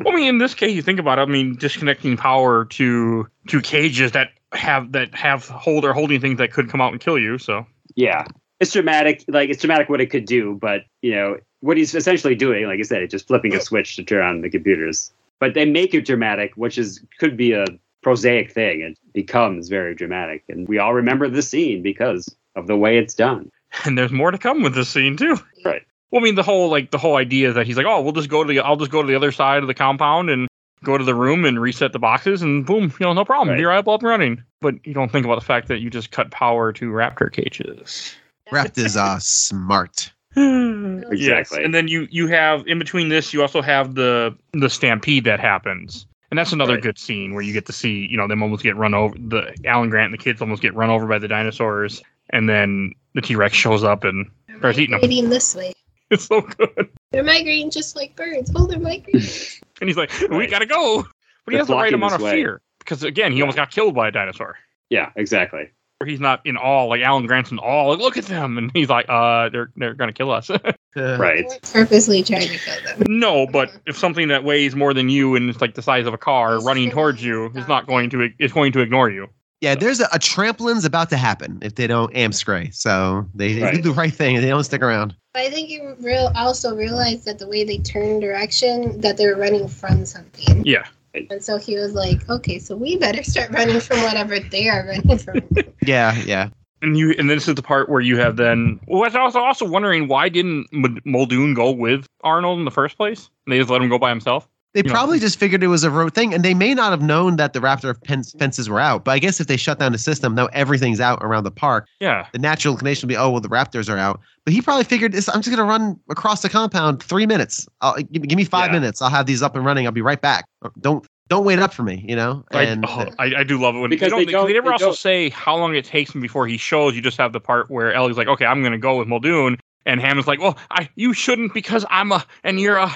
Well, I mean, in this case, you think about it. I mean, disconnecting power to to cages that have that have hold or holding things that could come out and kill you. So
Yeah. It's dramatic, like it's dramatic what it could do, but you know, what he's essentially doing, like I said, it's just flipping a switch to turn on the computers. But they make it dramatic, which is could be a prosaic thing. It becomes very dramatic. And we all remember the scene because of the way it's done. (laughs)
and there's more to come with this scene too.
Right.
Well, I mean, the whole like the whole idea that he's like, oh, we'll just go to the I'll just go to the other side of the compound and go to the room and reset the boxes and boom, you know, no problem.
Right.
You're up and running. But you don't think about the fact that you just cut power to raptor cages.
Raptors are smart. (sighs)
Yes,
Exactly.
and then you you have in between this, you also have the the stampede that happens, and that's another
Right.
good scene where you get to see you know them almost get run over. The Alan Grant and the kids almost get run over by the dinosaurs, and then the T Rex shows up and
They're
Starts eating 'em.
migrating this way. (laughs)
it's so good.
They're migrating just like birds. Oh, they're migrating. (laughs) (laughs)
And he's like, "We
Right.
gotta go," but he
They're
has the right amount of
way.
fear because again, he
Yeah.
almost got killed by a dinosaur.
Yeah, exactly.
Where he's not in awe, like Alan Grant's in awe. Like, look at them, and he's like, "Uh, they're they're gonna kill us." (laughs)
Uh,
Right.
Purposely trying to kill them.
No, but if something that weighs more than you and it's like the size of a car running towards you is not going to it's going to ignore you.
Yeah, there's a, a tramplin's about to happen if they don't amscray. So they, they do the right thing and they don't stick around.
I think you real also realized that the way they turned direction, that they were running from something.
Yeah.
And so he was like, okay, so we better start running from whatever they are running from. (laughs)
Yeah, yeah.
And you and this is the part where you have then well I was also also wondering why didn't Muldoon go with Arnold in the first place? They just let him go by himself.
They
You know.
probably just figured it was a road thing, and they may not have known that the raptor fences were out. But I guess if they shut down the system, now everything's out around the park.
Yeah.
The natural inclination would be, oh well, the raptors are out. But he probably figured, this, I'm just gonna run across the compound three minutes. I'll, give, me- give me five
Yeah.
minutes. I'll have these up and running. I'll be right back. Don't don't wait up for me. You know. And
I, oh, I, I do love it when
Because
they,
they
don't,
don't-
they never
they
also
don't-
say how long it takes him before he shows. You just have the part where Ellie's like, "Okay, I'm going to go with Muldoon," and Hammond's like, "Well, I you shouldn't because I'm a and you're a."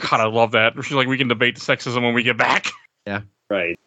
God, I love that. She's like, "We can debate the sexism when we get back." Yeah.
Right.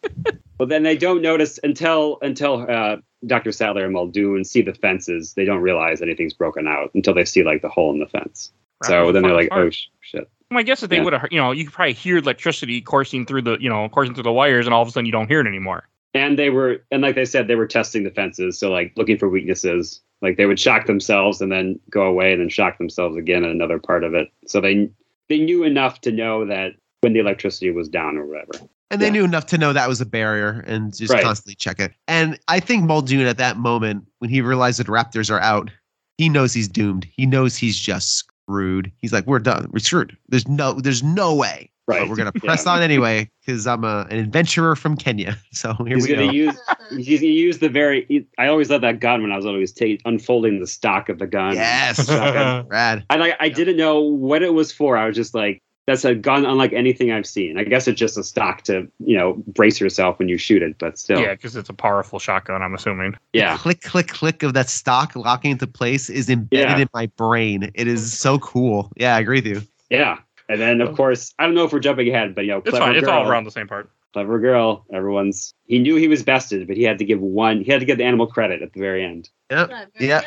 well, then they don't notice until until uh, Dr. Sattler and Muldoon see the fences. They don't realize anything's broken out until they see like the hole in the fence. So then they're like, "Oh sh- shit!"
I guess if they
Yeah.
would have, you know, you could probably hear electricity coursing through the, you know, coursing through the wires, and all of a sudden you don't hear it anymore.
And they were, and like they said, they were testing the fences, so like looking for weaknesses. Like they would shock themselves and then go away, and then shock themselves again in another part of it. So they they knew enough to know that when the electricity was down or whatever.
And they
Yeah.
knew enough to know that was a barrier and just
Right.
constantly check it. And I think Muldoon at that moment, when he realized that Raptors are out, he knows he's doomed. He knows he's just screwed. He's like, we're done. We're screwed. There's no, there's no way.
Right.
But we're gonna (laughs)
Yeah.
press on anyway because I'm a, an adventurer from Kenya. (laughs) So here
He's
we
gonna
go.
use he's gonna use the very. I always loved that gun when I was. He was unfolding the stock of the gun.
yes, (laughs) rad.
I like. I
Yeah.
didn't know what it was for. I was just like, that's a gun unlike anything I've seen. I guess it's just a stock to you know brace yourself when you shoot it. But still,
Yeah, because it's a powerful shotgun. I'm assuming.
yeah.
Click, click, click of that stock locking into place is embedded
Yeah.
in my brain. It is so cool. Yeah, I agree with you.
Yeah. And then of oh. course, I don't know if we're jumping ahead, but you know,
It's
clever
fine. It's all around the same part.
clever girl. Everyone's. He knew he was bested, but he had to give one. He had to give the animal credit at the very end.
Yep. Yeah.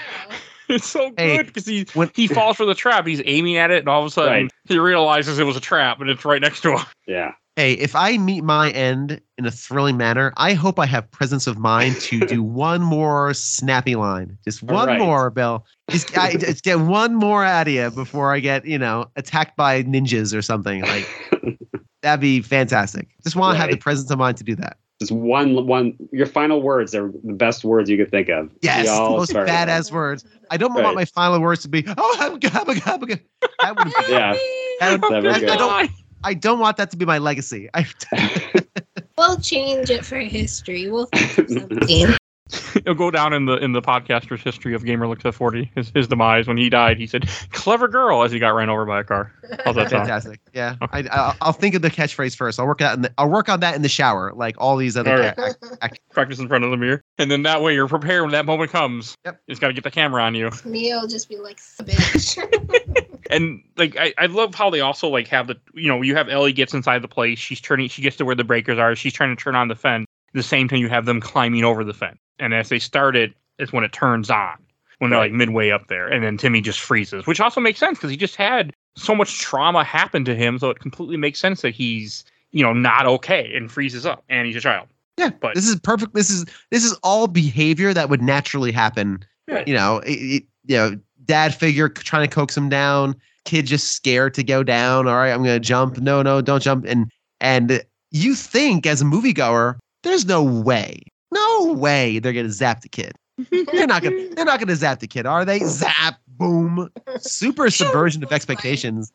(laughs)
It's so
Hey,
good because he
when-
he falls for the trap. He's aiming at it, and all of a sudden
Right.
he realizes it was a trap, and it's right next to him. (laughs)
Yeah.
Hey, if I meet my end in a thrilling manner, I hope I have presence of mind to do (laughs) one more snappy line. Just one
right.
more, Bill. Just, I, just get one more out of you before I get, you know, attacked by ninjas or something. Like that'd be fantastic. Just want to have the presence of mind to do that.
Just one. One. Your final words are the best words you could think of.
Yes,
We
the most
start with
badass words. I don't want my final words to be, oh, I'm good, I'm good, I'm good. That would be, (laughs)
Yeah.
that would- I, I don't, I don't want that to be my legacy. I, (laughs)
We'll change it for history. We'll (laughs) think of something. (laughs)
It'll go down in the in the podcaster's history of Gamer Looks at 40. His, his demise when he died, he said, "Clever girl," as he got ran over by a car. How's that (laughs) sound?
fantastic. Yeah,
Okay.
I, I'll, I'll think of the catchphrase first. I'll work out. In the, I'll work on that in the shower, like all these other.
All right.
ca- (laughs)
Practice in front of the mirror, and then that way you're prepared when that moment comes.
Yep.
You just got to get the camera on you.
Mia will just be like, bitch.
and like I, I love how they also like have the you know you have Ellie gets inside the place she's turning she gets to where the breakers are she's trying to turn on the fence at the same time you have them climbing over the fence and as they start it it's when it turns on when they're like midway up there and then Timmy just freezes which also makes sense because he just had so much trauma happen to him so it completely makes sense that he's you know not okay and freezes up and he's a child
Yeah,
But-
this is perfect. This is this is all behavior that would naturally happen.
Right.
You know, it, it- you know, dad figure trying to coax him down, kid just scared to go down. All right, I'm gonna jump. No, no, don't jump. And and you think as a moviegoer, there's no way, no way they're gonna zap the kid. (laughs) They're not gonna they're not gonna zap the kid, are they? Zap, boom, super (laughs) subversion of expectations.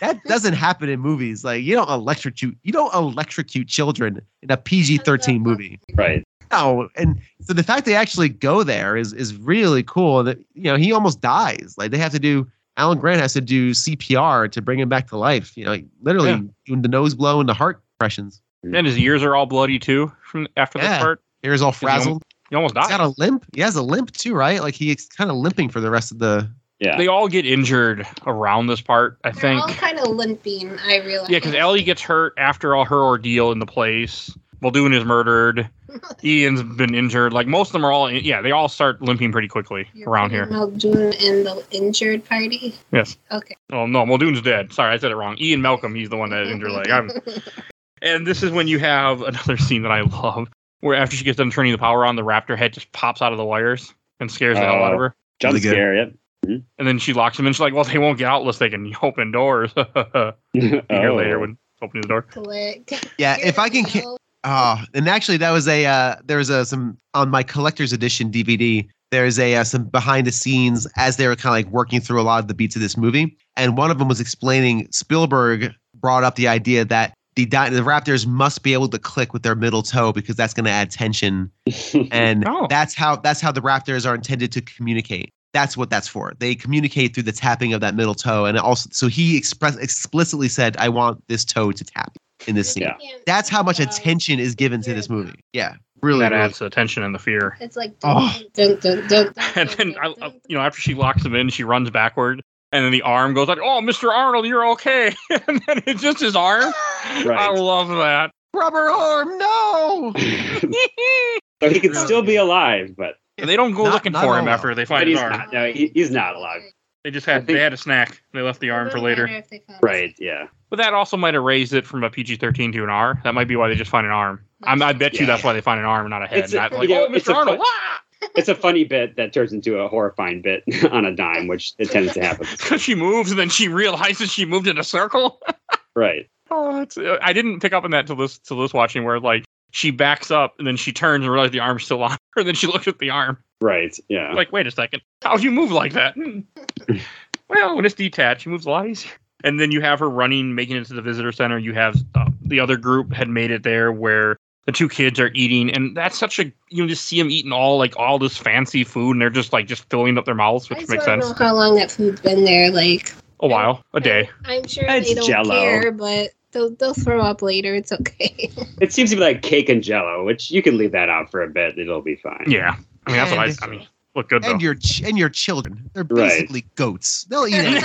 That (laughs) doesn't happen in movies. Like you don't electrocute you don't electrocute children in a PG-13 movie.
right.
No, and so the fact they actually go there is is really cool. That you know he almost dies. Like they have to do. Alan Grant has to do CPR to bring him back to life. You know, like, literally
Yeah.
doing the nose blow and the heart compressions. Mm.
And his ears are all bloody too from after
Yeah.
this part.
Ears all
he almost-
frazzled.
He almost died.
got a limp. He has a limp too, right? Like he's kind of limping for the rest of the.
yeah.
They all get injured around this part, I
They're
think.
all kind of limping. I realize.
Yeah, because Ellie gets hurt after all her ordeal in the place. Muldoon is murdered. (laughs) Ian's been injured. Like most of them are all, yeah, they all start limping pretty quickly
You're
around here.
Muldoon in the injured party.
Yes.
Okay.
Oh no, Muldoon's dead. Sorry, I said it wrong. Ian Malcolm, he's the one that injured Like I'm, (laughs) and this is when you have another (laughs) scene that I love, where after she gets done turning the power on, the raptor head just pops out of the wires and scares the hell out of
Oh.
her.
Jump
Really
scare, yep.
And then she locks him in. She's like, "Well, they won't get out unless they can open doors." (laughs) a year
Oh.
later, when opening the door.
Click.
Yeah, if I can. ca- Oh, and actually, that was a uh, there was a some on my collector's edition DVD. There's a uh, some behind the scenes as they were kind of like working through a lot of the beats of this movie, and one of them was explaining Spielberg brought up the idea that the the Raptors must be able to click with their middle toe because that's going to add tension, and (laughs)
Oh.
that's how that's how the Raptors are intended to communicate. That's what that's for. They communicate through the tapping of that middle toe, and also so he express explicitly said, "I want this toe to tap in this scene."
Yeah.
That's how much attention is given to this movie. Yeah, really.
That
really.
adds the tension and the fear.
It's like
Oh.
dun, dun, dun, dun, dun, (laughs)
And then,
dun,
I,
dun,
I-
dun.
you know, after she locks him in, she runs backward, and then the arm goes like, "Oh, Mr. Arnold, you're okay." (laughs) and then it's just his arm. I love that.
Rubber arm, no. (laughs)
so he could still be alive, but,
And they don't go
Not-
looking
not
for him
well.
after they find
he's
his arm.
not. No, he, he's not alive.
They just had
think-
they had a snack. They left the arm for later.
matter if they found
Right. Yeah.
But that also might have raised it from a PG-13 to an R. That might be why they just find an arm. I'm, I bet you
Yeah.
that's why they find an arm, not a head.
It's a-
not like,
you know,
oh,
it's
Mr.
a
Arnold.
fu- It's a funny bit that turns into a horrifying bit (laughs) on a dime, which it tends to happen. (laughs)
Because she moves, and then she realizes she moved in a circle. (laughs)
Right.
Oh, it's, I didn't pick up on that till this till this watching where like she backs up and then she turns and realizes the arm's still on her. And then she looks at the arm
Right. Yeah.
like, wait a second, how'd you move like that? Hmm. well, when it's detached, she moves a lot easier. And then you have her running, making it to the visitor center. You have uh, the other group had made it there where the two kids are eating, and that's such a you know just see them eating all like all this fancy food, and they're just like just filling up their mouths, which
just
makes
want to
sense.
know how long that food's been there. Like
A while, a day.
I'm sure
It's
they don't
Jell-O.
care, but they'll they'll throw up later. It's okay. (laughs)
It seems to be like cake and jello, which you can leave that out for a bit. It'll be fine.
Yeah, I mean that's what I. I mean, look good though.
And your ch- and your children, they're
Right.
basically goats. They'll eat it.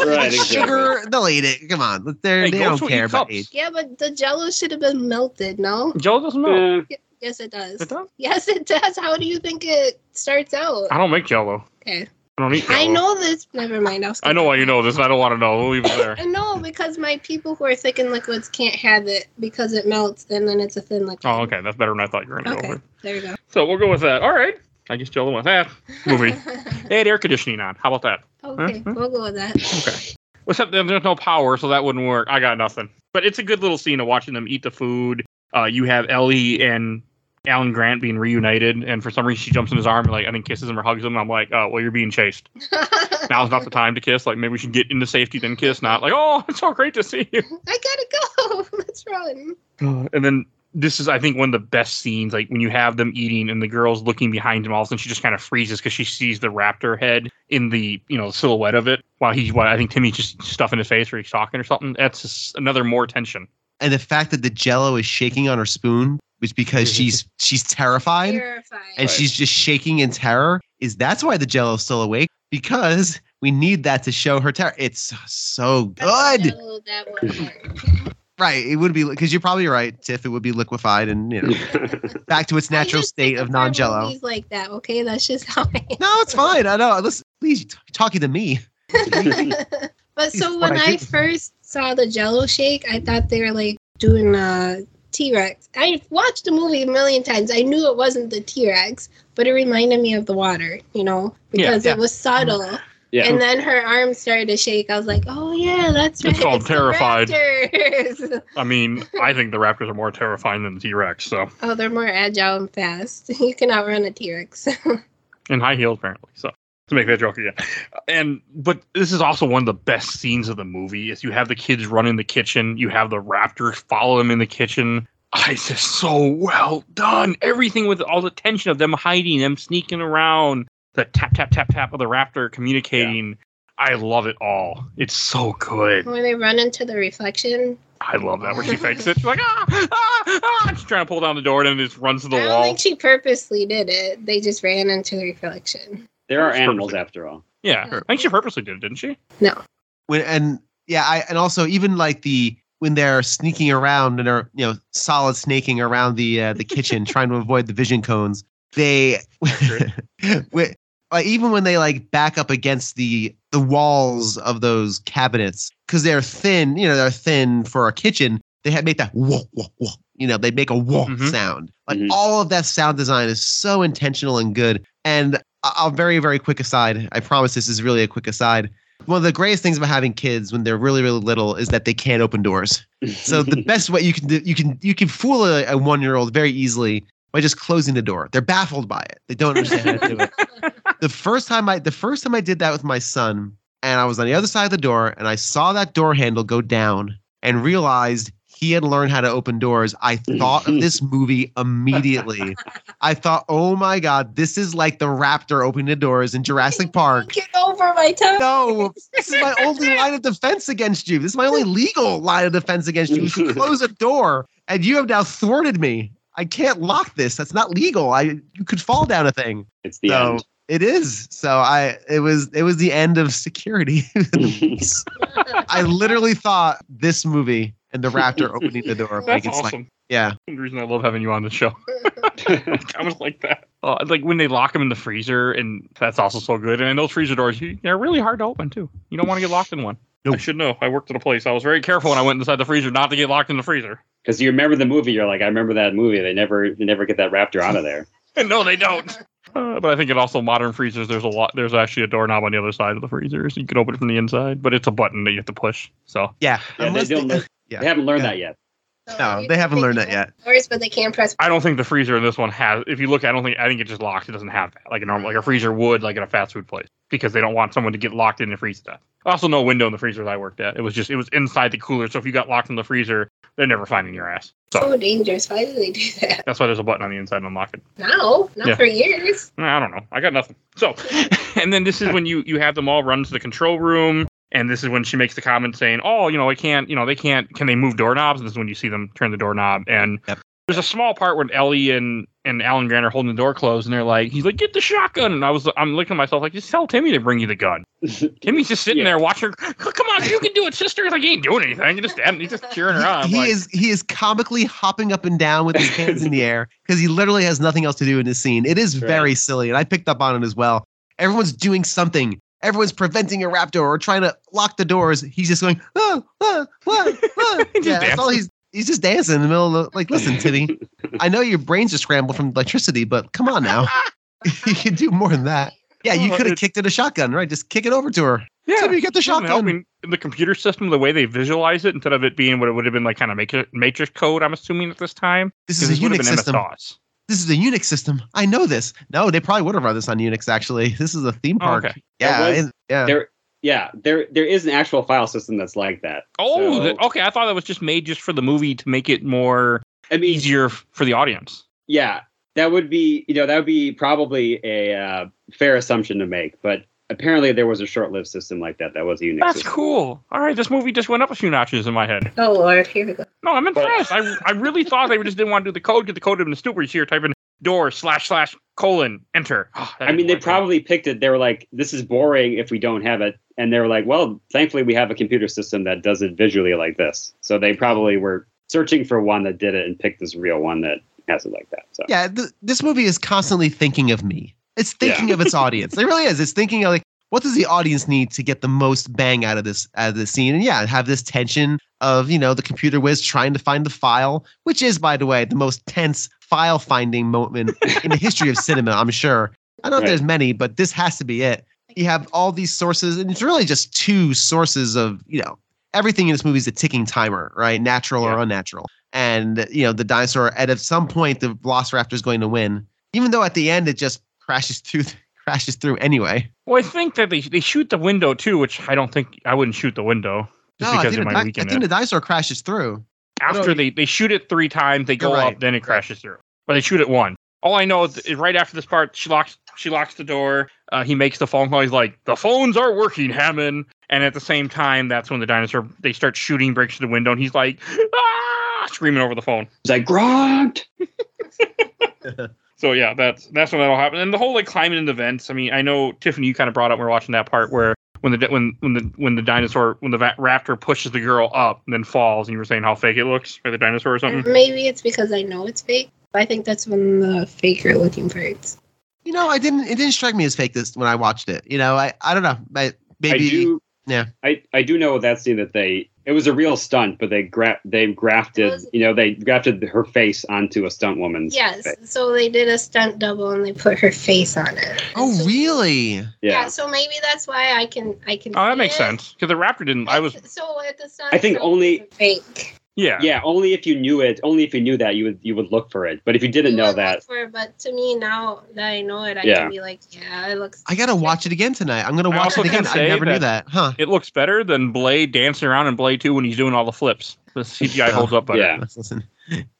(laughs)
Right,
Sugar, they'll eat it. Come on, they're,
Hey,
they don't care about
cups.
age.
yeah, but the Jello should have been melted. No.
Joe doesn't know.
Eh,
Yes, it does.
It does?
Yes, it does. How do you think it starts out?
I don't make Jello.
Okay.
I don't eat Jello.
I know this. Never mind. I'll
I know why you know this. I don't want to know. We'll leave it there. (laughs)
I know because my people who are thick and liquids can't have it because it melts and then it's a thin liquid.
Oh, okay. That's better than I thought you were going to
Okay.
go with.
There you go.
So we'll go with that. All right. I guess Jello went that. Movie. (laughs) They had air conditioning on. How about that?
okay,
Huh?
we'll go with that.
Okay. Except there's no power, so that wouldn't work. I got nothing. But it's a good little scene of watching them eat the food. Uh, you have Ellie and Alan Grant being reunited, and for some reason she jumps in his arm and like I think kisses him or hugs him. And I'm like, oh, well, you're being chased. (laughs) Now's not the time to kiss. Like maybe we should get into safety then kiss. Not like, oh, (laughs) it's so great to see you.
I gotta go. Let's run.
and then this is I think one of the best scenes, like when you have them eating and the girl's looking behind him, all of a sudden she just kind of freezes because she sees the raptor head in the you know silhouette of it while he's what I think Timmy's just stuffing his face or he's talking or something. That's just another more tension.
And the fact that the Jello is shaking on her spoon is because (laughs) she's she's terrified
Terrified.
and
Right.
she's just shaking in terror. Is that's why the Jello is still awake because we need that to show her terror. It's so good. (laughs)
That would work.
Right. It would be because you're probably right, Tiff. It would be liquefied and you know (laughs) back to its natural state of
of
non-jello.
movies Like that, okay? That's just how I am.
No, it's fine. I know. Listen, please, you're talking to me. (laughs)
but so when
I
I, first saw the Jello shake, I thought they were like doing uh, a T Rex. I watched the movie a million times. I knew it wasn't the T Rex, but it reminded me of the water, you know, because
Yeah.
it was subtle. Mm.
Yeah.
And then her arms started to shake. I was like, "Oh yeah, that's right."
It's called
the
Terrified.
raptors." (laughs)
I mean, I think the Raptors are more terrifying than the T Rex. So
oh, they're more agile and fast. (laughs) You can outrun a T Rex.
in high heels apparently. So to make that joke again, and but this is also one of the best scenes of the movie. Is you have the kids run in the kitchen, you have the Raptors follow them in the kitchen. I it's just so well done. Everything with all the tension of them hiding, them sneaking around, the tap tap tap tap of the Raptor communicating. I love it all. It's so good.
When they run into the reflection,
I love that where she fakes it. (laughs) She's like, ah, ah, ah. She's trying to pull down the door and then just runs to the wall.
I think she purposely did it. They just ran into the reflection.
There are animals
perfect.
after all.
Yeah, I think she purposely did it, didn't she?
No.
when and yeah, I and also even like the when they're sneaking around and are you know solid snaking around the uh, the kitchen (laughs) trying to avoid the vision cones. They
Accurate. (laughs)
Wi- like even when they like back up against the the walls of those cabinets because they're thin, you know, they're thin for a kitchen. They had make that whoa whoa whoa. You know, they make a whoa
Mhm.
sound. Like
Mhm.
all of that sound design is so intentional and good. And a a very very quick aside. I promise this is really a quick aside. One of the greatest things about having kids when they're really really little is that they can't open doors. So the (laughs) best way you can do, you can you can fool a, a one year old very easily by just closing the door. They're baffled by it. They don't understand how to do it. (laughs) The first time I the first time I did that with my son, and I was on the other side of the door, and I saw that door handle go down, and realized he had learned how to open doors. I thought of this (laughs) movie immediately. I thought, oh my god, this is like the raptor opening the doors in Jurassic (laughs) Park.
Get over my toe.
No, this is my only (laughs) line of defense against you. This is my only legal line of defense against you. is to close a door, and you have now thwarted me. I can't lock this. That's not legal. I you could fall down a thing.
it's the
so
end.
It is. So I it was it was the end of security. (laughs) I literally thought this movie and the raptor (laughs) opening the door
That's
make it like
awesome.
yeah.
The reason I love having you on the show. (laughs) I was like that. Uh, like when they lock them in the freezer, and that's also so good. And those freezer doors, they're really hard to open too. You don't want to get locked in one. I should know. I worked at a place. I was very careful when I went inside the freezer not to get locked in the freezer.
Because you remember the movie, you're like, I remember that movie. They never, they never get that raptor out of there.
no, they don't. Uh, but I think in also modern freezers, there's a lot. There's actually a doorknob on the other side of the freezer, so you can open it from the inside. But it's a button that you have to push. So
Yeah.
Yeah, they don't.
they-
know-
yeah.
They haven't learned
Yeah.
that yet.
No, they haven't learned that yet.
Doors, but they can't press.
I don't think the freezer in this one has. If you look, I don't think. I think it just locks. It doesn't have that like a normal, like a freezer would, like in a fast food place, because they don't want someone to get locked in and freeze to death. Also, no window in the freezers I worked at. It was just it was inside the cooler. So if you got locked in the freezer, they're never finding your ass. So
So dangerous. Why do they do that?
that's why there's a button on the inside to unlock it.
No, not
Yeah.
for years.
I don't know. I got nothing. So, (laughs) and then this is when you you have them all run to the control room, and this is when she makes the comment saying, "Oh, you know, I can't. You know, they can't. Can they move doorknobs?" And this is when you see them turn the doorknob. And
Yep.
There's a small part when Ellie and and Alan Grant are holding the door closed, and they're like, "He's like, get the shotgun." And I was, I'm looking at myself like, just tell Timmy to bring you the gun. (laughs) Timmy's just sitting
Yeah.
there watching her. Come on, you can do it, sister. He's like, he ain't doing anything. He just he's just cheering her on.
He
like,
is he is comically hopping up and down with his hands in the air because he literally has nothing else to do in this scene. It is
Right.
very silly, and I picked up on it as well. Everyone's doing something. Everyone's preventing a raptor or trying to lock the doors. He's just going, ah, ah, ah, ah. (laughs)
Just
yeah, that's all he's he's just dancing in the middle of the, like, listen, (laughs) Titty, I know your brains are scrambled from electricity, but come on now. (laughs) you can do more than that. Yeah, you could have kicked it a shotgun, right? Just kick it over to her.
yeah.
Timmy, get the
Doesn't. I
shotgun.
mean, the computer system, the way they visualize it, instead of it being what it would have been like kind of matrix, matrix code, I'm assuming at this time.
This is a
this
Unix system.
MS-DOS.
This is a Unix system. I know this. No, they probably would have run this on Unix. Actually, this is a theme
Oh,
park.
okay.
Yeah,
was-
and- yeah.
There, yeah, there, there is an actual file system that's like that.
Oh,
So-
the- okay. I thought that was just made just for the movie to make it more
I mean,
easier for the audience.
yeah, that would be, you know, that would be probably a uh, fair assumption to make. But apparently, there was a short-lived system like that. That was a Unix.
That's
system.
cool. All right, this movie just went up a few notches in my head.
Oh Lord, here we go.
No, I'm impressed. I, I really thought they just didn't want to do the code, get the code in the stupid here, type in door slash slash colon enter. Oh,
I mean, they
work.
probably picked it. They were like, "This is boring if we don't have it," and they were like, "Well, thankfully, we have a computer system that does it visually like this." So they probably were searching for one that did it and picked this real one that has it like that. So
yeah, th- this movie is constantly thinking of me. It's thinking of its audience. It really is. It's thinking of like, what does the audience need to get the most bang out of this out of this scene? And yeah, have this tension of you know the computer whiz trying to find the file, which is by the way the most tense file finding moment in the history of cinema. I'm sure. I don't know
Right.
if there's many, but this has to be it. You have all these sources, and it's really just two sources of you know everything in this movie is a ticking timer, right? Natural or unnatural. And you know the dinosaur at some point the Velociraptor is going to win, even though at the end it just crashes through (laughs) crashes through anyway.
Well, I think that they they shoot the window too, which I don't think I wouldn't shoot the window just
No, I
because
think,
of
the,
my
di- I
weekend.
think the dinosaur crashes through.
After
no,
they they shoot it three times, they go
You're
up, then it crashes through. But they shoot it one. All I know is, is right after this part, she locks she locks the door. Uh, he makes the phone call. He's like, "The phones are working, Hammond." And at the same time, that's when the dinosaur they start shooting, breaks through the window, and he's like, "Ah!" screaming over the phone.
It's like Gronked. (laughs)
So yeah, that's that's when that'll happen. And the whole like climbing into vents. I mean, I know Tiffany, you kind of brought up when we we're watching that part where when the when when the when the dinosaur when the va- raptor pushes the girl up and then falls, and you were saying how fake it looks, or the dinosaur or something.
Maybe it's because I know it's fake. But I think that's when the faker looking parts.
You know, I didn't. It didn't strike me as fake this when I watched it. You know, I I don't know. I, maybe
I do.
yeah.
I I do know that scene that they it was a real stunt, but they gra- they grafted
Was-
you know they grafted her face onto a stunt woman's.
Yes.
face.
So they did a stunt double and they put her face on it.
Oh,
So-
really?
Yeah.
Yeah.
So maybe that's why I can I can.
Oh, that makes
it.
sense because the raptor didn't. I was
So at the stunt.
I think only-
fake.
Yeah.
Yeah, only if you knew it, only if you knew that you would you would look for it. But if you didn't
You
know that,
look For it, but to me now that I know it, I
Yeah.
can be like, yeah, it looks.
I gotta watch it again tonight. I'm gonna watch it again. I
say
never knew
that-
that. Huh.
It looks better than Blade dancing around in Blade 2 when he's doing all the flips. The CGI holds up better.
Yeah.
Let's listen.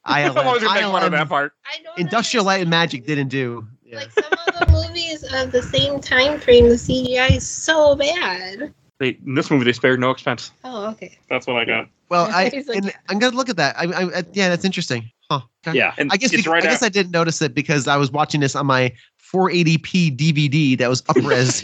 I'm always gonna make fun of that part.
I don't
Industrial Light and. Magic didn't do. Yeah.
Like some of the movies of the same time frame, the CGI is so bad.
They in this movie they spared no expense.
Oh, okay.
That's what I got.
Well, (laughs) I
He's like-
and I'm gonna look at that. I, I, I yeah, that's interesting. Huh. Okay.
yeah,
And
I guess
it's
bec-
right
I guess
after.
I didn't notice it because I was watching this on my 480p DVD that was upres.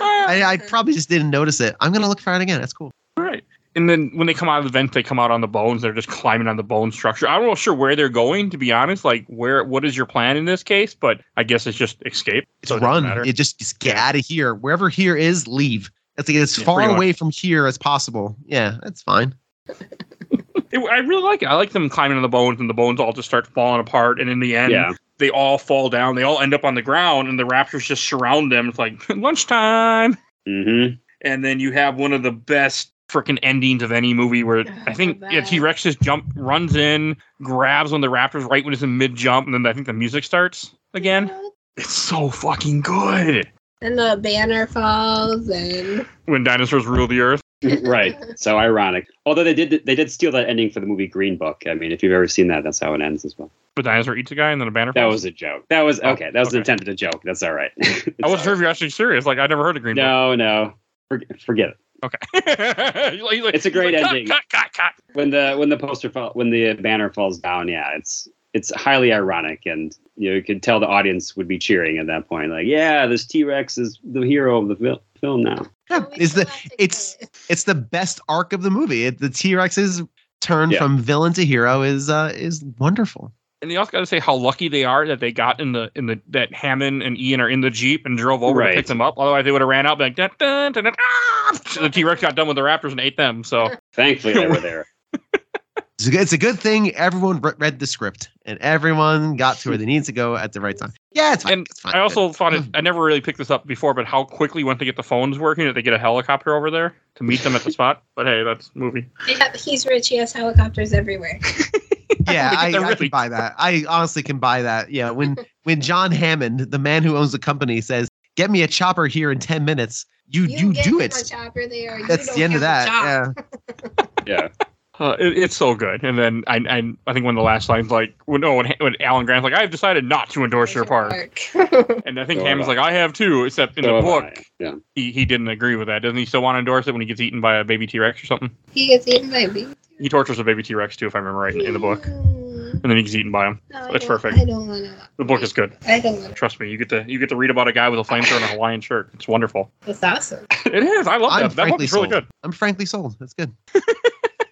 (laughs) I, I probably just didn't notice it. I'm gonna look for it again. That's cool.
Right. And then when they come out of the vent, they come out on the bones. They're just climbing on the bone structure. I'm not sure where they're going, to be honest. Like, where? What is your plan in this case? But I guess it's just escape.
It's
so
run.
matter.
It just, just get
Yeah.
out of here. Wherever here is, leave. That's like as
Yeah,
far
pretty much.
away from here as possible. Yeah, that's fine.
It- I really like it. I like them climbing on the bones, and the bones all just start falling apart. And in the end,
yeah,
they all fall down. They all end up on the ground, and the raptors just surround them. It's like (laughs) lunchtime.
hmm
And then you have one of the best freaking endings of any movie where I think
the
yeah. T Rex just jump runs in, grabs one of the raptors right when it's in mid jump, and then I think the music starts again. It's so fucking good.
And the banner falls, and
When dinosaurs rule the earth.
Right. So ironic. Although they did they did steal that ending for the movie Green Book. I mean, if you've ever seen that, that's how it ends as well.
The dinosaur eats a guy and then a banner
That
falls.
was a joke. That was
Oh,
okay. That was an
okay.
attempt at a joke. That's all right. (laughs)
I wasn't sure if you're actually serious. Like I never heard of Green Book.
No, no. Forget, forget it.
Okay. (laughs) He's like-
It's a great
like,
ending.
Cut, cut, cut.
When the when the poster fall when the banner falls down, yeah, it's it's highly ironic, and you know you could tell the audience would be cheering at that point. Like, yeah, this T Rex is the hero of the fil- film now.
Yeah,
we
is the
still have to
it's it's the best arc of the movie. It, the T Rex's turn
Yeah.
from villain to hero is uh is wonderful.
And you also got to say how lucky they are that they got in the in the that Hammond and Ian are in the jeep and drove over
Right.
to pick them up. Otherwise, they would have ran out like dun, dun, dun, dun, ah! the T Rex got done with the raptors and ate them. So
Thankfully, they were there.
It's a good, it's a good thing everyone read the script and everyone got to where they need to go at the right time. Yeah, it's fine.
And
it's fine.
I also thought it. Mm-hmm. I never really picked this up before, but how quickly once they get the phones working, that they get a helicopter over there to meet them at the spot. (laughs) But hey, that's movie.
Yeah, he's rich. He has helicopters everywhere. (laughs)
yeah, (laughs)
think
I,
they're
I can buy that. I honestly can buy that. Yeah, when when John Hammond, the man who owns the company, says, "Get me a chopper here in ten minutes," you you,
get
do it.
A chopper there. you
That's
don't
the end of that. Yeah.
Yeah.
Uh, it, it's so good. And then I, I I think one of the last lines like when no when, when Alan Grant's like I've decided not to endorse your park, (laughs) (laughs) and I think
So
Hammond's
have
like I have too, except in
So
the book
Yeah.
he, he didn't agree with that. Doesn't he still want to endorse it when he gets eaten by a baby T Rex or something?
he gets eaten by a bee.
He tortures a baby T Rex too, if I remember right in, in the book,
Mm,
and then he gets eaten by him.
no, I
That's perfect.
I don't want to.
The book is good.
I don't want to.
Trust me, you get to you get to read about a guy with a flamethrower and a Hawaiian shirt. It's wonderful.
That's awesome. (laughs)
It is. I love
I'm
that. That book
frankly
is really good.
I'm frankly sold. That's good.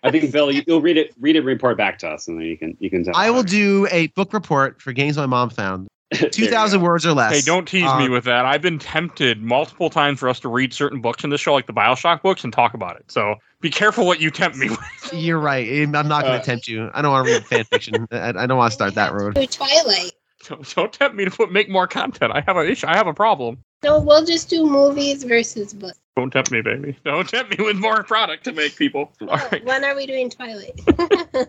I think Bill, you, you'll read it, read it, report back to us, and then you can you can tell.
I will
us.
do a book report for games my mom found. (laughs) Two thousand words or less.
Hey, don't tease me
Uh,
with that. I've been tempted multiple times for us to read certain books in this show, like the Bioshock books, and talk about it. So be careful what you tempt me with. (laughs)
You're right. I'm not going to
Uh,
tempt you. I don't want to read fan fiction. (laughs) I, I don't want to start that road.
Do Twilight.
Don't, don't tempt me to put make more content. I have an issue. I have a problem.
No, we'll just do movies versus books.
Don't tempt me, baby. (laughs) Don't tempt me with more product to make people. (laughs) All right.
When are we doing Twilight? (laughs)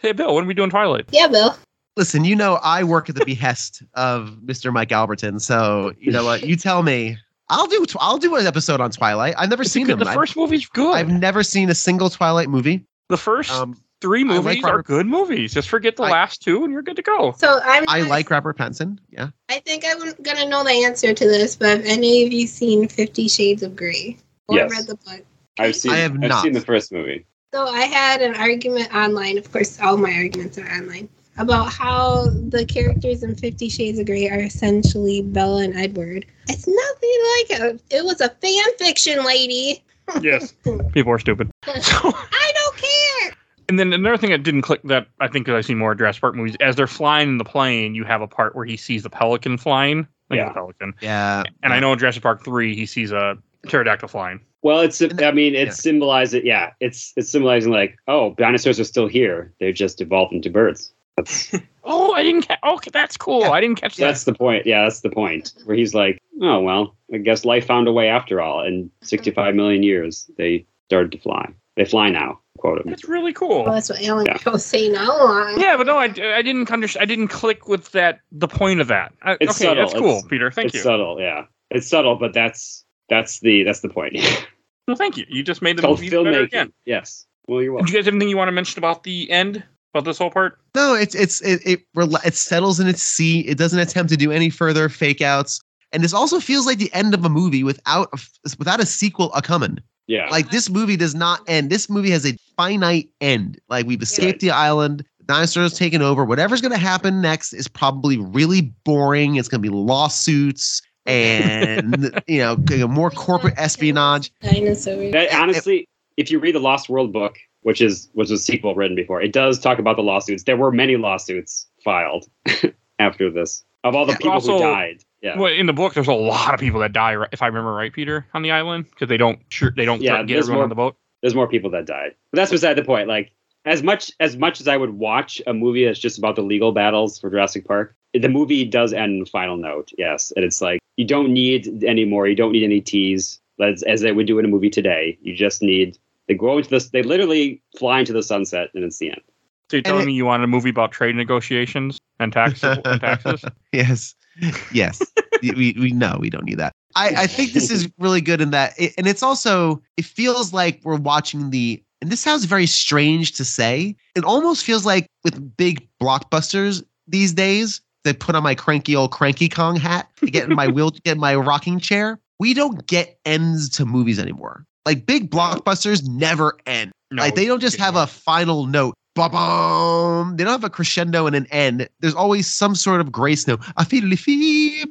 Hey, Bill, when are we doing Twilight?
yeah, Bill.
Listen, you know I work at the behest of Mr. Mike Alberton, so you know what? You tell me. I'll do. I'll do an episode on Twilight. I've never
It's
seen them.
The first movie's good.
I've, I've never seen a single Twilight movie.
the first
Um,
three
I like
movies are good movies. Just forget the
I-
last two, and you're good to go.
So I'm.
I
not-
like Robert Pattinson. Yeah.
I think I'm gonna know the answer to this, but have any of you seen Fifty Shades of Grey or
Yes.
read the book?
I've seen.
I have
I've
not.
seen the first movie.
So I had an argument online. Of course, all my arguments are online about how the characters in Fifty Shades of Grey are essentially Bella and Edward. It's nothing like a. It was a fan fiction, lady.
Yes, (laughs) people are stupid.
I don't care.
And then another thing that didn't click that I think because I see more Jurassic Park movies, as they're flying in the plane, you have a part where he sees the pelican flying. Like
Yeah.
a pelican.
Yeah.
And I know in Jurassic Park three, he sees a pterodactyl flying.
Well, it's I mean, it's
yeah.
symbolizing. Yeah, it's it's symbolizing like, oh, dinosaurs are still here. They're just evolved into birds. That's (laughs)
Oh, I didn't catch. Okay, that's cool.
Yeah.
I didn't catch that.
that's the point. Yeah, that's the point. Where he's like, oh well, I guess life found a way after all. In 65 million years, they started to fly. They fly now. Quote him.
That's really cool.
Well, that's what Alan
Yeah.
was saying all.
Yeah, but no, I, I didn't understand. I didn't click with that. The point of that. I,
It's
okay,
subtle.
that's cool,
It's-
Peter. Thank you.
it's
you.
subtle. Yeah, it's subtle, but that's that's the that's the point. (laughs)
Well, thank you. You just made the
called
movie better
filmmaking.
again.
Yes. Well, you're
Did
welcome.
you guys have anything you want to mention about the end? About this whole part?
No, it's it's it it, rela- it settles in its seat. It doesn't attempt to do any further fake outs, and this also feels like the end of a movie without a, f- without a sequel a coming.
Yeah.
Like this movie does not end. This movie has a finite end. Like we've escaped the island, the dinosaurs taken over. Whatever's going to happen next is probably really boring. It's going to be lawsuits and (laughs) you know more corporate espionage.
Dinosaurs.
That, honestly, if you read the Lost World book, which is which was a sequel written before, it does talk about the lawsuits. There were many lawsuits filed (laughs) after this of all the
Yeah.
people
Also-
who died. Yeah.
Well, in the book, there's a lot of people that die, right- if I remember right, Peter, on the island because they don't sure they don't
Yeah,
get
there's
everyone
more-
on the boat.
There's more people that died. But that's beside the point. Like as much as much as I would watch a movie that's just about the legal battles for Jurassic Park, the movie does end in a final note. Yes, and it's like you don't need any more. You don't need any tease as as they would do in a movie today. You just need they go into this. They literally fly into the sunset, and it's the end.
So you're telling
it-
me you wanted a movie about trade negotiations and tax and taxes? (laughs)
yes, yes. We we know we don't need that. I I think this is really good in that, it, and it's also it feels like we're watching the. And this sounds very strange to say. It almost feels like with big blockbusters these days, they put on my cranky old cranky Kong hat, to get in my wheel, get in my rocking chair. We don't get ends to movies anymore. Like big blockbusters never end.
No,
like they don't just have a final note. Ba-bum. They don't have a crescendo and an end. There's always some sort of grace note. I feel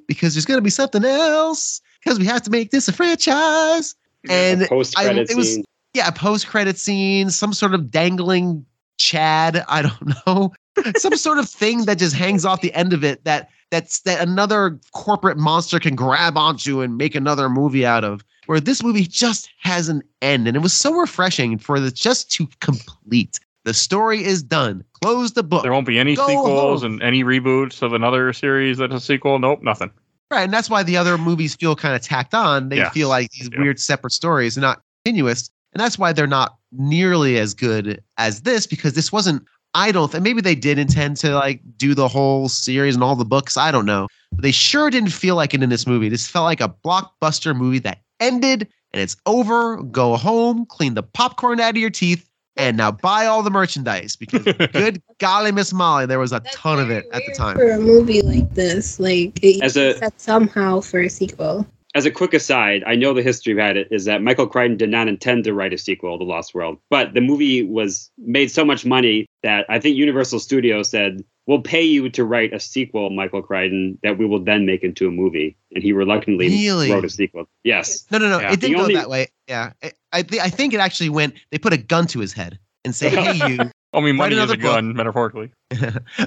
because there's gonna be something else. Because we have to make this a franchise. And
post credit
it was-
scene.
yeah, post credit scene, some sort of dangling Chad. I don't (laughs) know. some sort of thing that just hangs off the end of it that that's that another corporate monster can grab onto and make another movie out of. Where this movie just has an end, and it was so refreshing for the just to complete. The story is done. Close the book.
There won't be any
Go
sequels
home.
and any reboots of another series that's a sequel. Nope, nothing.
Right, and that's why the other movies feel kind of tacked on. They feel like these
Yeah.
weird separate stories, not continuous, and that's why they're not nearly as good as this because this wasn't. I don't think maybe they did intend to like do the whole series and all the books. I don't know. But they sure didn't feel like it in this movie. This felt like a blockbuster movie that ended and it's over. Go home, clean the popcorn out of your teeth, and now buy all the merchandise because (laughs) good golly, Miss Molly, there was a
That's
ton of
very
it at the time.
For a movie like this, like it
As a-
somehow for a sequel.
As a quick aside, I know the history behind it is that Michael Crichton did not intend to write a sequel to Lost World, but the movie was made so much money that I think Universal Studios said, "We'll pay you to write a sequel, Michael Crichton, that we will then make into a movie." And he reluctantly
Really?
wrote a sequel. Yes.
No, no, no.
Yeah.
It didn't
The
go that way. Yeah, I I, thi- I think it actually went. They put a gun to his head and say, "Hey, you." (laughs)
I mean,
Write
money is
another
a
book.
gun, metaphorically. (laughs)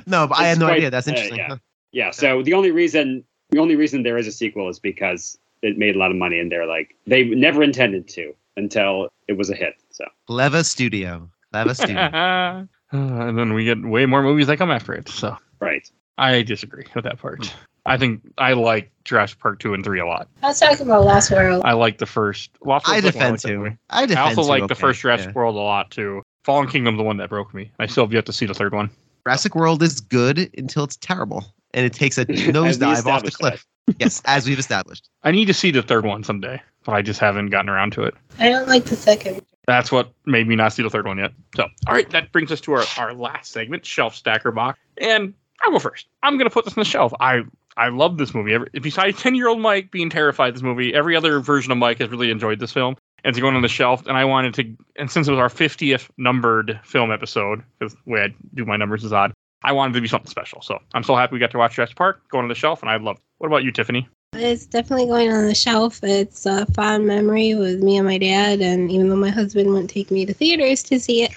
no, but I had no
quite-
idea. That's
uh,
interesting.
yeah.
huh?
Yeah. So the only reason the only reason there is a sequel is because it made a lot of money, and they're like they never intended to until it was a hit. So
Clever studio. Clever (laughs) studio.
Uh, and then we get way more movies that come after it. So
right.
I disagree with that part. I think I like Jurassic Park two and three a lot.
I was talking about Lost World.
I like the first. Lost
I
World's the
defend
like
two. I defend
I also
two,
like the
okay,
first Jurassic
yeah.
World a lot too. Fallen Kingdom's the one that broke me. I still have yet to see the third one.
Jurassic World is good until it's terrible, and it takes a (laughs) nosedive off the
established
cliff. yes, as we've established. (laughs)
I need to see the third one someday, but I just haven't gotten around to it.
I don't like the second.
That's what made me not see the third one yet. So, all right, that brings us to our, our last segment, shelf stacker box. And I'll go first. I'm gonna put this on the shelf. I I love this movie. Every, besides (laughs) ten year old Mike being terrified of this movie, every other version of Mike has really enjoyed this film. And it's going on the shelf. And I wanted to, and since it was our 50th numbered film episode, because the way I do my numbers is odd, I wanted to be something special. So I'm so happy we got to watch Jurassic Park, going on the shelf, and I love. It. What about you, Tiffany?
It's definitely going on the shelf. It's a fond memory with me and my dad, and even though my husband wouldn't take me to theaters to see it,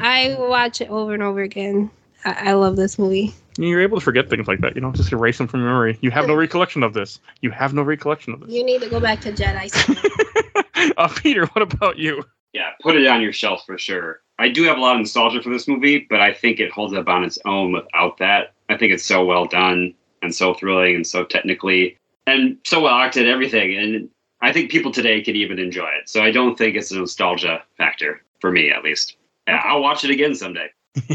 I watch it over and over again. I, I love this movie.
You're able to forget things like that, you know, just erase them from your memory. You have no (laughs) recollection of this. You have no recollection of this.
You need to go back to Jedi. School. (laughs)
uh, Peter, what about you?
Yeah, put it on your shelf for sure. I do have a lot of nostalgia for this movie, but I think it holds up on its own without that. I think it's so well done and so thrilling and so technically and so well acted, everything. And I think people today can even enjoy it. So I don't think it's a nostalgia factor for me, at least. I'll watch it again someday.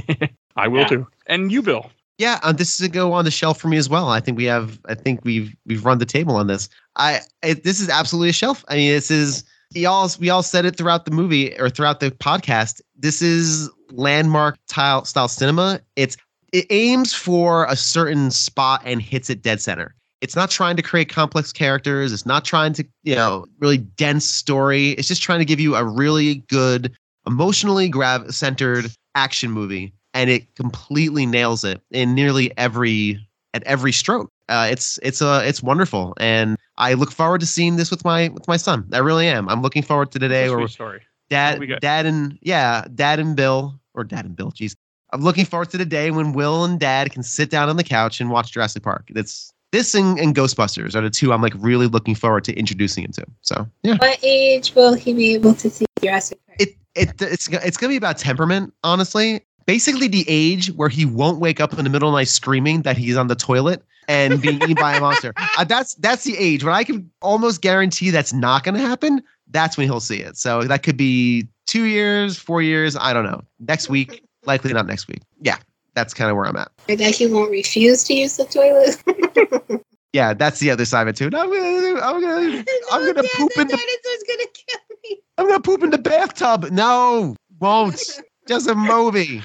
(laughs)
I will
Yeah.
too. And you, Bill.
Yeah, um, this is a go on the shelf for me as well. I think we have. I think we've we've run the table on this. I it, this is absolutely a shelf. I mean, this is y'all. We all said it throughout the movie or throughout the podcast. This is landmark tile style cinema. It's it aims for a certain spot and hits it dead center. It's not trying to create complex characters. It's not trying to you know really dense story. It's just trying to give you a really good emotionally grav centered action movie and it completely nails it in nearly every at every stroke. Uh, it's it's uh, it's wonderful, and I look forward to seeing this with my with my son. I really am. I'm looking forward to the day where
story.
Dad,
we got?
dad and yeah, dad and Bill or dad and Bill. Jeez, I'm looking forward to the day when Will and Dad can sit down on the couch and watch Jurassic Park. That's this and, and Ghostbusters are the two I'm like really looking forward to introducing him to. So yeah,
what age will he be able to see Jurassic Park?
it it it's it's gonna be about temperament, honestly. Basically, the age where he won't wake up in the middle of the night screaming that he's on the toilet and being eaten by a monster. (laughs) Uh, that's that's the age when I can almost guarantee that's not going to happen. That's when he'll see it. So that could be two years, four years. I don't know. Next week, likely not next week. Yeah, that's kind of where I'm at.
Or that he won't refuse to use the toilet? (laughs)
Yeah, that's the other side of it too. No, I'm gonna, I'm gonna, (laughs) I'm gonna
Dad,
poop
the
in the,
dinosaur's gonna kill me.
I'm gonna poop in the bathtub. No, won't. Just a movie.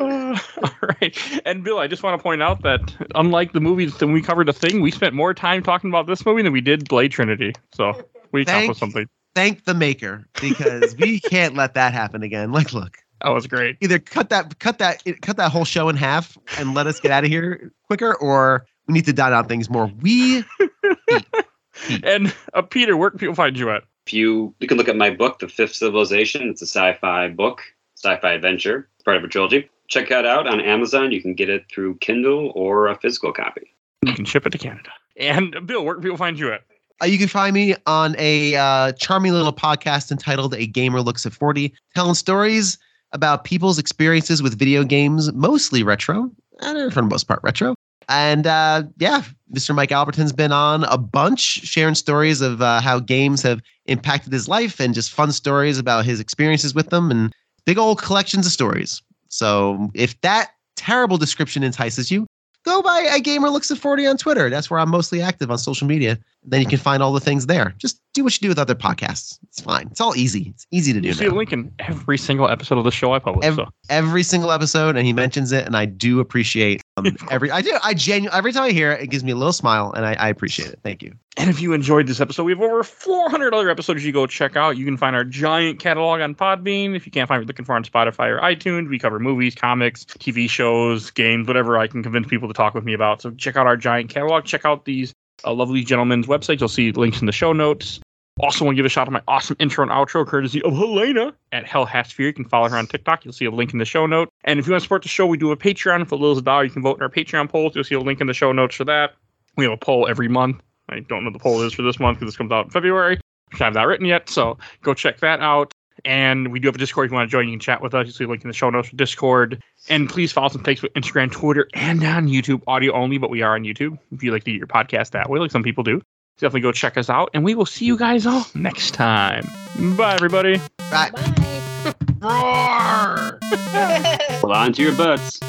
Uh, (laughs) all right. And Bill, I just want to point out that unlike the movies that we covered a thing, we spent more time talking about this movie than we did Blade Trinity. So we
Thank-
accomplished something.
Thank the maker because we (laughs) can't let that happen again. Like, look,
That was great.
either cut that, cut that, cut that whole show in half and let us get out of here quicker, or we need to dine out things more. We (laughs)
And uh, Peter, where can people find you at?
If you you can look at my book, The Fifth Civilization. It's a sci-fi book, sci-fi adventure. Part of a trilogy. Check that out on Amazon. You can get it through Kindle or a physical copy.
You can ship it to Canada. And Bill, where can people find you at?
Uh, you can find me on a uh, charming little podcast entitled A Gamer Looks at 40, telling stories about people's experiences with video games, mostly retro, and for the most part, retro. And uh, yeah, Mr. Mike Alberton's been on a bunch, sharing stories of uh, how games have impacted his life and just fun stories about his experiences with them and big old collections of stories. So if that terrible description entices you, go by a gamer looks at 40 on Twitter. That's where I'm mostly active on social media. Then you can find all the things there. Just do what you do with other podcasts. It's fine. It's all easy. It's easy to do
You see a
now.
link in every single episode of the show I publish.
Ev-
so
Every single episode, and he mentions it, and I do appreciate um, (laughs) every. I do. I genuinely every time I hear it, it gives me a little smile, and I, I appreciate it. Thank you.
And if you enjoyed this episode, we have over 400 other episodes you go check out. You can find our giant catalog on Podbean. If you can't find what you're looking for on Spotify or iTunes, we cover movies, comics, TV shows, games, whatever I can convince people to talk with me about. So check out our giant catalog. Check out these uh, lovely gentleman's website. You'll see links in the show notes. Also, want to give a shout out to my awesome intro and outro, courtesy of Helena at Hell Hatsphere. You can follow her on TikTok. You'll see a link in the show note. And if you want to support the show, we do a Patreon. For a little a dollar, you can vote in our Patreon polls. You'll see a link in the show notes for that. We have a poll every month. I don't know the poll is for this month because this comes out in February. I have that written yet, so go check that out. And we do have a Discord. If you want to join, you can chat with us. You see a link in the show notes for Discord. And please follow us on Facebook, Instagram, Twitter, and on YouTube. Audio only, but we are on YouTube. If you like to get your podcast that way, like some people do, definitely go check us out. And we will see you guys all next time. Bye, everybody.
Bye.
Bye.
Roar!
Hold on to your butts.